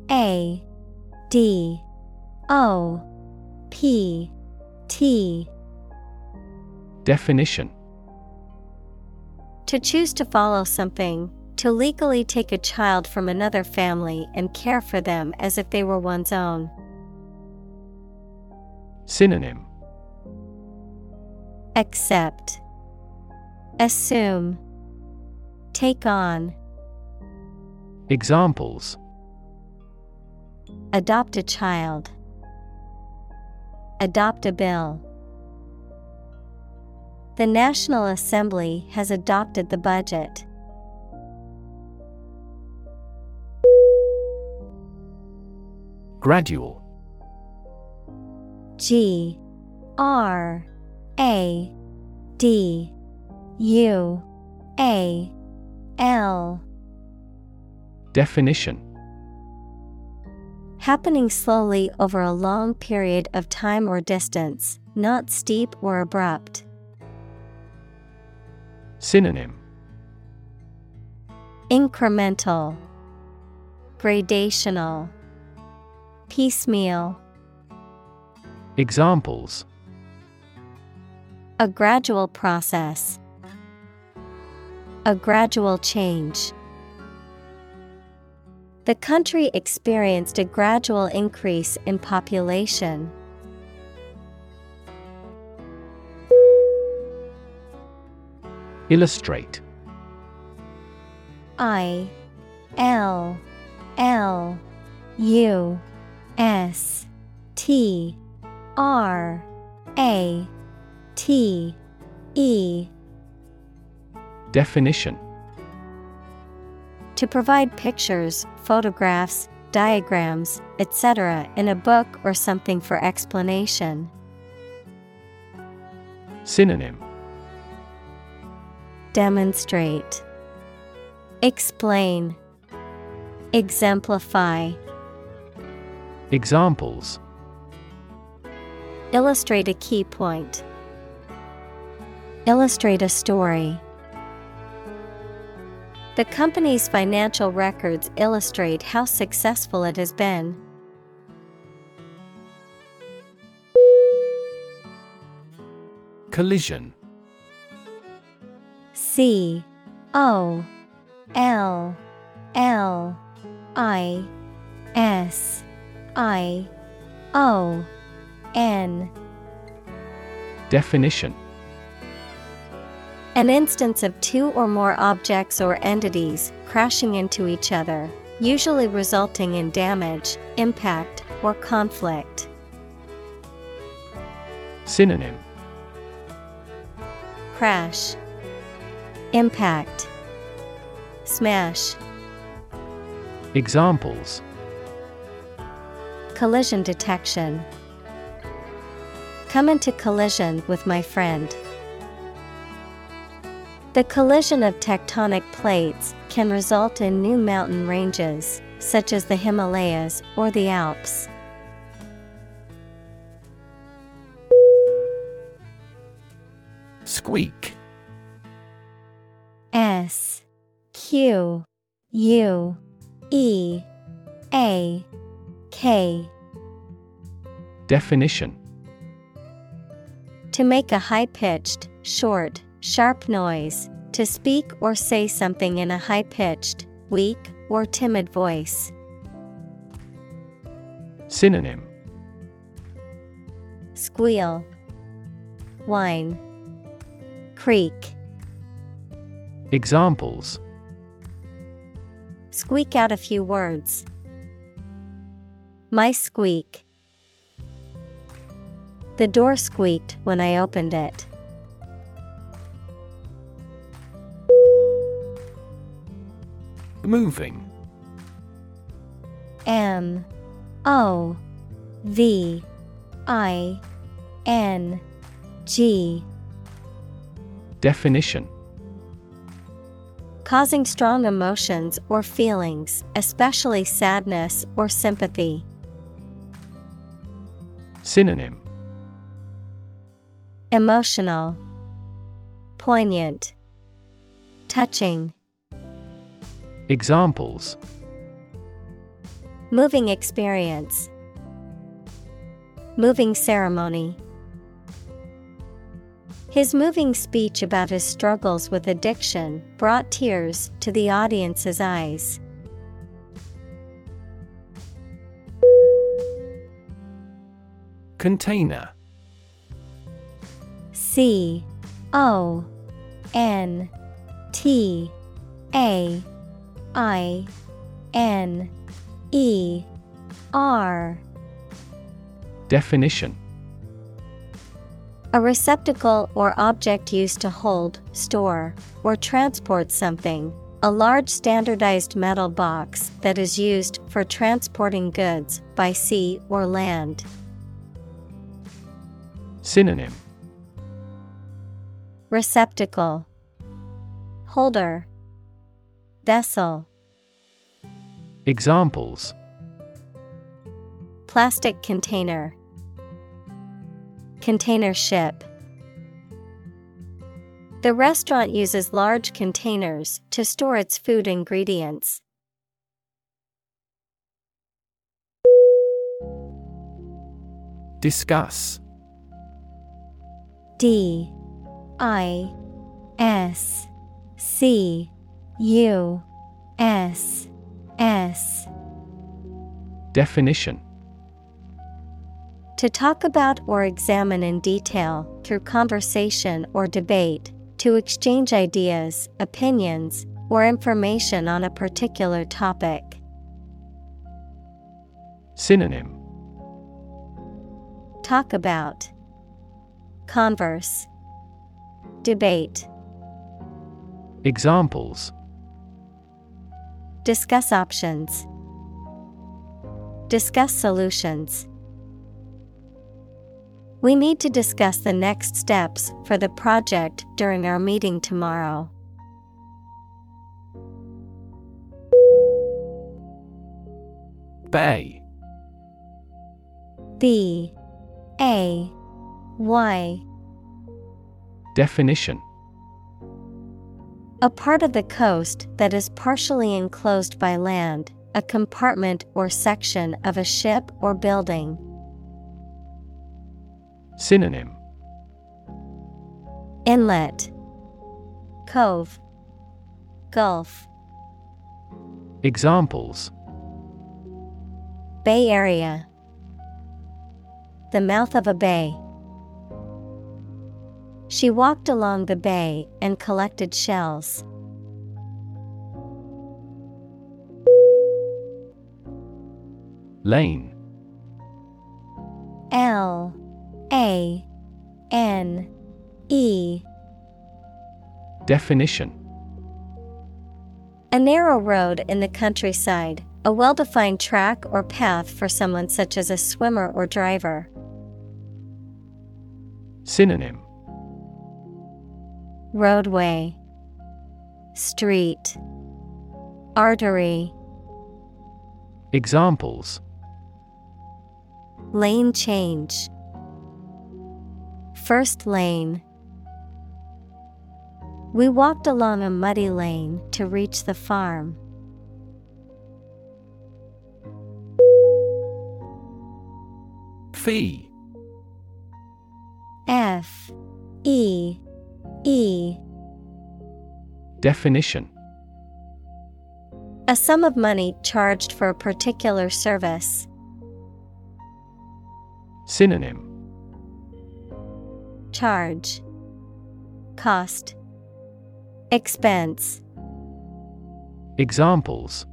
A D O P T. Definition. To choose to follow something, to legally take a child from another family and care for them as if they were one's own. Synonym Accept, Assume, Take on, Examples Adopt a child, Adopt a bill. The National Assembly has adopted the budget. Gradual G R A D U A L. Definition. Happening slowly over a long period of time or distance, not steep or abrupt. Synonym. Incremental, Gradational, Piecemeal. Examples A gradual process. A gradual change. The country experienced a gradual increase in population. Illustrate I L L U S T R A T E Definition To provide pictures, photographs, diagrams, etc. in a book or something for explanation. Synonym Demonstrate, Explain, Exemplify. Examples Illustrate a key point. Illustrate a story. The company's financial records illustrate how successful it has been. Collision C O L L I S I O N. Definition. An instance of two or more objects or entities crashing into each other, usually resulting in damage, impact, or conflict. Synonym. Crash, Impact, Smash. Examples Collision detection. Come into collision with my friend. The collision of tectonic plates can result in new mountain ranges, such as the Himalayas or the Alps. Squeak S Q U E A K Definition To make a high pitched, short, sharp noise, to speak or say something in a high pitched, weak, or timid voice. Synonym Squeal, Whine, Creak. Examples Squeak out a few words. My squeak. The door squeaked when I opened it. Moving M O V I N G. Definition Causing strong emotions or feelings, especially sadness or sympathy. Synonym Emotional, Poignant, Touching. Examples Moving experience. Moving ceremony. His moving speech about his struggles with addiction brought tears to the audience's eyes. Container C O N T A I N E R Definition A receptacle or object used to hold, store, or transport something. A large standardized metal box that is used for transporting goods by sea or land. Synonym. Receptacle. Holder. Vessel. Examples. Plastic container. Container ship. The restaurant uses large containers to store its food ingredients. Discuss D I S C U S S. Definition. To talk about or examine in detail through conversation or debate, to exchange ideas, opinions, or information on a particular topic. Synonym. Talk about Converse Debate Examples Discuss options. Discuss solutions. We need to discuss the next steps for the project during our meeting tomorrow. Bay B A Why? Definition A part of the coast that is partially enclosed by land, a compartment or section of a ship or building. Synonym Inlet, Cove, Gulf. Examples Bay Area, the mouth of a bay. She walked along the bay and collected shells. Lane L A N E Definition A narrow road in the countryside, a well defined track or path for someone such as a swimmer or driver. Synonym Roadway, Street, Artery, Examples Lane change, First lane. We walked along a muddy lane to reach the farm. Fee F E E. Definition. A sum of money charged for a particular service. Synonym. Charge. Cost. Expense. Examples.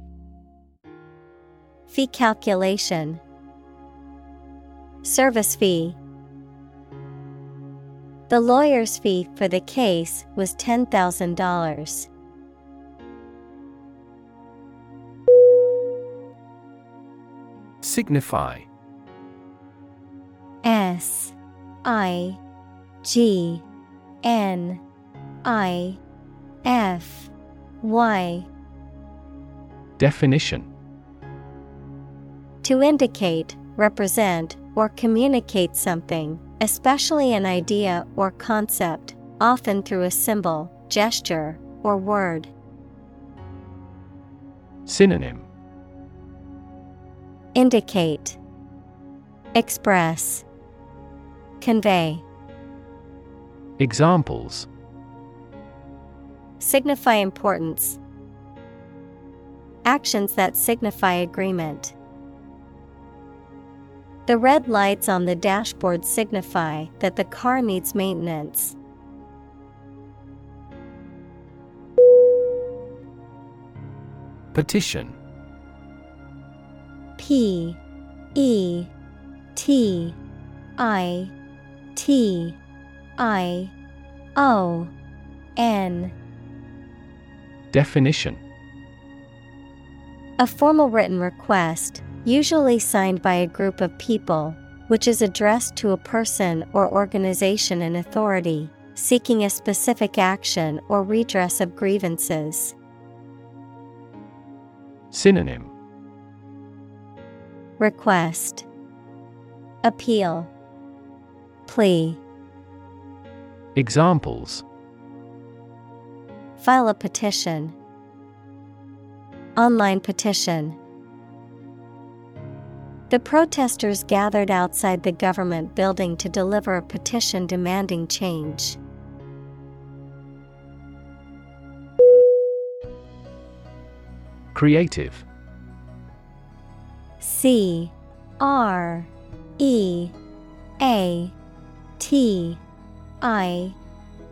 Fee calculation. Service fee The lawyer's fee for the case was $10,000. Signify. S I G N I F Y. Definition. To indicate, represent, or communicate something, especially an idea or concept, often through a symbol, gesture, or word. Synonym Indicate, Express, Convey, Examples Signify importance. Actions that signify agreement. The red lights on the dashboard signify that the car needs maintenance. Petition. P E T I T I O N. Definition. A formal written request, usually signed by a group of people, which is addressed to a person or organization in authority, seeking a specific action or redress of grievances. Synonym Request Appeal Plea Examples File a petition. Online petition. The protesters gathered outside the government building to deliver a petition demanding change. Creative. C R E A T I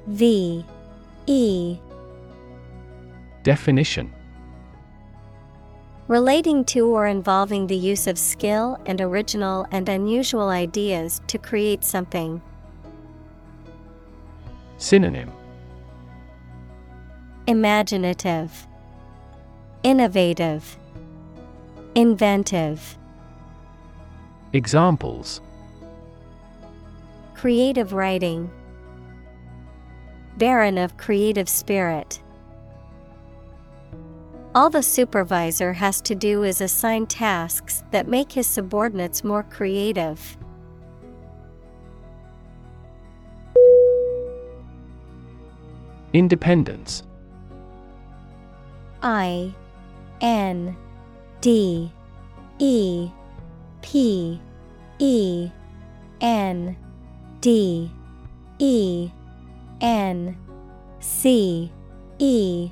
V E. Definition Relating to or involving the use of skill and original and unusual ideas to create something. Synonym Imaginative, Innovative, Inventive. Examples Creative writing. Barren of creative spirit. All the supervisor has to do is assign tasks that make his subordinates more creative. Independence I N D E P E N D E N C E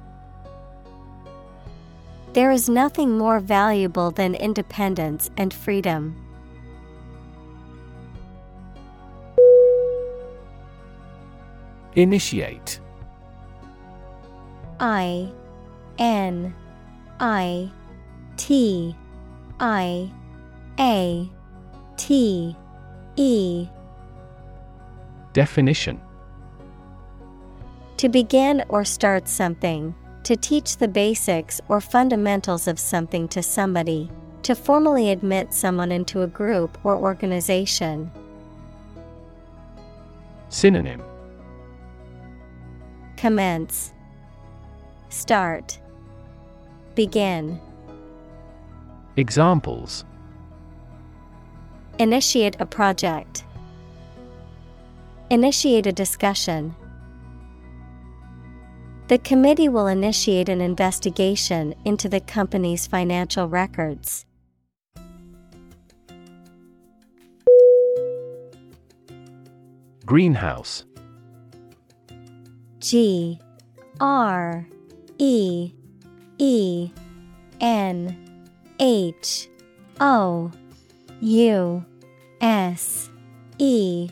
There is nothing more valuable than independence and freedom. Initiate. I N I T I A T E. Definition. To begin or start something, to teach the basics or fundamentals of something to somebody, to formally admit someone into a group or organization. Synonym Commence, Start, Begin. Examples Initiate a project. Initiate a discussion. The committee will initiate an investigation into the company's financial records. Greenhouse. G R E E N H O U S E.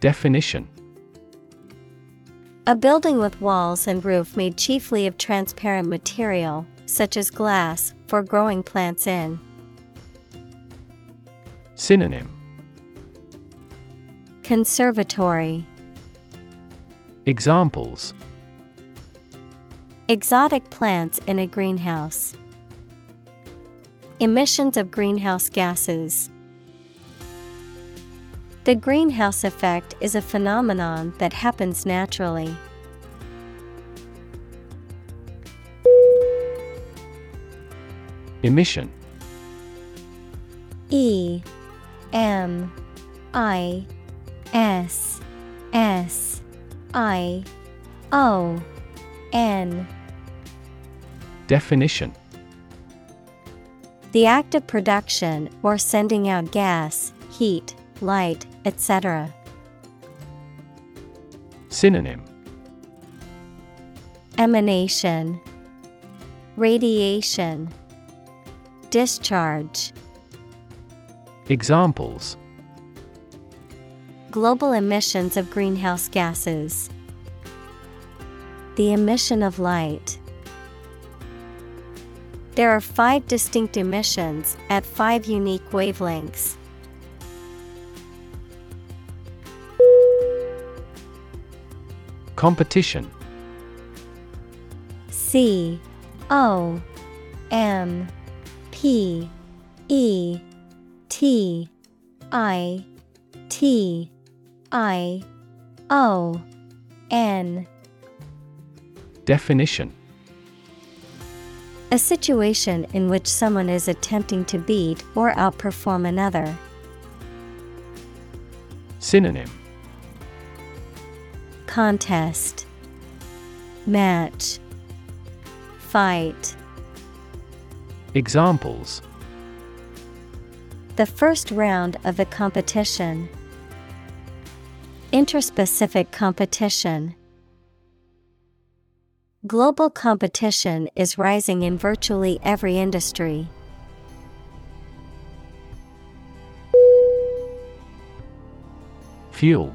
Definition A building with walls and roof made chiefly of transparent material, such as glass, for growing plants in. Synonym Conservatory Examples Exotic plants in a greenhouse. Emissions of greenhouse gases. The greenhouse effect is a phenomenon that happens naturally. Emission. E M I S S I O N. Definition. The act of production or sending out gas, heat, light, etc. Synonym Emanation Radiation Discharge Examples Global emissions of greenhouse gases. The emission of light. There are five distinct emissions at five unique wavelengths. Competition. C O M P E T I T I O N. Definition. A situation in which someone is attempting to beat or outperform another. Synonym Contest Match Fight Examples The first round of the competition. Interspecific competition. Global competition is rising in virtually every industry. Fuel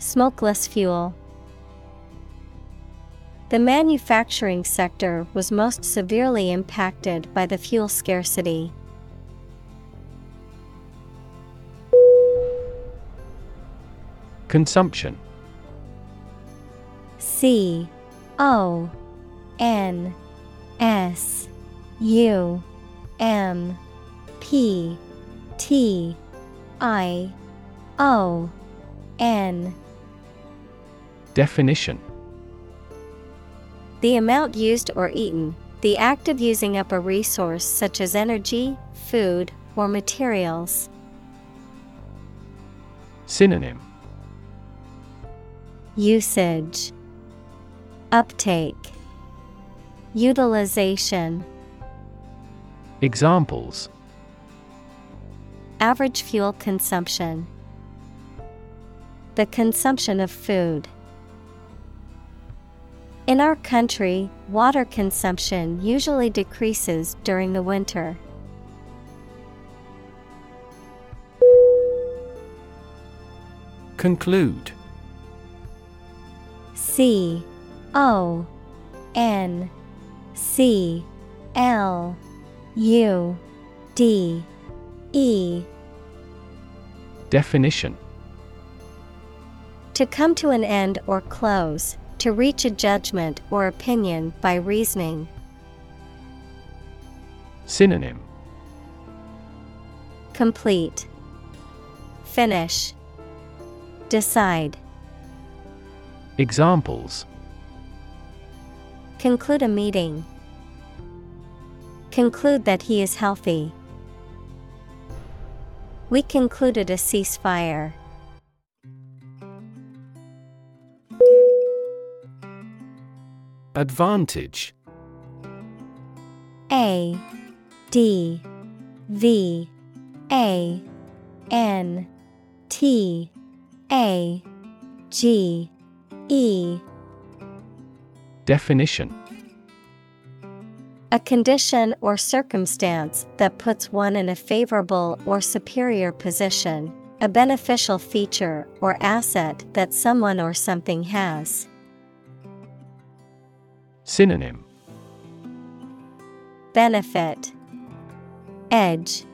Smokeless fuel. The manufacturing sector was most severely impacted by the fuel scarcity. Consumption C O N S U M P T I O N Definition. The amount used or eaten, the act of using up a resource such as energy, food, or materials. Synonym. Usage. Uptake. Utilization. Examples. Average fuel consumption. The consumption of food. In our country, water consumption usually decreases during the winter. Conclude. C O N C L U D E. Definition. To come to an end or close, to reach a judgment or opinion by reasoning. Synonym Complete. Finish. Decide. Examples Conclude a meeting. Conclude that he is healthy. We concluded a ceasefire. Advantage. A D V A N T A G E. Definition. A condition or circumstance that puts one in a favorable or superior position, a beneficial feature or asset that someone or something has. Synonym Benefit Edge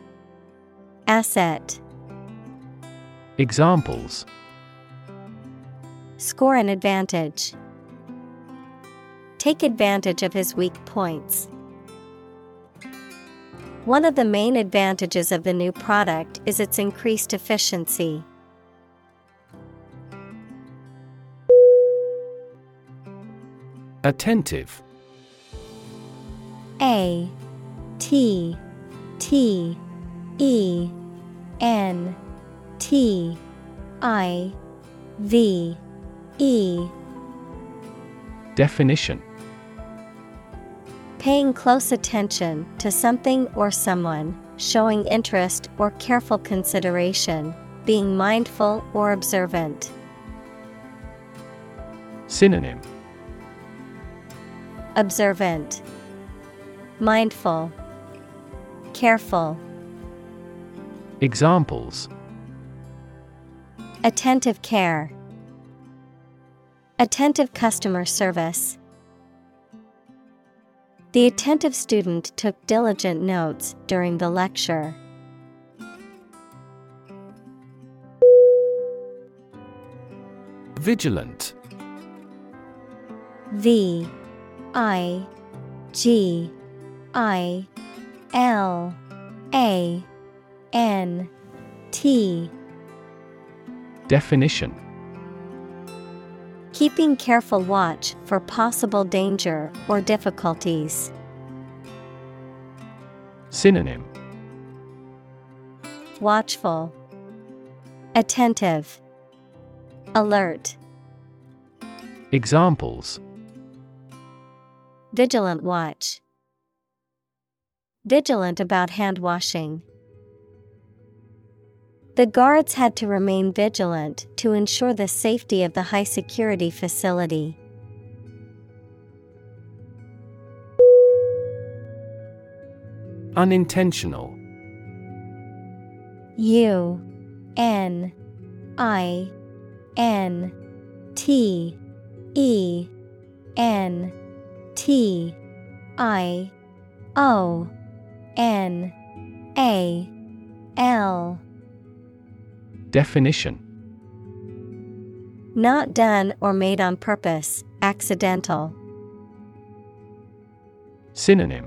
Asset Examples Score an advantage. Take advantage of his weak points. One of the main advantages of the new product is its increased efficiency. Attentive. A T T E N T I V E. Definition. Paying close attention to something or someone, showing interest or careful consideration, being mindful or observant. Synonym Observant, Mindful, Careful. Examples Attentive care, Attentive customer service. The attentive student took diligent notes during the lecture. Vigilant V I G I L A N T. Definition. Keeping careful watch for possible danger or difficulties. Synonym. Watchful, Attentive, Alert, Examples Vigilant watch. Vigilant about hand washing. The guards had to remain vigilant to ensure the safety of the high security facility. Unintentional U N I N T E N T I O N A L. Definition Not done or made on purpose, accidental. Synonym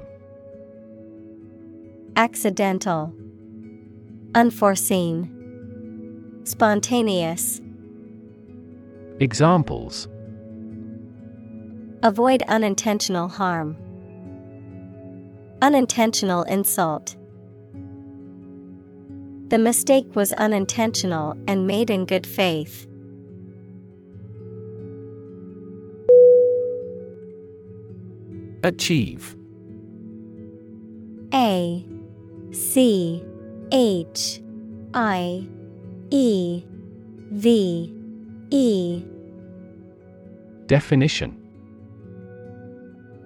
Accidental, Unforeseen, Spontaneous. Examples Avoid unintentional harm. Unintentional insult. The mistake was unintentional and made in good faith. Achieve A C H I E V E Definition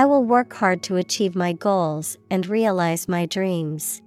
I will work hard to achieve my goals and realize my dreams.